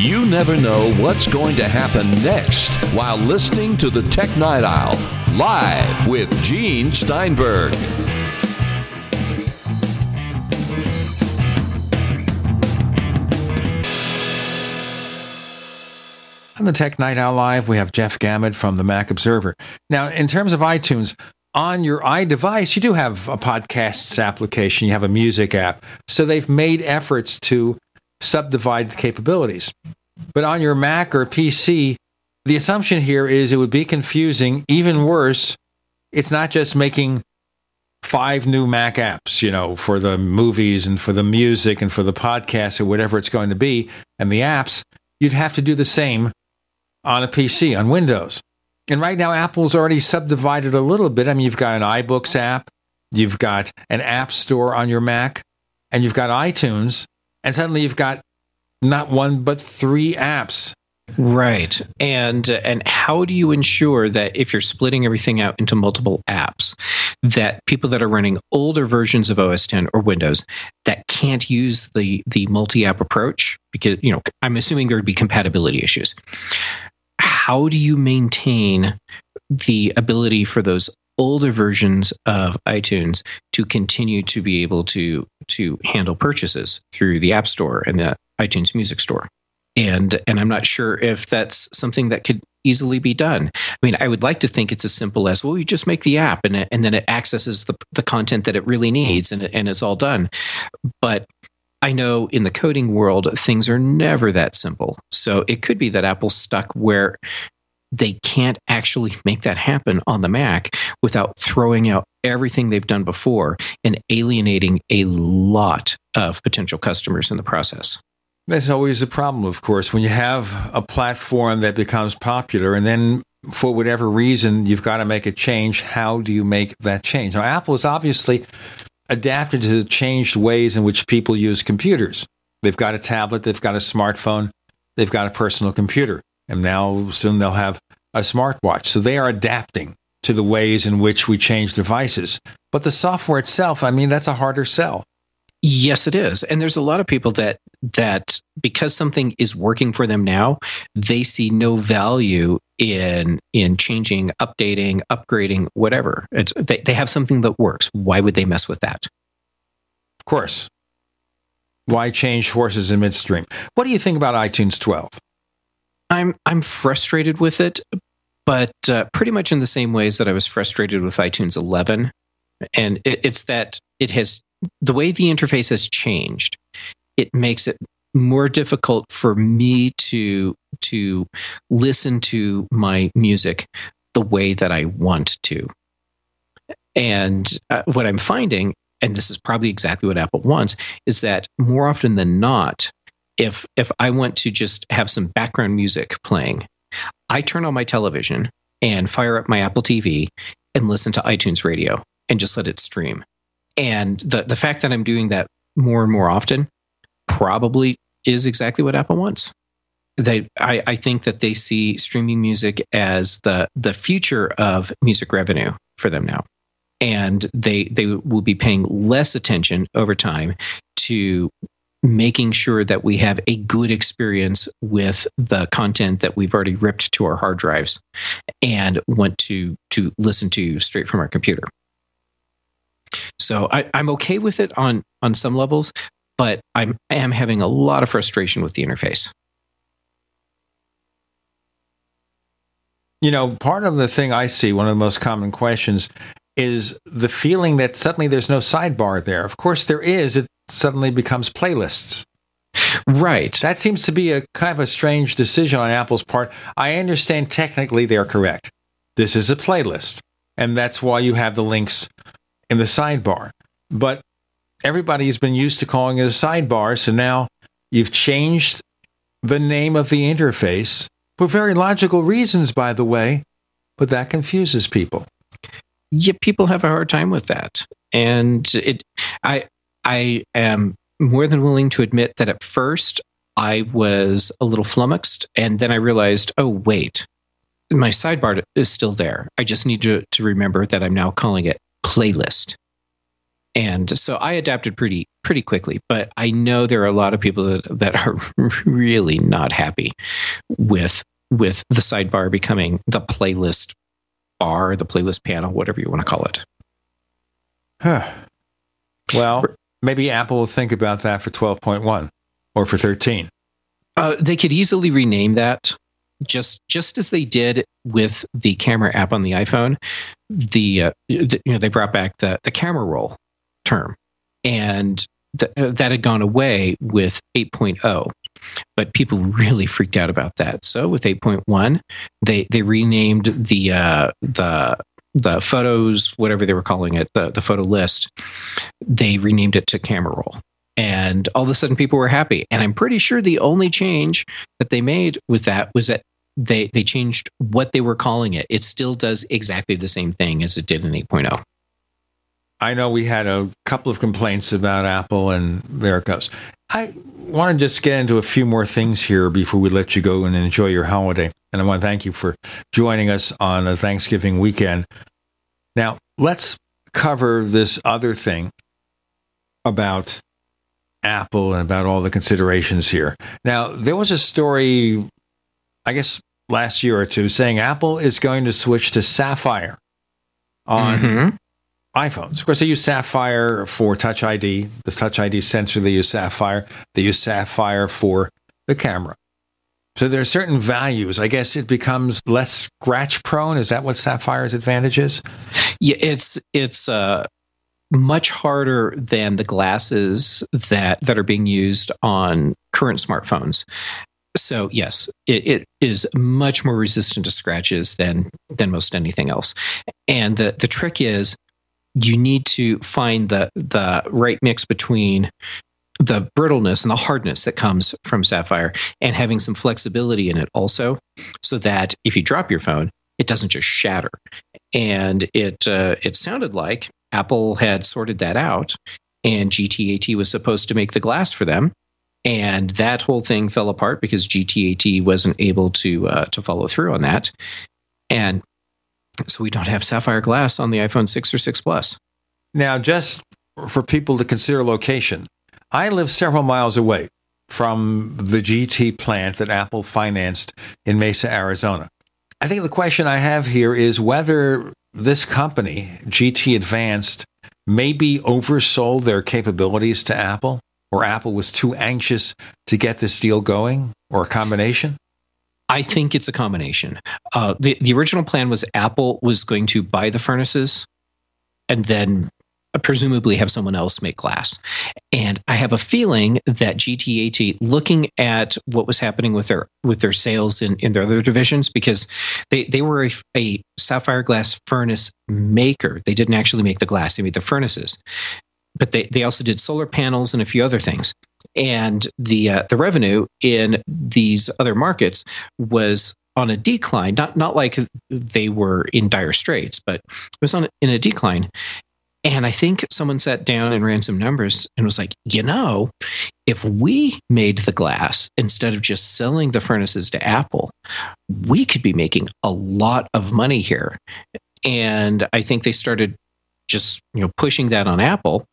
You never know what's going to happen next while listening to the Tech Night Owl live with Gene Steinberg. On the Tech Night Owl Live, we have Jeff Gamet from the Mac Observer. Now, in terms of iTunes, on your iDevice, you do have a podcasts application, you have a music app. So they've made efforts to subdivide the capabilities. But on your Mac or PC, the assumption here is it would be confusing. Even worse, it's not just making five new Mac apps, you know, for the movies and for the music and for the podcasts or whatever it's going to be, and the apps. You'd have to do the same on a PC, on Windows. And right now, Apple's already subdivided a little bit. I mean, you've got an iBooks app, you've got an App Store on your Mac, and you've got iTunes, and suddenly you've got not one but three apps. Right. And uh, and how do you ensure that if you're splitting everything out into multiple apps that people that are running older versions of OS 10 or Windows that can't use the the multi-app approach because you know I'm assuming there'd be compatibility issues. How do you maintain the ability for those older versions of iTunes to continue to be able to to handle purchases through the App Store and the iTunes Music Store. And and I'm not sure if that's something that could easily be done. I mean, I would like to think it's as simple as well, you just make the app and it, and then it accesses the the content that it really needs and and it's all done. But I know in the coding world, things are never that simple. So it could be that Apple's stuck where they can't actually make that happen on the Mac without throwing out everything they've done before and alienating a lot of potential customers in the process. That's always a problem, of course, when you have a platform that becomes popular and then for whatever reason you've got to make a change. How do you make that change? Now, Apple is obviously adapted to the changed ways in which people use computers. They've got a tablet, they've got a smartphone, they've got a personal computer, and now soon they'll have a smartwatch. So they are adapting to the ways in which we change devices. But the software itself, I mean, that's a harder sell. Yes, it is. And there's a lot of people that that because something is working for them now, they see no value in in changing, updating, upgrading, whatever. It's they, they have something that works. Why would they mess with that? Of course. Why change horses in midstream? What do you think about iTunes 12? I'm I'm frustrated with it, but uh, pretty much in the same ways that I was frustrated with iTunes 11. And it, it's that it has the way the interface has changed. It makes it more difficult for me to to listen to my music the way that I want to. And uh, what I'm finding, and this is probably exactly what Apple wants, is that more often than not, if if I want to just have some background music playing, I turn on my television and fire up my Apple TV and listen to iTunes Radio and just let it stream. And the the fact that I'm doing that more and more often probably is exactly what Apple wants. They, I, I think that they see streaming music as the the future of music revenue for them now, and they they will be paying less attention over time to making sure that we have a good experience with the content that we've already ripped to our hard drives and want to to listen to straight from our computer. So I, I'm okay with it on on some levels, but I'm I am having a lot of frustration with the interface. You know, part of the thing I see, one of the most common questions is the feeling that suddenly there's no sidebar there. Of course, there is. It suddenly becomes playlists. Right. That seems to be a kind of a strange decision on Apple's part. I understand technically they're correct. This is a playlist, and that's why you have the links in the sidebar. But everybody's been used to calling it a sidebar, so now you've changed the name of the interface for very logical reasons, by the way, but that confuses people. Yeah, people have a hard time with that. And it I I am more than willing to admit that at first I was a little flummoxed and then I realized, oh wait, my sidebar is still there. I just need to, to remember that I'm now calling it playlist. And so I adapted pretty pretty quickly, but I know there are a lot of people that, that are really not happy with with the sidebar becoming the playlist bar, the playlist panel, whatever you want to call it. Huh. Well, maybe Apple will think about that for 12.1 or for 13. Uh, they could easily rename that just just as they did with the camera app on the iPhone. The, uh, the you know they brought back the the camera roll term, and th- uh, that had gone away with 8.0 but people really freaked out about that so with 8.1 they they renamed the uh, the the photos whatever they were calling it the, the photo list they renamed it to camera roll. And all of a sudden people were happy. And i'm pretty sure the only change that they made with that was that they they changed what they were calling it. It still does exactly the same thing as it did in 8.0 I know we had a couple of complaints about Apple, and there it goes. I want to just get into a few more things here before we let you go and enjoy your holiday. And I want to thank you for joining us on a Thanksgiving weekend. Now, let's cover this other thing about Apple and about all the considerations here. Now, there was a story, I guess, last year or two saying Apple is going to switch to Sapphire on Mm-hmm. iPhones. Of course, they use Sapphire for Touch ID, the Touch ID sensor. They use Sapphire. They use Sapphire for the camera. So there are certain values. I guess it becomes less scratch prone. Is that what Sapphire's advantage is? Yeah, it's it's uh, much harder than the glasses that that are being used on current smartphones. So yes, it, it is much more resistant to scratches than than most anything else. And the the trick is you need to find the the right mix between the brittleness and the hardness that comes from sapphire and having some flexibility in it also so that if you drop your phone it doesn't just shatter. And it uh, it sounded like apple had sorted that out and GTAT was supposed to make the glass for them. And that whole thing fell apart because GTAT wasn't able to uh, to follow through on that. And so we don't have sapphire glass on the iphone 6 or 6 plus Now, just for people to consider location, I live several miles away from the GT plant that Apple financed in Mesa, Arizona. I think the question I have here is whether this company, GT Advanced, maybe oversold their capabilities to Apple, or Apple was too anxious to get this deal going, or a combination. I think it's a combination. Uh, the the original plan was Apple was going to buy the furnaces, and then presumably have someone else make glass. And I have a feeling that GTAT, looking at what was happening with their with their sales in, in their other divisions, because they they were a, a sapphire glass furnace maker. They didn't actually make the glass; they made the furnaces. But they, they also did solar panels and a few other things and the uh, the revenue in these other markets was on a decline not not like they were in dire straits but it was on in a decline And I think someone sat down and ran some numbers and was like, you know, if we made the glass instead of just selling the furnaces to Apple, we could be making a lot of money here. And I think they started just you know pushing that on Apple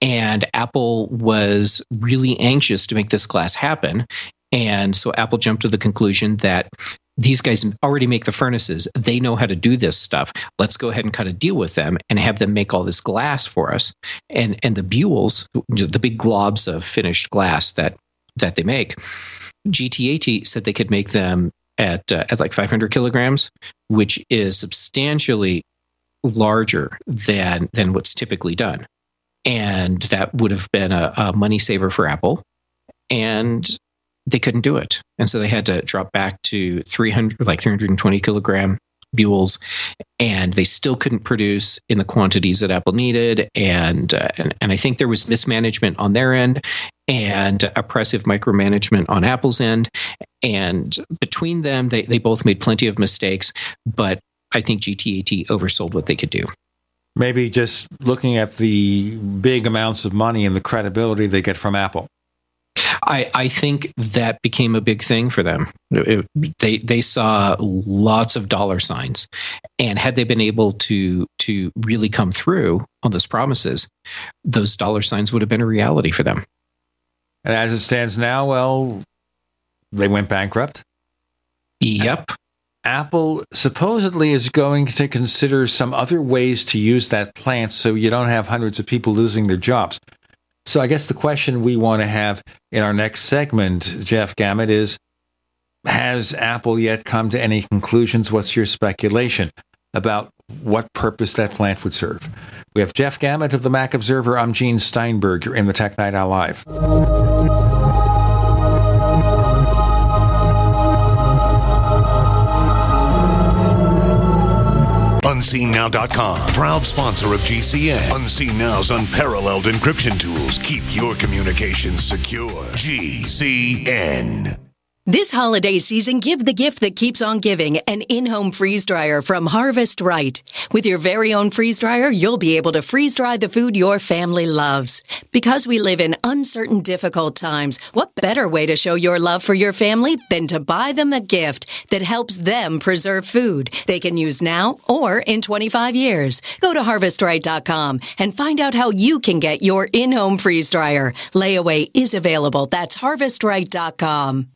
and Apple was really anxious to make this glass happen and so Apple jumped to the conclusion that these guys already make the furnaces. They know how to do this stuff. Let's go ahead and cut a deal with them and have them make all this glass for us. And and the boules, the big globs of finished glass that that they make, GTAT said they could make them at uh, at like 500 kilograms, which is substantially larger than than what's typically done. And that would have been a, a money saver for Apple. And they couldn't do it. And so they had to drop back to 300, like 320 kilogram boules, and they still couldn't produce in the quantities that Apple needed. And, uh, and, and I think there was mismanagement on their end and oppressive micromanagement on Apple's end. And between them, they, they both made plenty of mistakes, but I think GTAT oversold what they could do. Maybe just looking at the big amounts of money and the credibility they get from Apple. I, I think that became a big thing for them. It, they they saw lots of dollar signs, and had they been able to to really come through on those promises, those dollar signs would have been a reality for them. And as it stands now, well, they went bankrupt. Yep. Apple supposedly is going to consider some other ways to use that plant so you don't have hundreds of people losing their jobs. So I guess the question we want to have in our next segment, Jeff Gamet, is Has Apple yet come to any conclusions? What's your speculation about what purpose that plant would serve? We have Jeff Gamet of the Mac Observer. I'm Gene Steinberg. You're in the Tech Night Owl Live. UnseenNow.com, proud sponsor of GCN. Unseen Now's unparalleled encryption tools keep your communications secure. GCN. This holiday season, give the gift that keeps on giving an in home freeze dryer from Harvest Right. With your very own freeze dryer, you'll be able to freeze dry the food your family loves. Because we live in uncertain, difficult times, what better way to show your love for your family than to buy them a gift that helps them preserve food they can use now or in 25 years? Go to harvestright.com and find out how you can get your in home freeze dryer. Layaway is available. That's harvestright.com.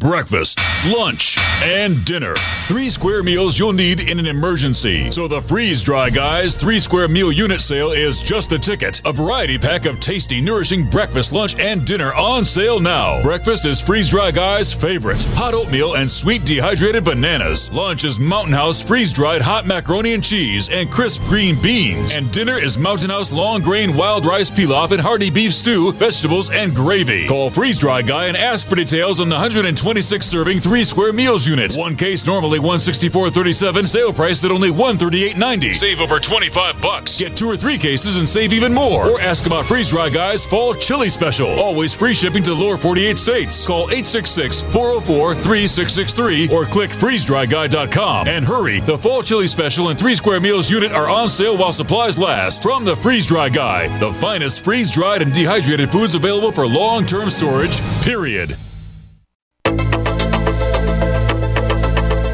Breakfast, lunch, and dinner. Three square meals you'll need in an emergency. So the Freeze Dry Guys three square meal unit sale is just the ticket. A variety pack of tasty, nourishing breakfast, lunch, and dinner on sale now. Breakfast is Freeze Dry Guys' favorite hot oatmeal and sweet dehydrated bananas. Lunch is Mountain House freeze dried hot macaroni and cheese and crisp green beans. And dinner is Mountain House long grain wild rice pilaf and hearty beef stew, vegetables, and gravy. Call Freeze Dry Guy and ask for details on the 120 26 serving 3 square meals unit. One case normally 164.37, sale price at only 138.90. Save over 25 bucks. Get two or three cases and save even more. Or ask about Freeze Dry Guys Fall Chili Special. Always free shipping to the lower 48 states. Call 866-404-3663 or click freezedryguy.com. And hurry, the Fall Chili Special and 3 square meals unit are on sale while supplies last. From the Freeze Dry Guy, the finest freeze-dried and dehydrated foods available for long-term storage, period.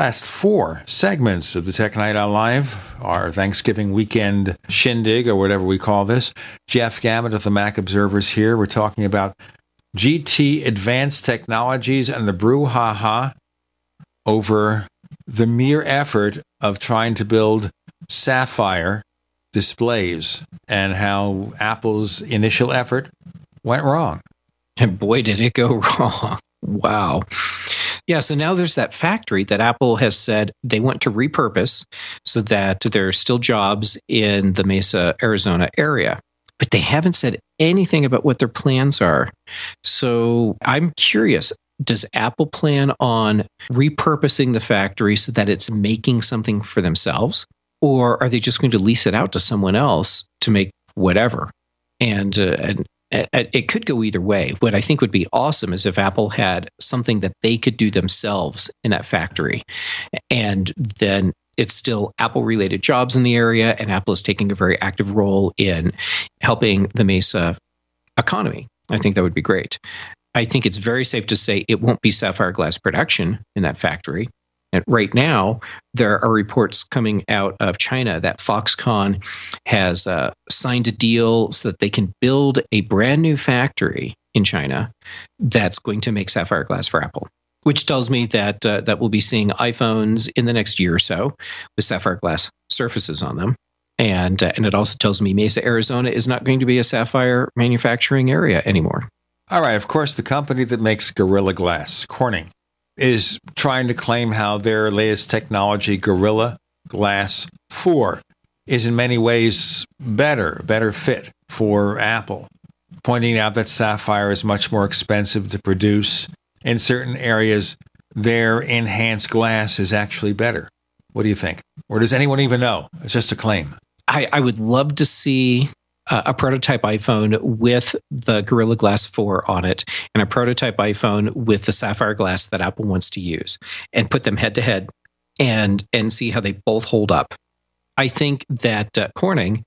Last four segments of the Tech Night Owl Live, our Thanksgiving weekend shindig, or whatever we call this. Jeff Gamet of the Mac Observers here. We're talking about GT Advanced Technologies and the brouhaha over the mere effort of trying to build Sapphire displays and how Apple's initial effort went wrong. And boy, did it go wrong. Wow. Yeah, so now there's that factory that Apple has said they want to repurpose so that there are still jobs in the Mesa, Arizona area. But they haven't said anything about what their plans are. So I'm curious does Apple plan on repurposing the factory so that it's making something for themselves? Or are they just going to lease it out to someone else to make whatever? And, uh, and it could go either way. What I think would be awesome is if Apple had something that they could do themselves in that factory. And then it's still Apple related jobs in the area, and Apple is taking a very active role in helping the Mesa economy. I think that would be great. I think it's very safe to say it won't be sapphire glass production in that factory. And right now, there are reports coming out of China that Foxconn has uh, signed a deal so that they can build a brand new factory in China that's going to make sapphire glass for Apple. Which tells me that uh, that we'll be seeing iPhones in the next year or so with sapphire glass surfaces on them, and uh, and it also tells me Mesa, Arizona, is not going to be a sapphire manufacturing area anymore. All right. Of course, the company that makes Gorilla Glass, Corning, is trying to claim how their latest technology, Gorilla Glass 4, is in many ways better, better fit for Apple, pointing out that Sapphire is much more expensive to produce. In certain areas, their enhanced glass is actually better. What do you think? Or does anyone even know? It's just a claim. I, I would love to see uh, a prototype iPhone with the Gorilla Glass 4 on it and a prototype iPhone with the Sapphire Glass that Apple wants to use and put them head to head and and see how they both hold up. I think that uh, Corning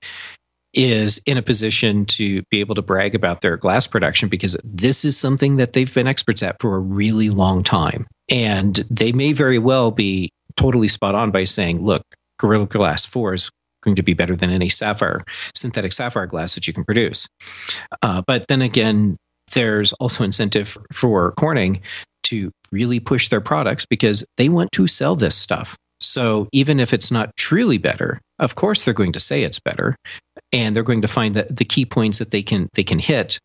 is in a position to be able to brag about their glass production because this is something that they've been experts at for a really long time. And they may very well be totally spot on by saying, look, Gorilla Glass 4 is going to be better than any sapphire, synthetic sapphire glass that you can produce. Uh, but then again, there's also incentive for Corning to really push their products because they want to sell this stuff. So even if it's not truly better, of course they're going to say it's better, and they're going to find that the key points that they can they can hit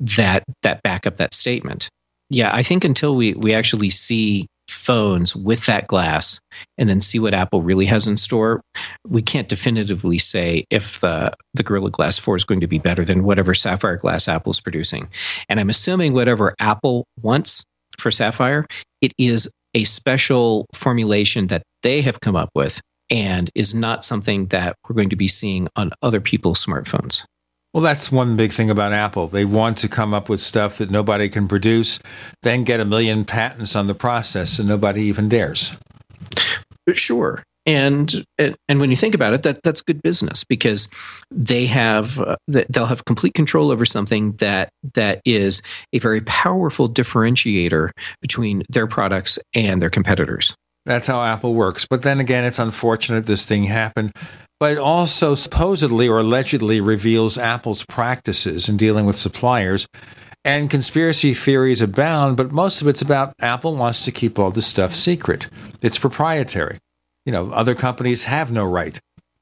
that that back up that statement. Yeah, I think until we we actually see phones with that glass and then see what Apple really has in store, we can't definitively say if the, the Gorilla Glass 4 is going to be better than whatever Sapphire Glass Apple is producing. And I'm assuming whatever Apple wants for Sapphire, it is a special formulation that they have come up with and is not something that we're going to be seeing on other people's smartphones. Well, that's one big thing about Apple. They want to come up with stuff that nobody can produce, then get a million patents on the process and nobody even dares. Sure. And and when you think about it, that that's good business because they have uh, they'll have complete control over something that that is a very powerful differentiator between their products and their competitors. That's how Apple works. But then again, it's unfortunate this thing happened but it also supposedly or allegedly reveals Apple's practices in dealing with suppliers. And conspiracy theories abound, but most of it's about Apple wants to keep all this stuff secret. It's proprietary. You know, other companies have no right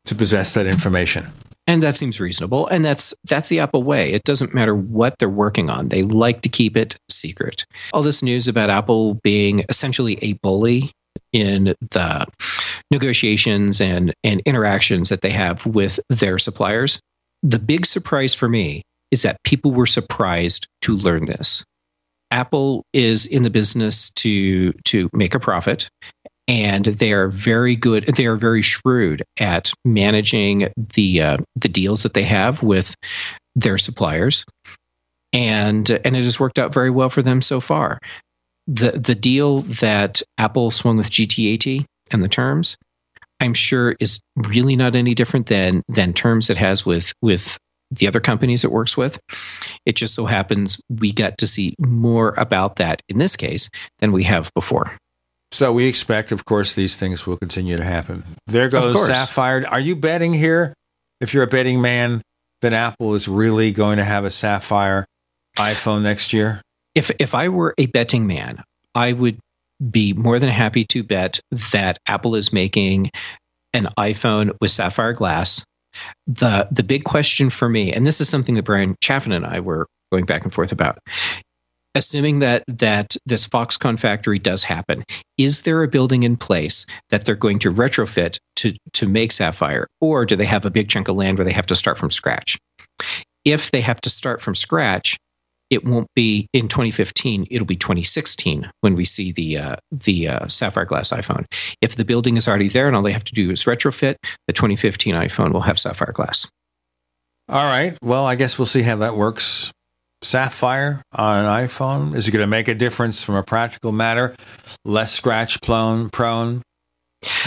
to possess that information. And that seems reasonable. And that's that's the Apple way. It doesn't matter what they're working on. They like to keep it secret. All this news about Apple being essentially a bully in the negotiations and, and interactions that they have with their suppliers. The big surprise for me is that people were surprised to learn this. Apple is in the business to to make a profit and they are very good they are very shrewd at managing the uh, the deals that they have with their suppliers and and it has worked out very well for them so far the the deal that Apple swung with GTAT and the terms, I'm sure is really not any different than than terms it has with with the other companies it works with. It just so happens we got to see more about that in this case than we have before. So we expect, of course, these things will continue to happen. There goes. Sapphire. Are you betting here, if you're a betting man, that Apple is really going to have a Sapphire iPhone next year? If if I were a betting man, I would be more than happy to bet that Apple is making an iPhone with sapphire glass. The the big question for me, and this is something that Bryan Chaffin and I were going back and forth about. Assuming that that this Foxconn factory does happen, is there a building in place that they're going to retrofit to to make sapphire, or do they have a big chunk of land where they have to start from scratch? If they have to start from scratch, it won't be in 2015 it'll be 2016 when we see the uh, the uh, sapphire glass iphone if the building is already there and all they have to do is retrofit the 2015 iphone will have sapphire glass All right. Well, I guess we'll see how that works. Sapphire on an iPhone is it going to make a difference from a practical matter? Less scratch prone, prone,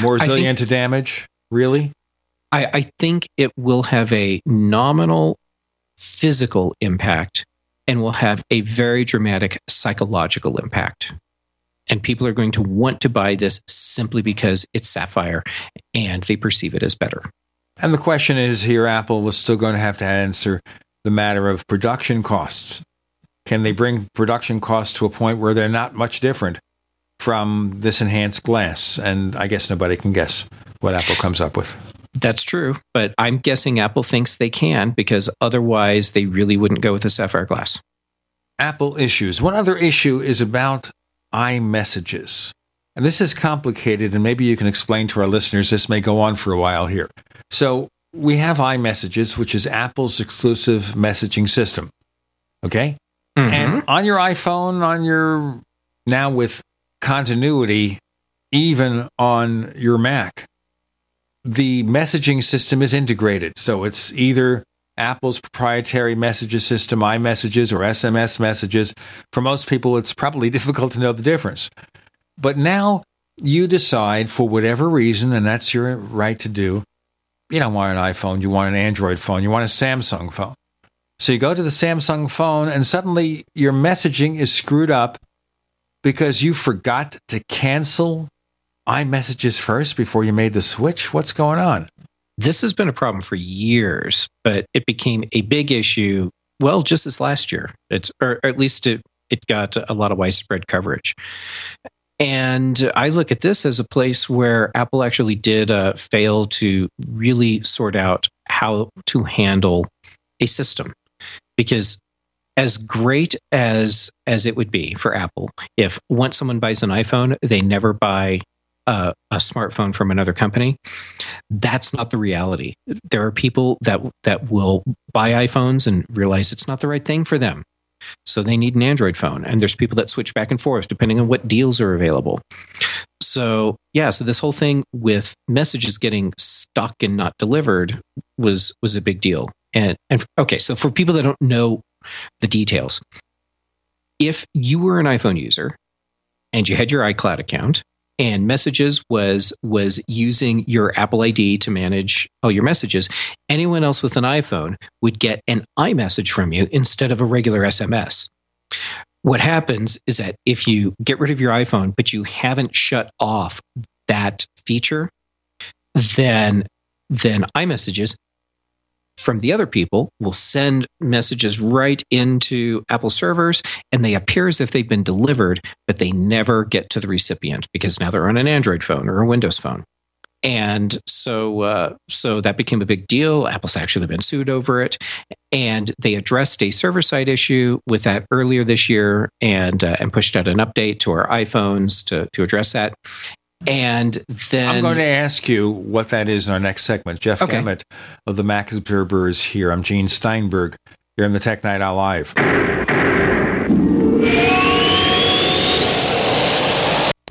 more I think- resilient to damage. Really? I, I think it will have a nominal physical impact and will have a very dramatic psychological impact and people are going to want to buy this simply because it's sapphire and they perceive it as better And the question is here Apple was still going to have to answer the matter of production costs. Can they bring production costs to a point where they're not much different from this enhanced glass? And I guess nobody can guess what Apple comes up with. That's true, but I'm guessing Apple thinks they can because otherwise they really wouldn't go with the sapphire glass. Apple issues. One other issue is about iMessages. And this is complicated, and maybe you can explain to our listeners. This may go on for a while here. So, we have iMessages, which is Apple's exclusive messaging system. Okay? Mm-hmm. And on your iPhone, on your now with continuity, even on your Mac, the messaging system is integrated. So it's either Apple's proprietary messages system, iMessages, or SMS messages. For most people, it's probably difficult to know the difference. But now you decide for whatever reason, and that's your right to do. You don't want an iPhone, you want an Android phone, you want a Samsung phone. So you go to the Samsung phone, and suddenly your messaging is screwed up because you forgot to cancel iMessages first before you made the switch. What's going on? This has been a problem for years, but it became a big issue. Well, just this last year, it's or, at least it it got a lot of widespread coverage. And I look at this as a place where Apple actually did uh, fail to really sort out how to handle a system, because as great as as it would be for Apple if once someone buys an iPhone, they never buy a, a smartphone from another company. That's not the reality. There are people that that will buy iPhones and realize it's not the right thing for them. So they need an Android phone. And there's people that switch back and forth depending on what deals are available. So yeah, so this whole thing with messages getting stuck and not delivered was was a big deal. And and okay, so for people that don't know the details, if you were an iPhone user and you had your iCloud account and messages was was using your Apple ID to manage all your messages, anyone else with an iPhone would get an iMessage from you instead of a regular SMS. What happens is that if you get rid of your iPhone but you haven't shut off that feature, then then iMessages from the other people will send messages right into Apple servers and they appear as if they've been delivered, but they never get to the recipient because now they're on an Android phone or a Windows phone. And so, uh, so that became a big deal. Apple's actually been sued over it, and they addressed a server-side issue with that earlier this year, and uh, and pushed out an update to our iPhones to to address that. And then I'm going to ask you what that is in our next segment. Jeff Okay. Emmett of the Mac Observer is here. I'm Gene Steinberg. You're in the Tech Night Owl Live.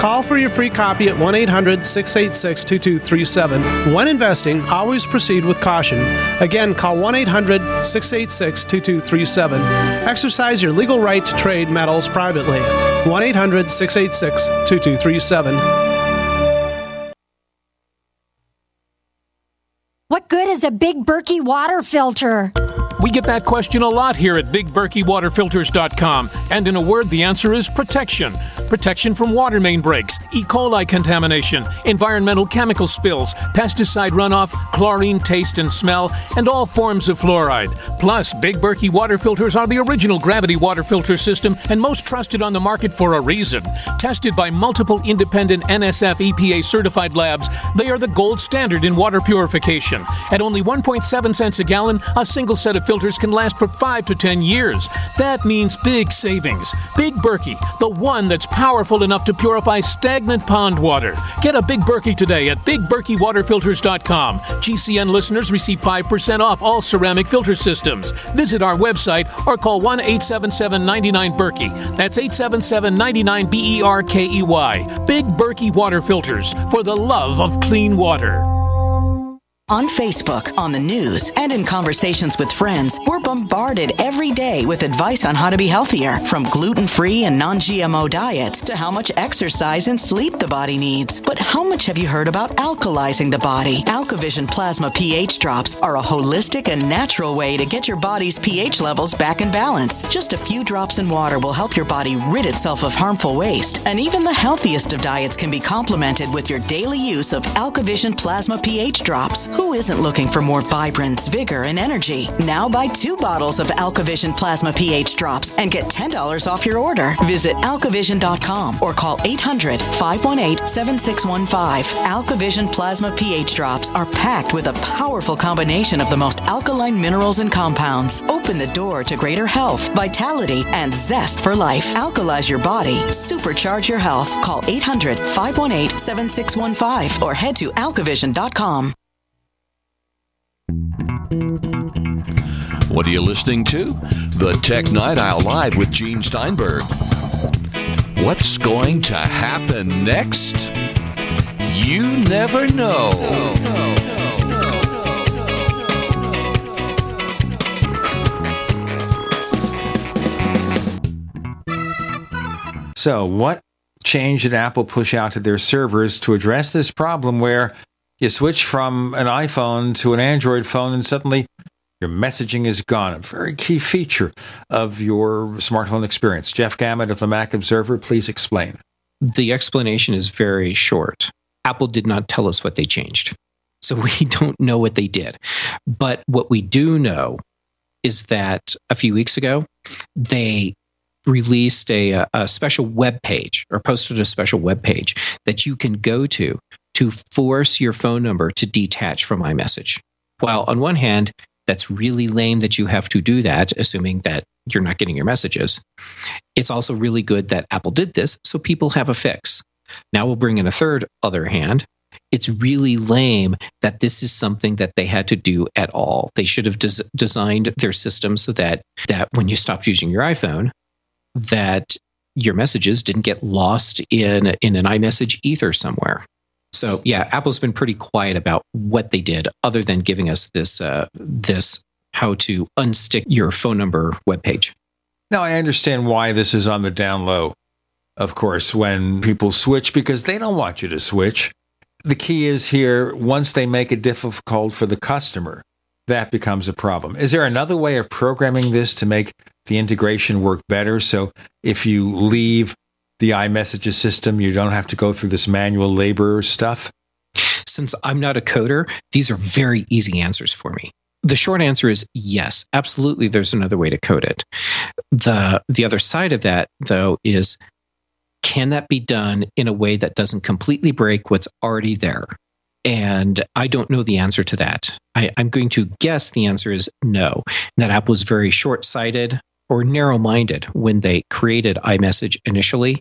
Call for your free copy at 1 800 686 2237. When investing, always proceed with caution. Again, call 1 800 686 2237. Exercise your legal right to trade metals privately. 1 800 686 2237. What good is a big Berkey water filter? We get that question a lot here at BigBerkeyWaterFilters.com, and in a word, the answer is protection. Protection from water main breaks, E. coli contamination, environmental chemical spills, pesticide runoff, chlorine taste and smell, and all forms of fluoride. Plus, Big Berkey water filters are the original gravity water filter system and most trusted on the market for a reason. Tested by multiple independent NSF EPA certified labs, they are the gold standard in water purification. At only 1.7 cents a gallon, a single set of filters can last for 5 to 10 years. That means big savings. Big Berkey, the one that's powerful enough to purify stagnant pond water. Get a Big Berkey today at bigberkeywaterfilters.com. GCN listeners receive 5% off all ceramic filter systems. Visit our website or call 1 877 99 Berkey. That's 877 99 B E R K E Y. Big Berkey Water Filters for the love of clean water. On Facebook, on the news, and in conversations with friends, we're bombarded every day with advice on how to be healthier, from gluten free and non GMO diets to how much exercise and sleep the body needs. But how much have you heard about alkalizing the body? AlkaVision Plasma pH drops are a holistic and natural way to get your body's pH levels back in balance. Just a few drops in water will help your body rid itself of harmful waste, and even the healthiest of diets can be complemented with your daily use of AlkaVision Plasma pH drops. Who isn't looking for more vibrance, vigor, and energy? Now buy two bottles of AlkaVision Plasma pH drops and get $10 off your order. Visit alkavision.com or call 800 518 7615. AlkaVision Plasma pH drops are packed with a powerful combination of the most alkaline minerals and compounds. Open the door to greater health, vitality, and zest for life. Alkalize your body, supercharge your health. Call 800 518 7615 or head to alkavision.com. What are you listening to? The Tech Night Owl Live with Gene Steinberg. What's going to happen next? You never know. So, what change did Apple push out to their servers to address this problem where you switch from an iPhone to an Android phone and suddenly your messaging is gone? A very key feature of your smartphone experience. Jeff Gamet of the Mac Observer, please explain. The explanation is very short. Apple did not tell us what they changed. So we don't know what they did. But what we do know is that a few weeks ago, they released a, a special web page or posted a special web page that you can go to to force your phone number to detach from iMessage. While on one hand, that's really lame that you have to do that, assuming that you're not getting your messages. It's also really good that Apple did this, so people have a fix. Now we'll bring in a third other hand. It's really lame that this is something that they had to do at all. They should have des- designed their system so that that when you stopped using your iPhone, that your messages didn't get lost in in an iMessage ether somewhere. So yeah, Apple's been pretty quiet about what they did, other than giving us this uh, this how to unstick your phone number webpage. Now I understand why this is on the down low. Of course, when people switch because they don't want you to switch. The key is here once they make it difficult for the customer, that becomes a problem. Is there another way of programming this to make the integration work better? So if you leave the iMessages system, you don't have to go through this manual labor stuff? Since I'm not a coder, these are very easy answers for me. The short answer is yes, absolutely there's another way to code it. The the other side of that though is can that be done in a way that doesn't completely break what's already there? And I don't know the answer to that. I, am going to guess the answer is no. That app was very short sighted or narrow minded when they created iMessage initially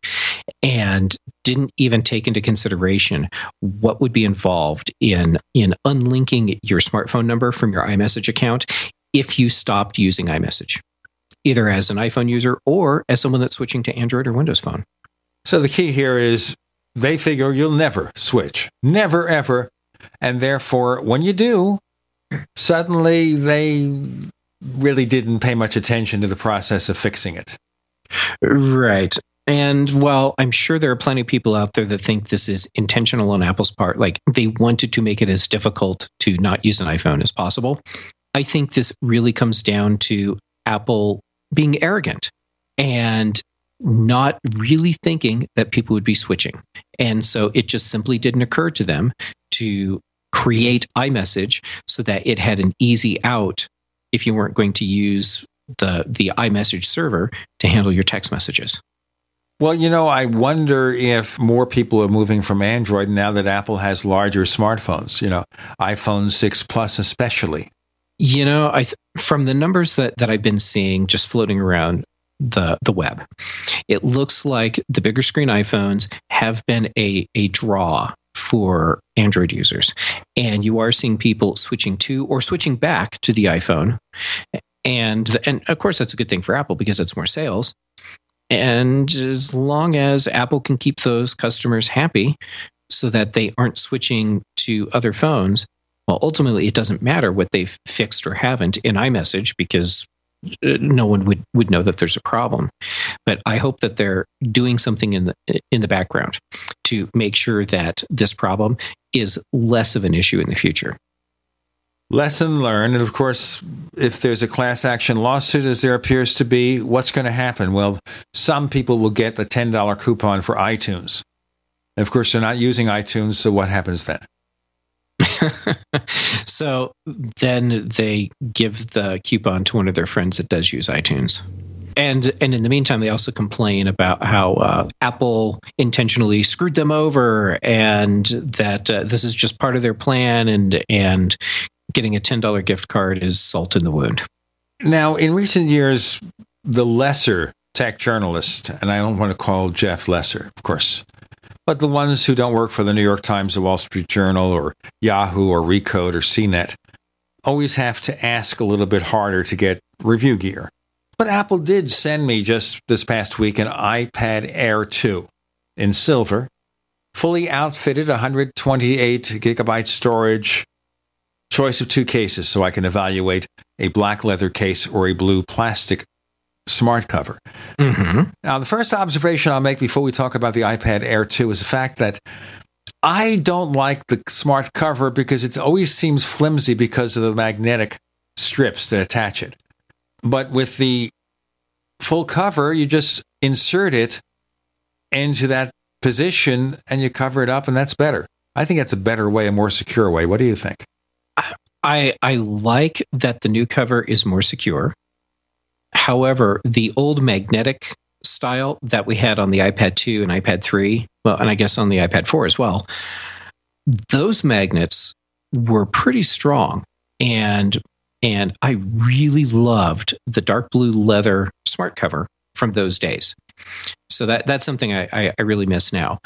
and didn't even take into consideration what would be involved in, in unlinking your smartphone number from your iMessage account if you stopped using iMessage, either as an iPhone user or as someone that's switching to Android or Windows Phone. So the key here is they figure you'll never switch, never ever. And therefore, when you do, suddenly they really didn't pay much attention to the process of fixing it. Right. And while I'm sure there are plenty of people out there that think this is intentional on Apple's part, like they wanted to make it as difficult to not use an iPhone as possible, I think this really comes down to Apple being arrogant and not really thinking that people would be switching. And so it just simply didn't occur to them to create iMessage so that it had an easy out if you weren't going to use the the iMessage server to handle your text messages. Well, you know, I wonder if more people are moving from Android now that Apple has larger smartphones, you know, iPhone 6 Plus especially. You know, I th- from the numbers that that I've been seeing just floating around the the web, it looks like the bigger screen iPhones have been a a draw for Android users. And you are seeing people switching to or switching back to the iPhone. And and of course that's a good thing for Apple because it's more sales. And as long as Apple can keep those customers happy so that they aren't switching to other phones, well, ultimately it doesn't matter what they've fixed or haven't in iMessage because no one would, would know that there's a problem. But I hope that they're doing something in the in the background to make sure that this problem is less of an issue in the future. Lesson learned. And of course, if there's a class action lawsuit, as there appears to be, what's going to happen? Well, some people will get the $10 coupon for iTunes. And of course, they're not using iTunes, so what happens then? so then they give the coupon to one of their friends that does use iTunes. And and in the meantime, they also complain about how uh, Apple intentionally screwed them over, and that uh, this is just part of their plan, and and getting a ten dollar gift card is salt in the wound. Now, in recent years, the lesser tech journalist, and I don't want to call Jeff lesser, of course, but the ones who don't work for the New York Times, the Wall Street Journal, or Yahoo, or Recode, or CNET, always have to ask a little bit harder to get review gear. But Apple did send me just this past week an iPad Air 2 in silver, fully outfitted, 128 gigabyte storage, choice of two cases so I can evaluate a black leather case or a blue plastic smart cover. Mm-hmm. Now, the first observation I'll make before we talk about the iPad Air 2 is the fact that I don't like the smart cover because it always seems flimsy because of the magnetic strips that attach it. But with the full cover, you just insert it into that position and you cover it up, and that's better. I think that's a better way, a more secure way. What do you think? I I like that the new cover is more secure. However, the old magnetic style that we had on the iPad 2 and iPad 3, well, and I guess on the iPad 4 as well, those magnets were pretty strong. And and I really loved the dark blue leather smart cover from those days. So that that's something I, I, I really miss now.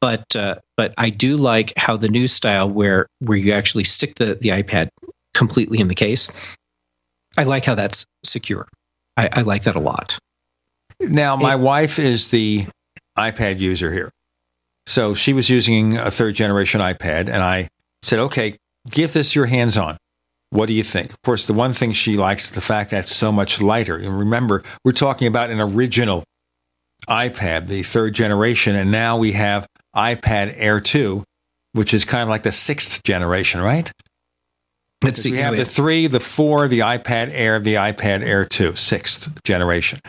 But uh, but I do like how the new style where where you actually stick the, the iPad completely in the case. I like how that's secure. I, I like that a lot. Now, my it, wife is the iPad user here. So she was using a third generation iPad, and I said, okay, give this your hands on. What do you think? Of course, the one thing she likes is the fact that it's so much lighter. And remember, we're talking about an original iPad, the third generation, and now we have iPad Air 2, which is kind of like the sixth generation, right? Let's see. We have the three, the four, the iPad Air, the iPad Air 2, sixth generation.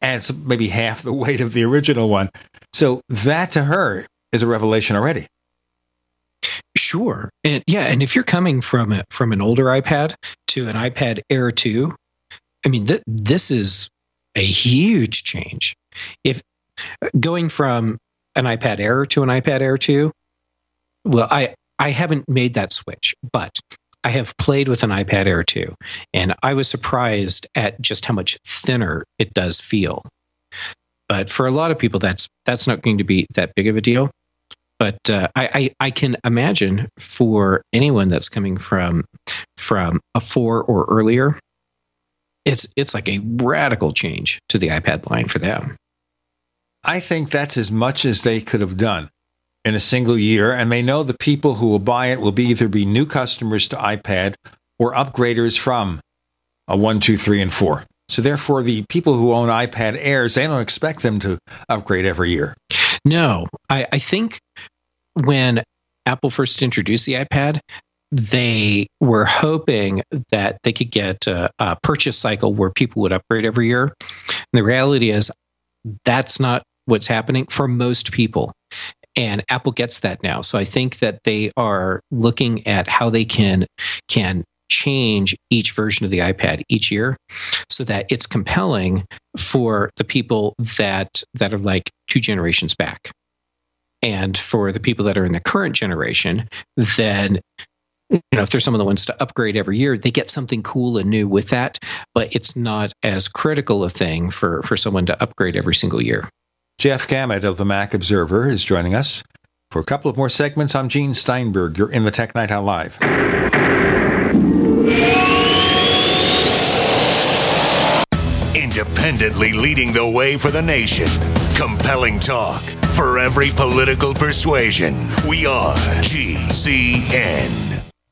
And it's maybe half the weight of the original one. So that to her is a revelation already. Sure. And yeah, and if you're coming from a, from an older iPad to an iPad Air 2, I mean th- this is a huge change. If going from an iPad Air to an iPad Air 2, well, I I haven't made that switch, but I have played with an iPad Air 2, and I was surprised at just how much thinner it does feel. But for a lot of people, that's that's not going to be that big of a deal. But uh, I, I, I can imagine for anyone that's coming from from a four or earlier, it's it's like a radical change to the iPad line for them. I think that's as much as they could have done in a single year, and they know the people who will buy it will be either be new customers to iPad or upgraders from a one, two, three, and four. So therefore, the people who own iPad Airs, they don't expect them to upgrade every year. No, I, I think when Apple first introduced the iPad, they were hoping that they could get a, a purchase cycle where people would upgrade every year. And the reality is, that's not what's happening for most people and apple gets that now. So i think that they are looking at how they can can change each version of the ipad each year so that it's compelling for the people that that are like two generations back. And for the people that are in the current generation then you know if there's someone that wants to upgrade every year they get something cool and new with that but it's not as critical a thing for for someone to upgrade every single year Jeff Gamet of the Mac Observer is joining us for a couple of more segments. I'm Gene Steinberg. You're in the Tech Night Owl Live. Independently leading the way for the nation. Compelling talk for every political persuasion. We are GCN.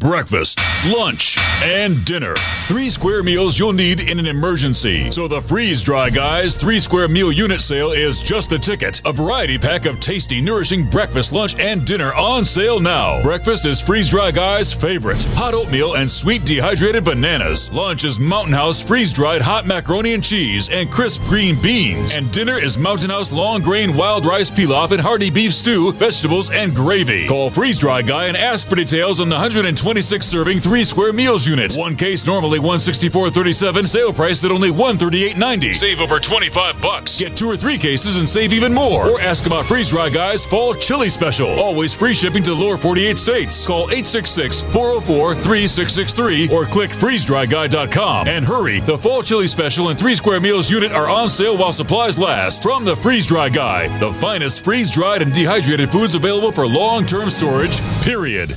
Breakfast, lunch, and dinner. Three square meals you'll need in an emergency. So the Freeze Dry Guys three square meal unit sale is just the ticket. A variety pack of tasty, nourishing breakfast, lunch, and dinner on sale now. Breakfast is Freeze Dry Guys' favorite hot oatmeal and sweet dehydrated bananas. Lunch is Mountain House freeze dried hot macaroni and cheese and crisp green beans. And dinner is Mountain House long grain wild rice pilaf and hearty beef stew, vegetables, and gravy. Call Freeze Dry Guy and ask for details on the 126 serving three square meals unit. One case normally 164.37, sale price at only 138.90. Save over 25 bucks. Get two or three cases and save even more. Or ask about Freeze Dry Guy's fall chili special. Always free shipping to the lower 48 states. Call 866 404 3663 or click freezedryguy.com. And hurry, the fall chili special and three square meals unit are on sale while supplies last. From the Freeze Dry Guy, the finest freeze dried and dehydrated foods available for long term storage, period.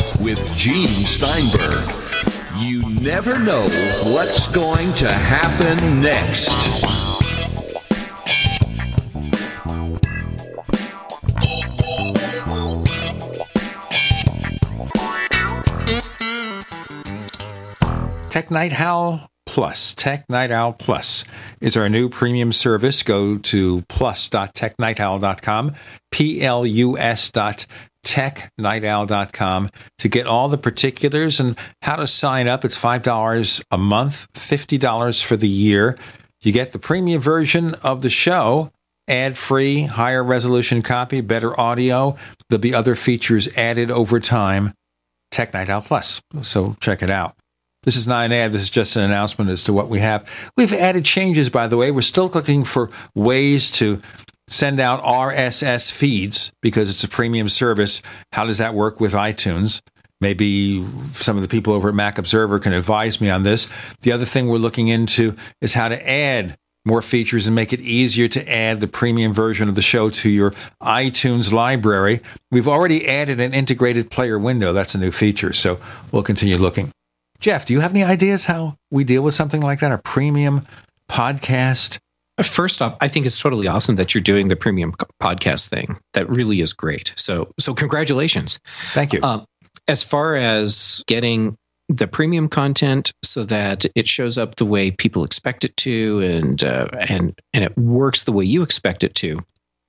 with Gene Steinberg. You never know what's going to happen next. Tech Night Owl Plus. Tech Night Owl Plus is our new premium service. Go to plus.technightowl.com, P L U S dot technightowl.com to get all the particulars and how to sign up. It's $5 a month, $50 for the year. You get the premium version of the show, ad free, higher resolution copy, better audio. There'll be other features added over time. Tech Night Owl Plus. So check it out. This is not an ad. This is just an announcement as to what we have. We've added changes, by the way. We're still looking for ways to send out RSS feeds because it's a premium service. How does that work with iTunes? Maybe some of the people over at Mac Observer can advise me on this. The other thing we're looking into is how to add more features and make it easier to add the premium version of the show to your iTunes library. We've already added an integrated player window. That's a new feature. So we'll continue looking. Jeff, do you have any ideas how we deal with something like that? A premium podcast? First off, I think it's totally awesome that you're doing the premium podcast thing. That really is great. So, so congratulations. Thank you. Um, as far as getting the premium content so that it shows up the way people expect it to, and uh, and and it works the way you expect it to.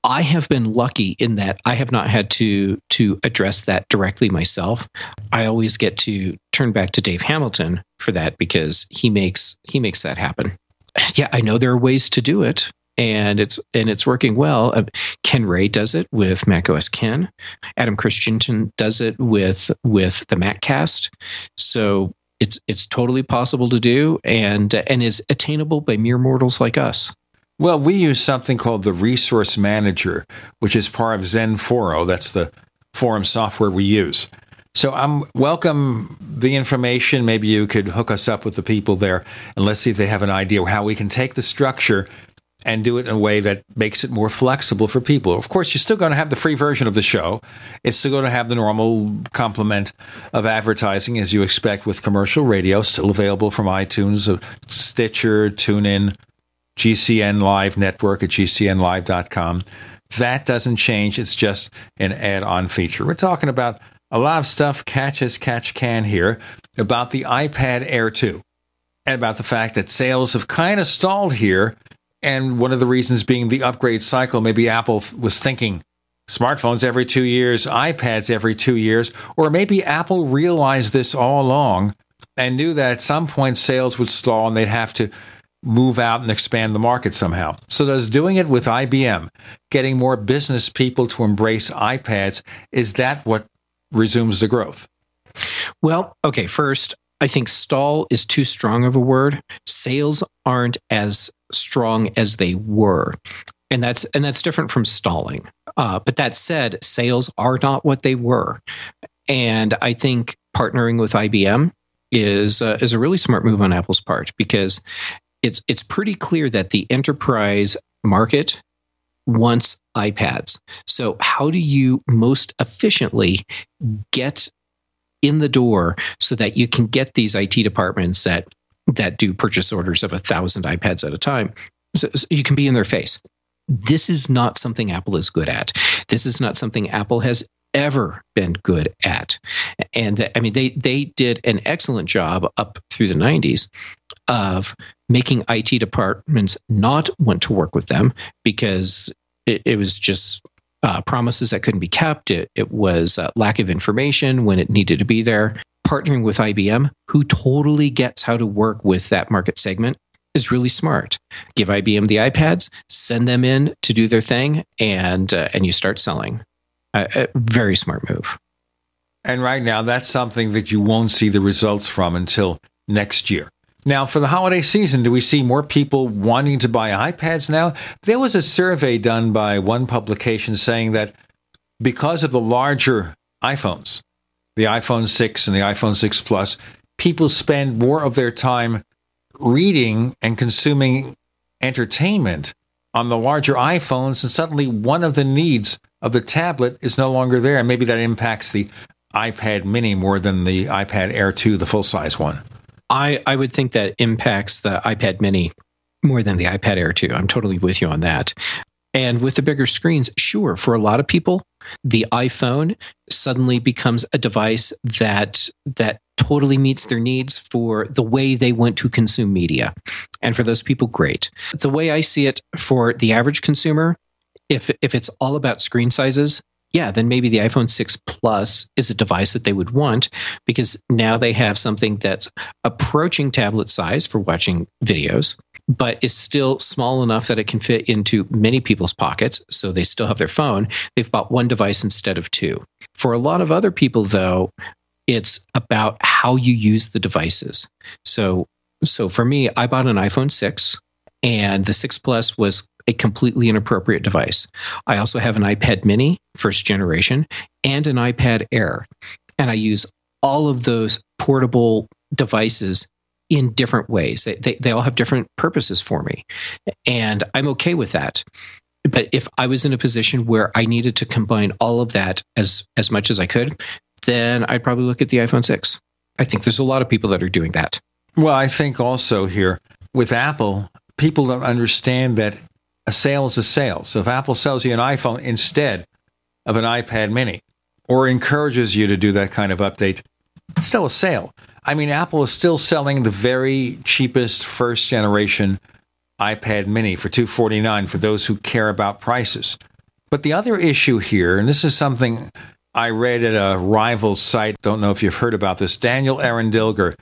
I have been lucky in that I have not had to to address that directly myself. I always get to turn back to Dave Hamilton for that because he makes he makes that happen. Yeah, I know there are ways to do it and it's and it's working well. Uh, Ken Ray does it with Mac OS Ken. Adam Christianson does it with with the MacCast. So it's it's totally possible to do and and is attainable by mere mortals like us. Well, we use something called the Resource Manager, which is part of XenForo. That's the forum software we use. So I'm welcome the information. Maybe you could hook us up with the people there and let's see if they have an idea how we can take the structure and do it in a way that makes it more flexible for people. Of course, you're still going to have the free version of the show. It's still going to have the normal complement of advertising as you expect with commercial radio, still available from iTunes, uh, Stitcher, TuneIn, GCN Live Network at GCNlive.com. That doesn't change. It's just an add on feature. We're talking about a lot of stuff catch as catch can here about the iPad Air 2 and about the fact that sales have kind of stalled here And one of the reasons being the upgrade cycle. Maybe Apple was thinking smartphones every two years, iPads every two years, or maybe Apple realized this all along and knew that at some point sales would stall and they'd have to move out and expand the market somehow. So does doing it with IBM, getting more business people to embrace iPads, is that what resumes the growth? Well, okay, first, I think stall is too strong of a word. Sales aren't as strong as they were. And that's and that's different from stalling. Uh, but that said, sales are not what they were. And I think partnering with IBM is uh, is a really smart move on Apple's part because it's it's pretty clear that the enterprise market wants iPads. So how do you most efficiently get in the door so that you can get these IT departments that that do purchase orders of a thousand iPads at a time? So, so you can be in their face. This is not something Apple is good at. This is not something Apple has ever been good at. And I mean, they they did an excellent job up through the 90s of making IT departments not want to work with them because it, it was just uh, promises that couldn't be kept. It, it was lack of information when it needed to be there. Partnering with IBM, who totally gets how to work with that market segment, is really smart. Give IBM the iPads, send them in to do their thing, and uh, and you start selling. a very smart move. And right now, that's something that you won't see the results from until next year. Now, for the holiday season, do we see more people wanting to buy iPads now? There was a survey done by one publication saying that because of the larger iPhones, the iPhone 6 and the iPhone 6 Plus, people spend more of their time reading and consuming entertainment on the larger iPhones, and suddenly one of the needs of the tablet is no longer there. And maybe that impacts the iPad mini more than the iPad Air 2, the full size one. I, I would think that impacts the iPad mini more than the iPad Air 2. I'm totally with you on that. And with the bigger screens, sure, for a lot of people, the iPhone suddenly becomes a device that that totally meets their needs for the way they want to consume media. And for those people, great. The way I see it for the average consumer, if if it's all about screen sizes, yeah, then maybe the iPhone 6 Plus is a device that they would want because now they have something that's approaching tablet size for watching videos, but is still small enough that it can fit into many people's pockets. So they still have their phone. They've bought one device instead of two. For a lot of other people, though, it's about how you use the devices. So, so for me, I bought an iPhone 6 and the 6 Plus was a completely inappropriate device. I also have an iPad mini, first generation, and an iPad Air. And I use all of those portable devices in different ways. They, they, they all have different purposes for me. And I'm okay with that. But if I was in a position where I needed to combine all of that as, as much as I could, then I'd probably look at the iPhone 6. I think there's a lot of people that are doing that. Well, I think also here with Apple, people don't understand that a sale is a sale. So if Apple sells you an iPhone instead of an iPad mini or encourages you to do that kind of update, it's still a sale. I mean, Apple is still selling the very cheapest first generation iPad mini for 249 for those who care about prices. But the other issue here, and this is something I read at a rival site, don't know if you've heard about this, Daniel Eran Dilger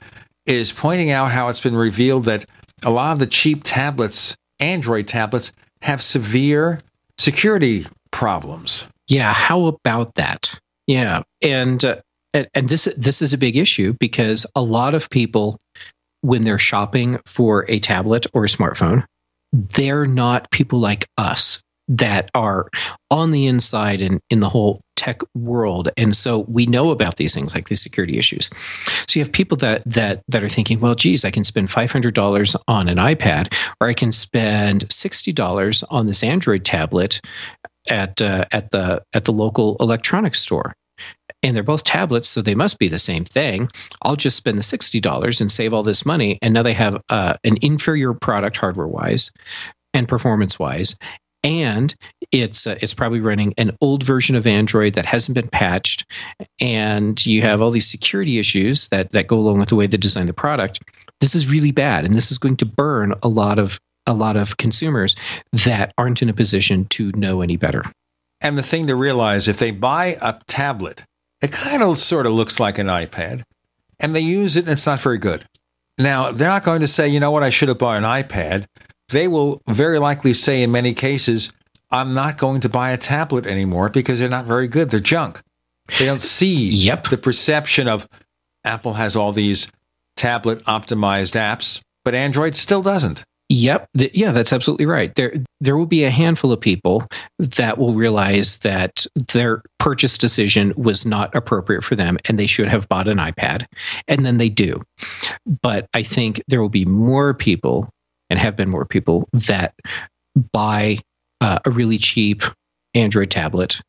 is pointing out how it's been revealed that a lot of the cheap tablets, Android tablets, have severe security problems. Yeah, how about that? Yeah, and uh, and, and this this is a big issue because a lot of people when they're shopping for a tablet or a smartphone, they're not people like us that are on the inside and in the whole tech world and so we know about these things like these security issues so you have people that that that are thinking well geez i can spend $500 on an ipad or i can spend $60 on this android tablet at uh, at the at the local electronics store and they're both tablets, so they must be the same thing. I'll just spend the $60 and save all this money. And now they have uh, an inferior product hardware wise and performance wise and it's uh, it's probably running an old version of Android that hasn't been patched, and you have all these security issues that that go along with the way they design the product. This is really bad, and this is going to burn a lot of a lot of consumers that aren't in a position to know any better. And the thing to realize if they buy a tablet, it kind of sort of looks like an iPad, and they use it and it's not very good. Now, they're not going to say, you know what, I should have bought an iPad. They will very likely say, in many cases, I'm not going to buy a tablet anymore because they're not very good. They're junk. They don't see yep. the perception of Apple has all these tablet optimized apps, but Android still doesn't. Yep. Yeah, that's absolutely right. There there will be a handful of people that will realize that their purchase decision was not appropriate for them and they should have bought an iPad. And then they do. But I think there will be more people and have been more people that buy uh, a really cheap Android tablet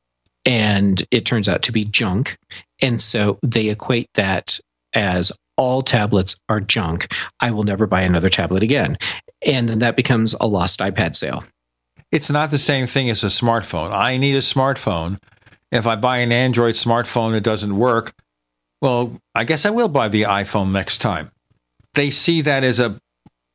and it turns out to be junk. And so they equate that as all tablets are junk. I will never buy another tablet again. And then that becomes a lost iPad sale. It's not the same thing as a smartphone. I need a smartphone. If I buy an Android smartphone that doesn't work, well, I guess I will buy the iPhone next time. They see that as a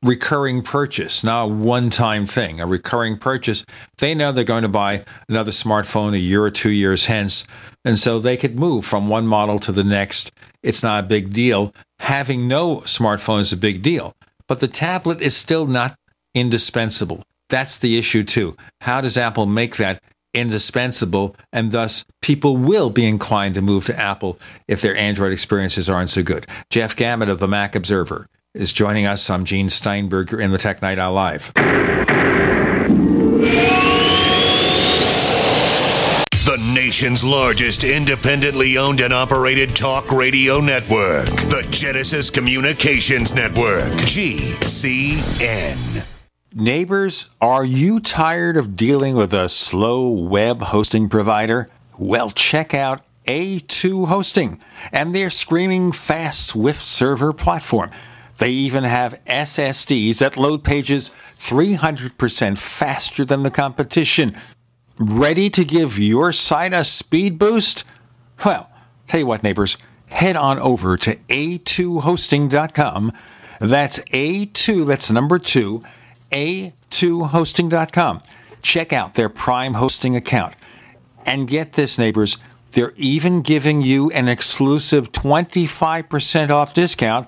recurring purchase, not a one time thing, a recurring purchase. They know they're going to buy another smartphone a year or two years hence. And so they could move from one model to the next. It's not a big deal. Having no smartphone is a big deal, but the tablet is still not indispensable. That's the issue, too. How does Apple make that indispensable? And thus, people will be inclined to move to Apple if their Android experiences aren't so good. Jeff Gamet of the Mac Observer is joining us. I'm Gene Steinberger in the Tech Night Owl Live. The nation's largest independently owned and operated talk radio network, the Genesis Communications Network, GCN. Neighbors, are you tired of dealing with a slow web hosting provider? Well, check out A2 Hosting and their screaming fast Swift server platform. They even have SSDs that load pages 300% faster than the competition. Ready to give your site a speed boost? Well, tell you what, neighbors, head on over to a2hosting.com. That's A2, that's number two, a2hosting.com. Check out their Prime hosting account. And get this, neighbors, they're even giving you an exclusive 25% off discount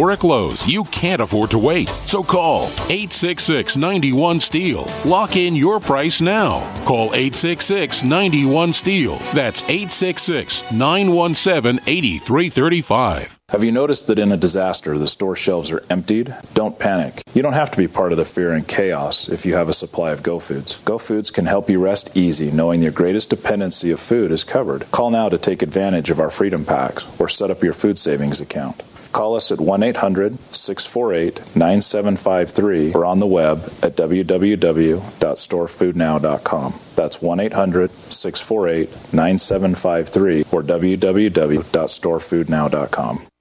historic lows. You can't afford to wait. So call 866 91 Steel. Lock in your price now. Call 866 91 Steel. That's 866 917 8335. Have you noticed that in a disaster the store shelves are emptied? Don't panic. You don't have to be part of the fear and chaos if you have a supply of Go Foods. Go Foods can help you rest easy knowing your greatest dependency of food is covered. Call now to take advantage of our Freedom Packs or set up your food savings account. Call us at 1 800 648 9753 or on the web at www.storefoodnow.com. That's 1 800 648 9753 or www.storefoodnow.com.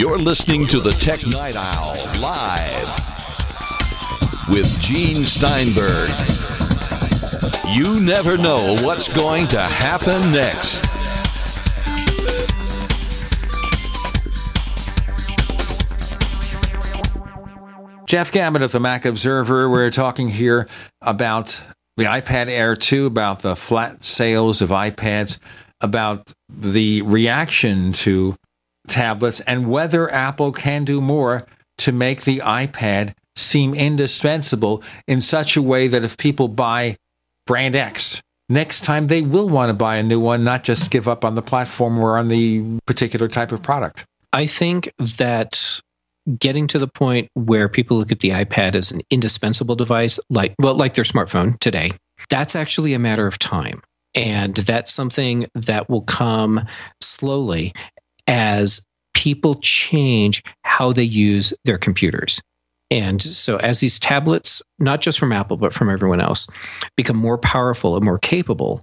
You're listening to the Tech Night Owl live with Gene Steinberg. You never know what's going to happen next. Jeff Gamet of the Mac Observer. We're talking here about the iPad Air 2, about the flat sales of iPads, about the reaction to tablets, and whether Apple can do more to make the iPad seem indispensable in such a way that if people buy brand X, next time they will want to buy a new one, not just give up on the platform or on the particular type of product. I think that getting to the point where people look at the iPad as an indispensable device, like well, like their smartphone today, that's actually a matter of time. And that's something that will come slowly as people change how they use their computers. And so, as these tablets, not just from Apple, but from everyone else, become more powerful and more capable,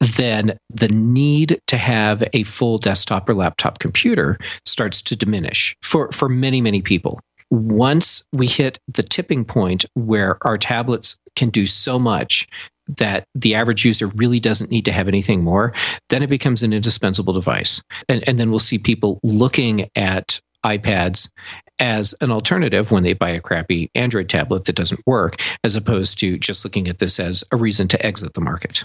then the need to have a full desktop or laptop computer starts to diminish for, for many, many people. Once we hit the tipping point where our tablets can do so much that the average user really doesn't need to have anything more, then it becomes an indispensable device. And, and then we'll see people looking at iPads as an alternative when they buy a crappy Android tablet that doesn't work, as opposed to just looking at this as a reason to exit the market.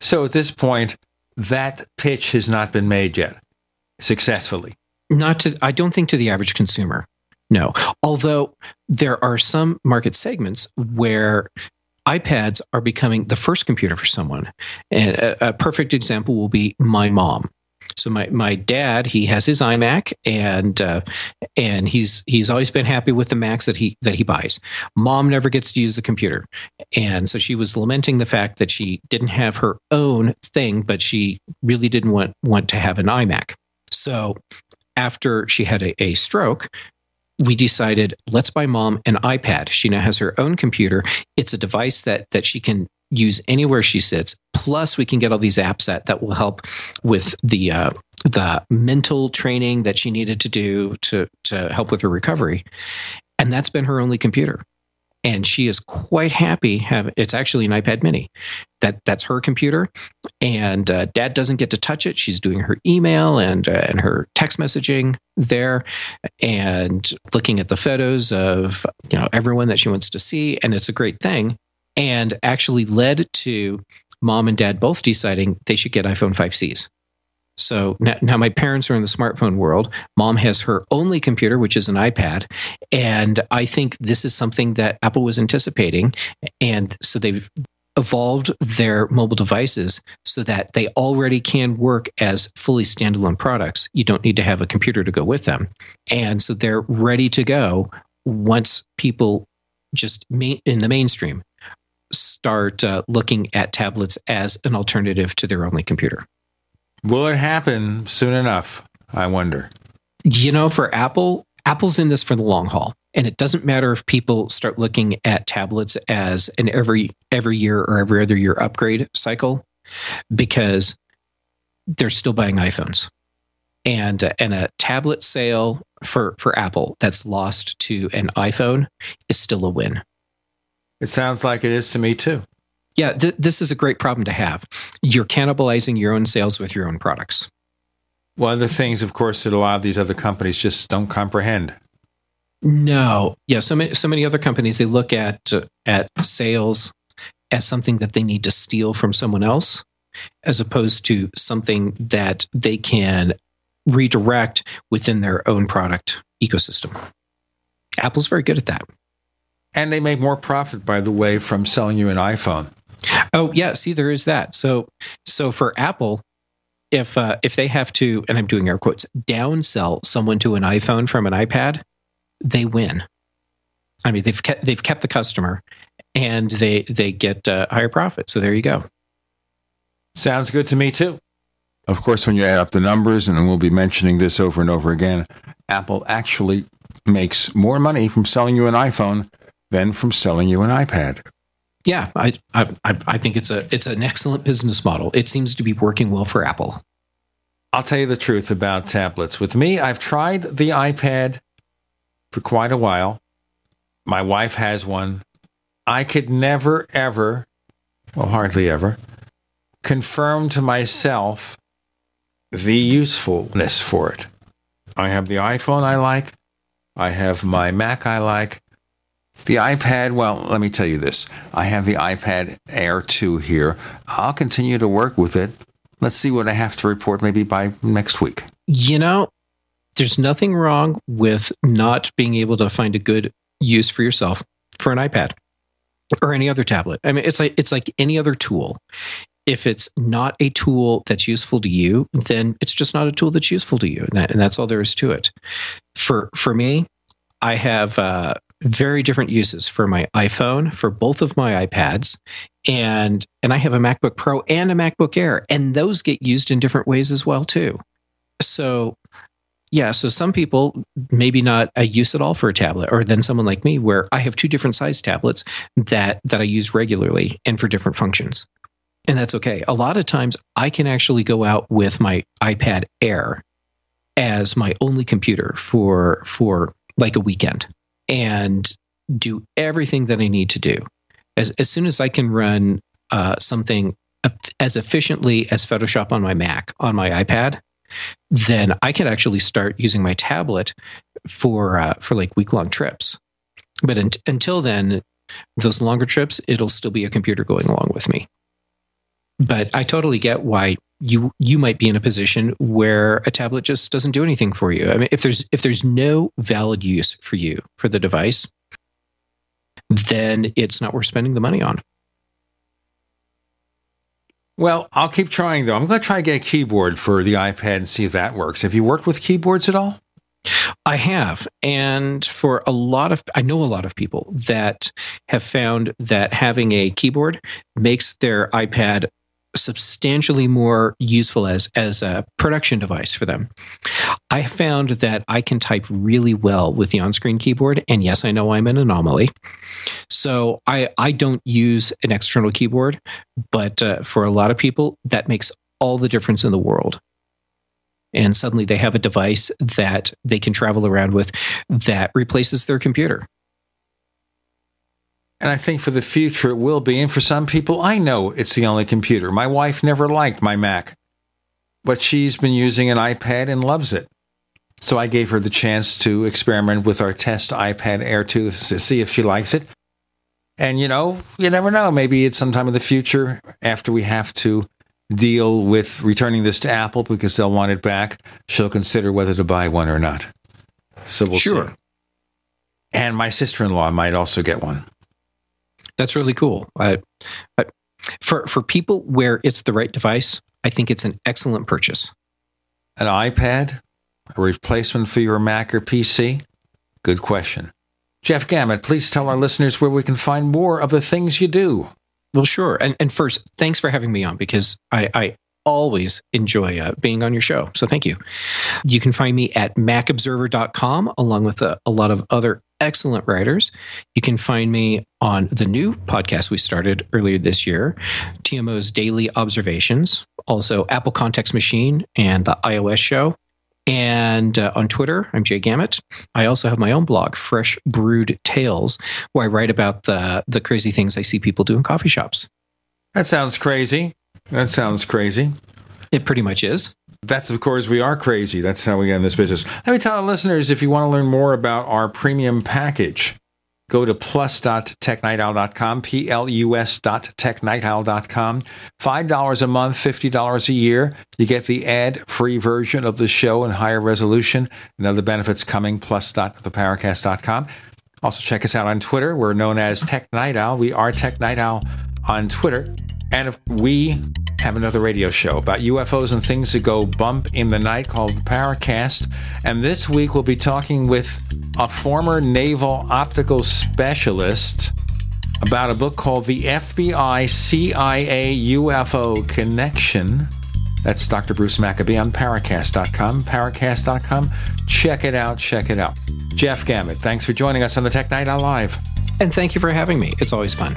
So at this point, that pitch has not been made yet successfully. Not to, I don't think to the average consumer. No. Although there are some market segments where iPads are becoming the first computer for someone. And a, a, perfect example will be my mom. So my my dad, he has his iMac, and uh, and he's he's always been happy with the Macs that he that he buys. Mom never gets to use the computer, and so she was lamenting the fact that she didn't have her own thing, but she really didn't want want to have an iMac. So after she had a, a stroke, we decided let's buy mom an iPad. She now has her own computer. It's a device that that she can use anywhere she sits. Plus, we can get all these apps that that will help with the uh, the mental training that she needed to do to to help with her recovery. And that's been her only computer and she is quite happy have it's actually an ipad mini. That that's her computer. And uh, dad doesn't get to touch it. She's doing her email and uh, and her text messaging there and looking at the photos of you know everyone that she wants to see. And it's a great thing. And actually led to mom and dad both deciding they should get iphone 5cs so now, now, my parents are in the smartphone world. Mom has her only computer, which is an iPad. And I think this is something that Apple was anticipating. And so they've evolved their mobile devices so that they already can work as fully standalone products. You don't need to have a computer to go with them. And so they're ready to go once people just in the mainstream start uh, looking at tablets as an alternative to their only computer. Will it happen soon enough? I wonder. You know, for Apple, Apple's in this for the long haul. And it doesn't matter if people start looking at tablets as an every every year or every other year upgrade cycle, because they're still buying iPhones. and and a tablet sale for for Apple that's lost to an iPhone is still a win. It sounds like it is to me too. Yeah, th- this is a great problem to have. You're cannibalizing your own sales with your own products. One of the things, of course, that a lot of these other companies just don't comprehend. No, yeah, so many so many other companies they look at uh, at sales as something that they need to steal from someone else, as opposed to something that they can redirect within their own product ecosystem. Apple's very good at that. And they make more profit, by the way, from selling you an iPhone. Oh yeah, see there is that. So so for Apple, if uh, if they have to, and I'm doing air quotes, downsell someone to an iPhone from an iPad, they win. I mean, they've kept they've kept the customer, and they they get uh, higher profit. So there you go. Sounds good to me too. Of course, when you add up the numbers, and we'll be mentioning this over and over again, Apple actually makes more money from selling you an iPhone than from selling you an iPad. Yeah, I, I I think it's a it's an excellent business model. It seems to be working well for Apple. I'll tell you the truth about tablets. With me, I've tried the iPad for quite a while. My wife has one. I could never, ever, well, hardly ever, confirm to myself the usefulness for it. I have the iPhone I like. I have my Mac I like. The iPad, well, let me tell you this. I have the iPad Air 2 here. I'll continue to work with it. Let's see what I have to report maybe by next week. You know, there's nothing wrong with not being able to find a good use for yourself for an iPad or any other tablet. I mean, it's like it's like any other tool. If it's not a tool that's useful to you, then it's just not a tool that's useful to you, and, that, and that's all there is to it. For for me, I have uh, very different uses for my iPhone, for both of my iPads, and and I have a MacBook Pro and a MacBook Air, and those get used in different ways as well too. So yeah, so some people maybe not a use at all for a tablet, or then someone like me where I have two different size tablets that that I use regularly and for different functions. And that's okay. A lot of times I can actually go out with my iPad Air as my only computer for for like a weekend and do everything that I need to do. As, as soon as I can run uh, something as efficiently as Photoshop on my Mac on my iPad, then I can actually start using my tablet for uh, for like week long trips. But in, until then, those longer trips, it'll still be a computer going along with me. But I totally get why you you might be in a position where a tablet just doesn't do anything for you. I mean, if there's if there's no valid use for you for the device, then it's not worth spending the money on. Well, I'll keep trying though. I'm going to try to get a keyboard for the iPad and see if that works. Have you worked with keyboards at all? I have. And for a lot of, I know a lot of people that have found that having a keyboard makes their iPad substantially more useful as as a production device for them. I found that I can type really well with the on-screen keyboard and yes, I know I'm an anomaly. So I I don't use an external keyboard, but uh, for a lot of people that makes all the difference in the world. And suddenly they have a device that they can travel around with that replaces their computer. And I think for the future it will be. And for some people, I know it's the only computer. My wife never liked my Mac, but she's been using an iPad and loves it. So I gave her the chance to experiment with our test iPad Air 2 to see if she likes it. And you know, you never know. Maybe it's sometime in the future after we have to deal with returning this to Apple because they'll want it back. She'll consider whether to buy one or not. So we'll sure. see. And my sister in law might also get one. That's really cool. I, I, for for people where it's the right device, I think it's an excellent purchase. An iPad, a replacement for your Mac or PC? Good question. Jeff Gamet, please tell our listeners where we can find more of the things you do. Well, sure. And and first, thanks for having me on because I, I always enjoy uh, being on your show. So thank you. You can find me at macobserver.com along with a, a lot of other excellent writers. You can find me on the new podcast we started earlier this year, TMO's Daily Observations, also Apple Context Machine and the iOS show. And uh, on Twitter, I'm Jay Gamet. I also have my own blog, Fresh Brewed Tales, where I write about the the crazy things I see people do in coffee shops. That sounds crazy. That sounds crazy. It pretty much is. That's, of course, we are crazy. That's how we get in this business. Let me tell the listeners if you want to learn more about our premium package, go to plus.technightowl.com, P-L-U-S.technightowl.com. $5 a month, $50 a year. You get the ad-free version of the show in higher resolution and other benefits coming, plus.theparacast.com. Also, check us out on Twitter. We're known as Tech Night Owl. We are Tech Night Owl on Twitter. And we have another radio show about UFOs and things that go bump in the night called the Paracast. And this week we'll be talking with a former naval optical specialist about a book called The FBI CIA UFO Connection. That's Dr. Bruce Maccabee on Paracast.com. Paracast.com. Check it out. Check it out. Jeff Gamet, thanks for joining us on the Tech Night Owl Live. And thank you for having me. It's always fun.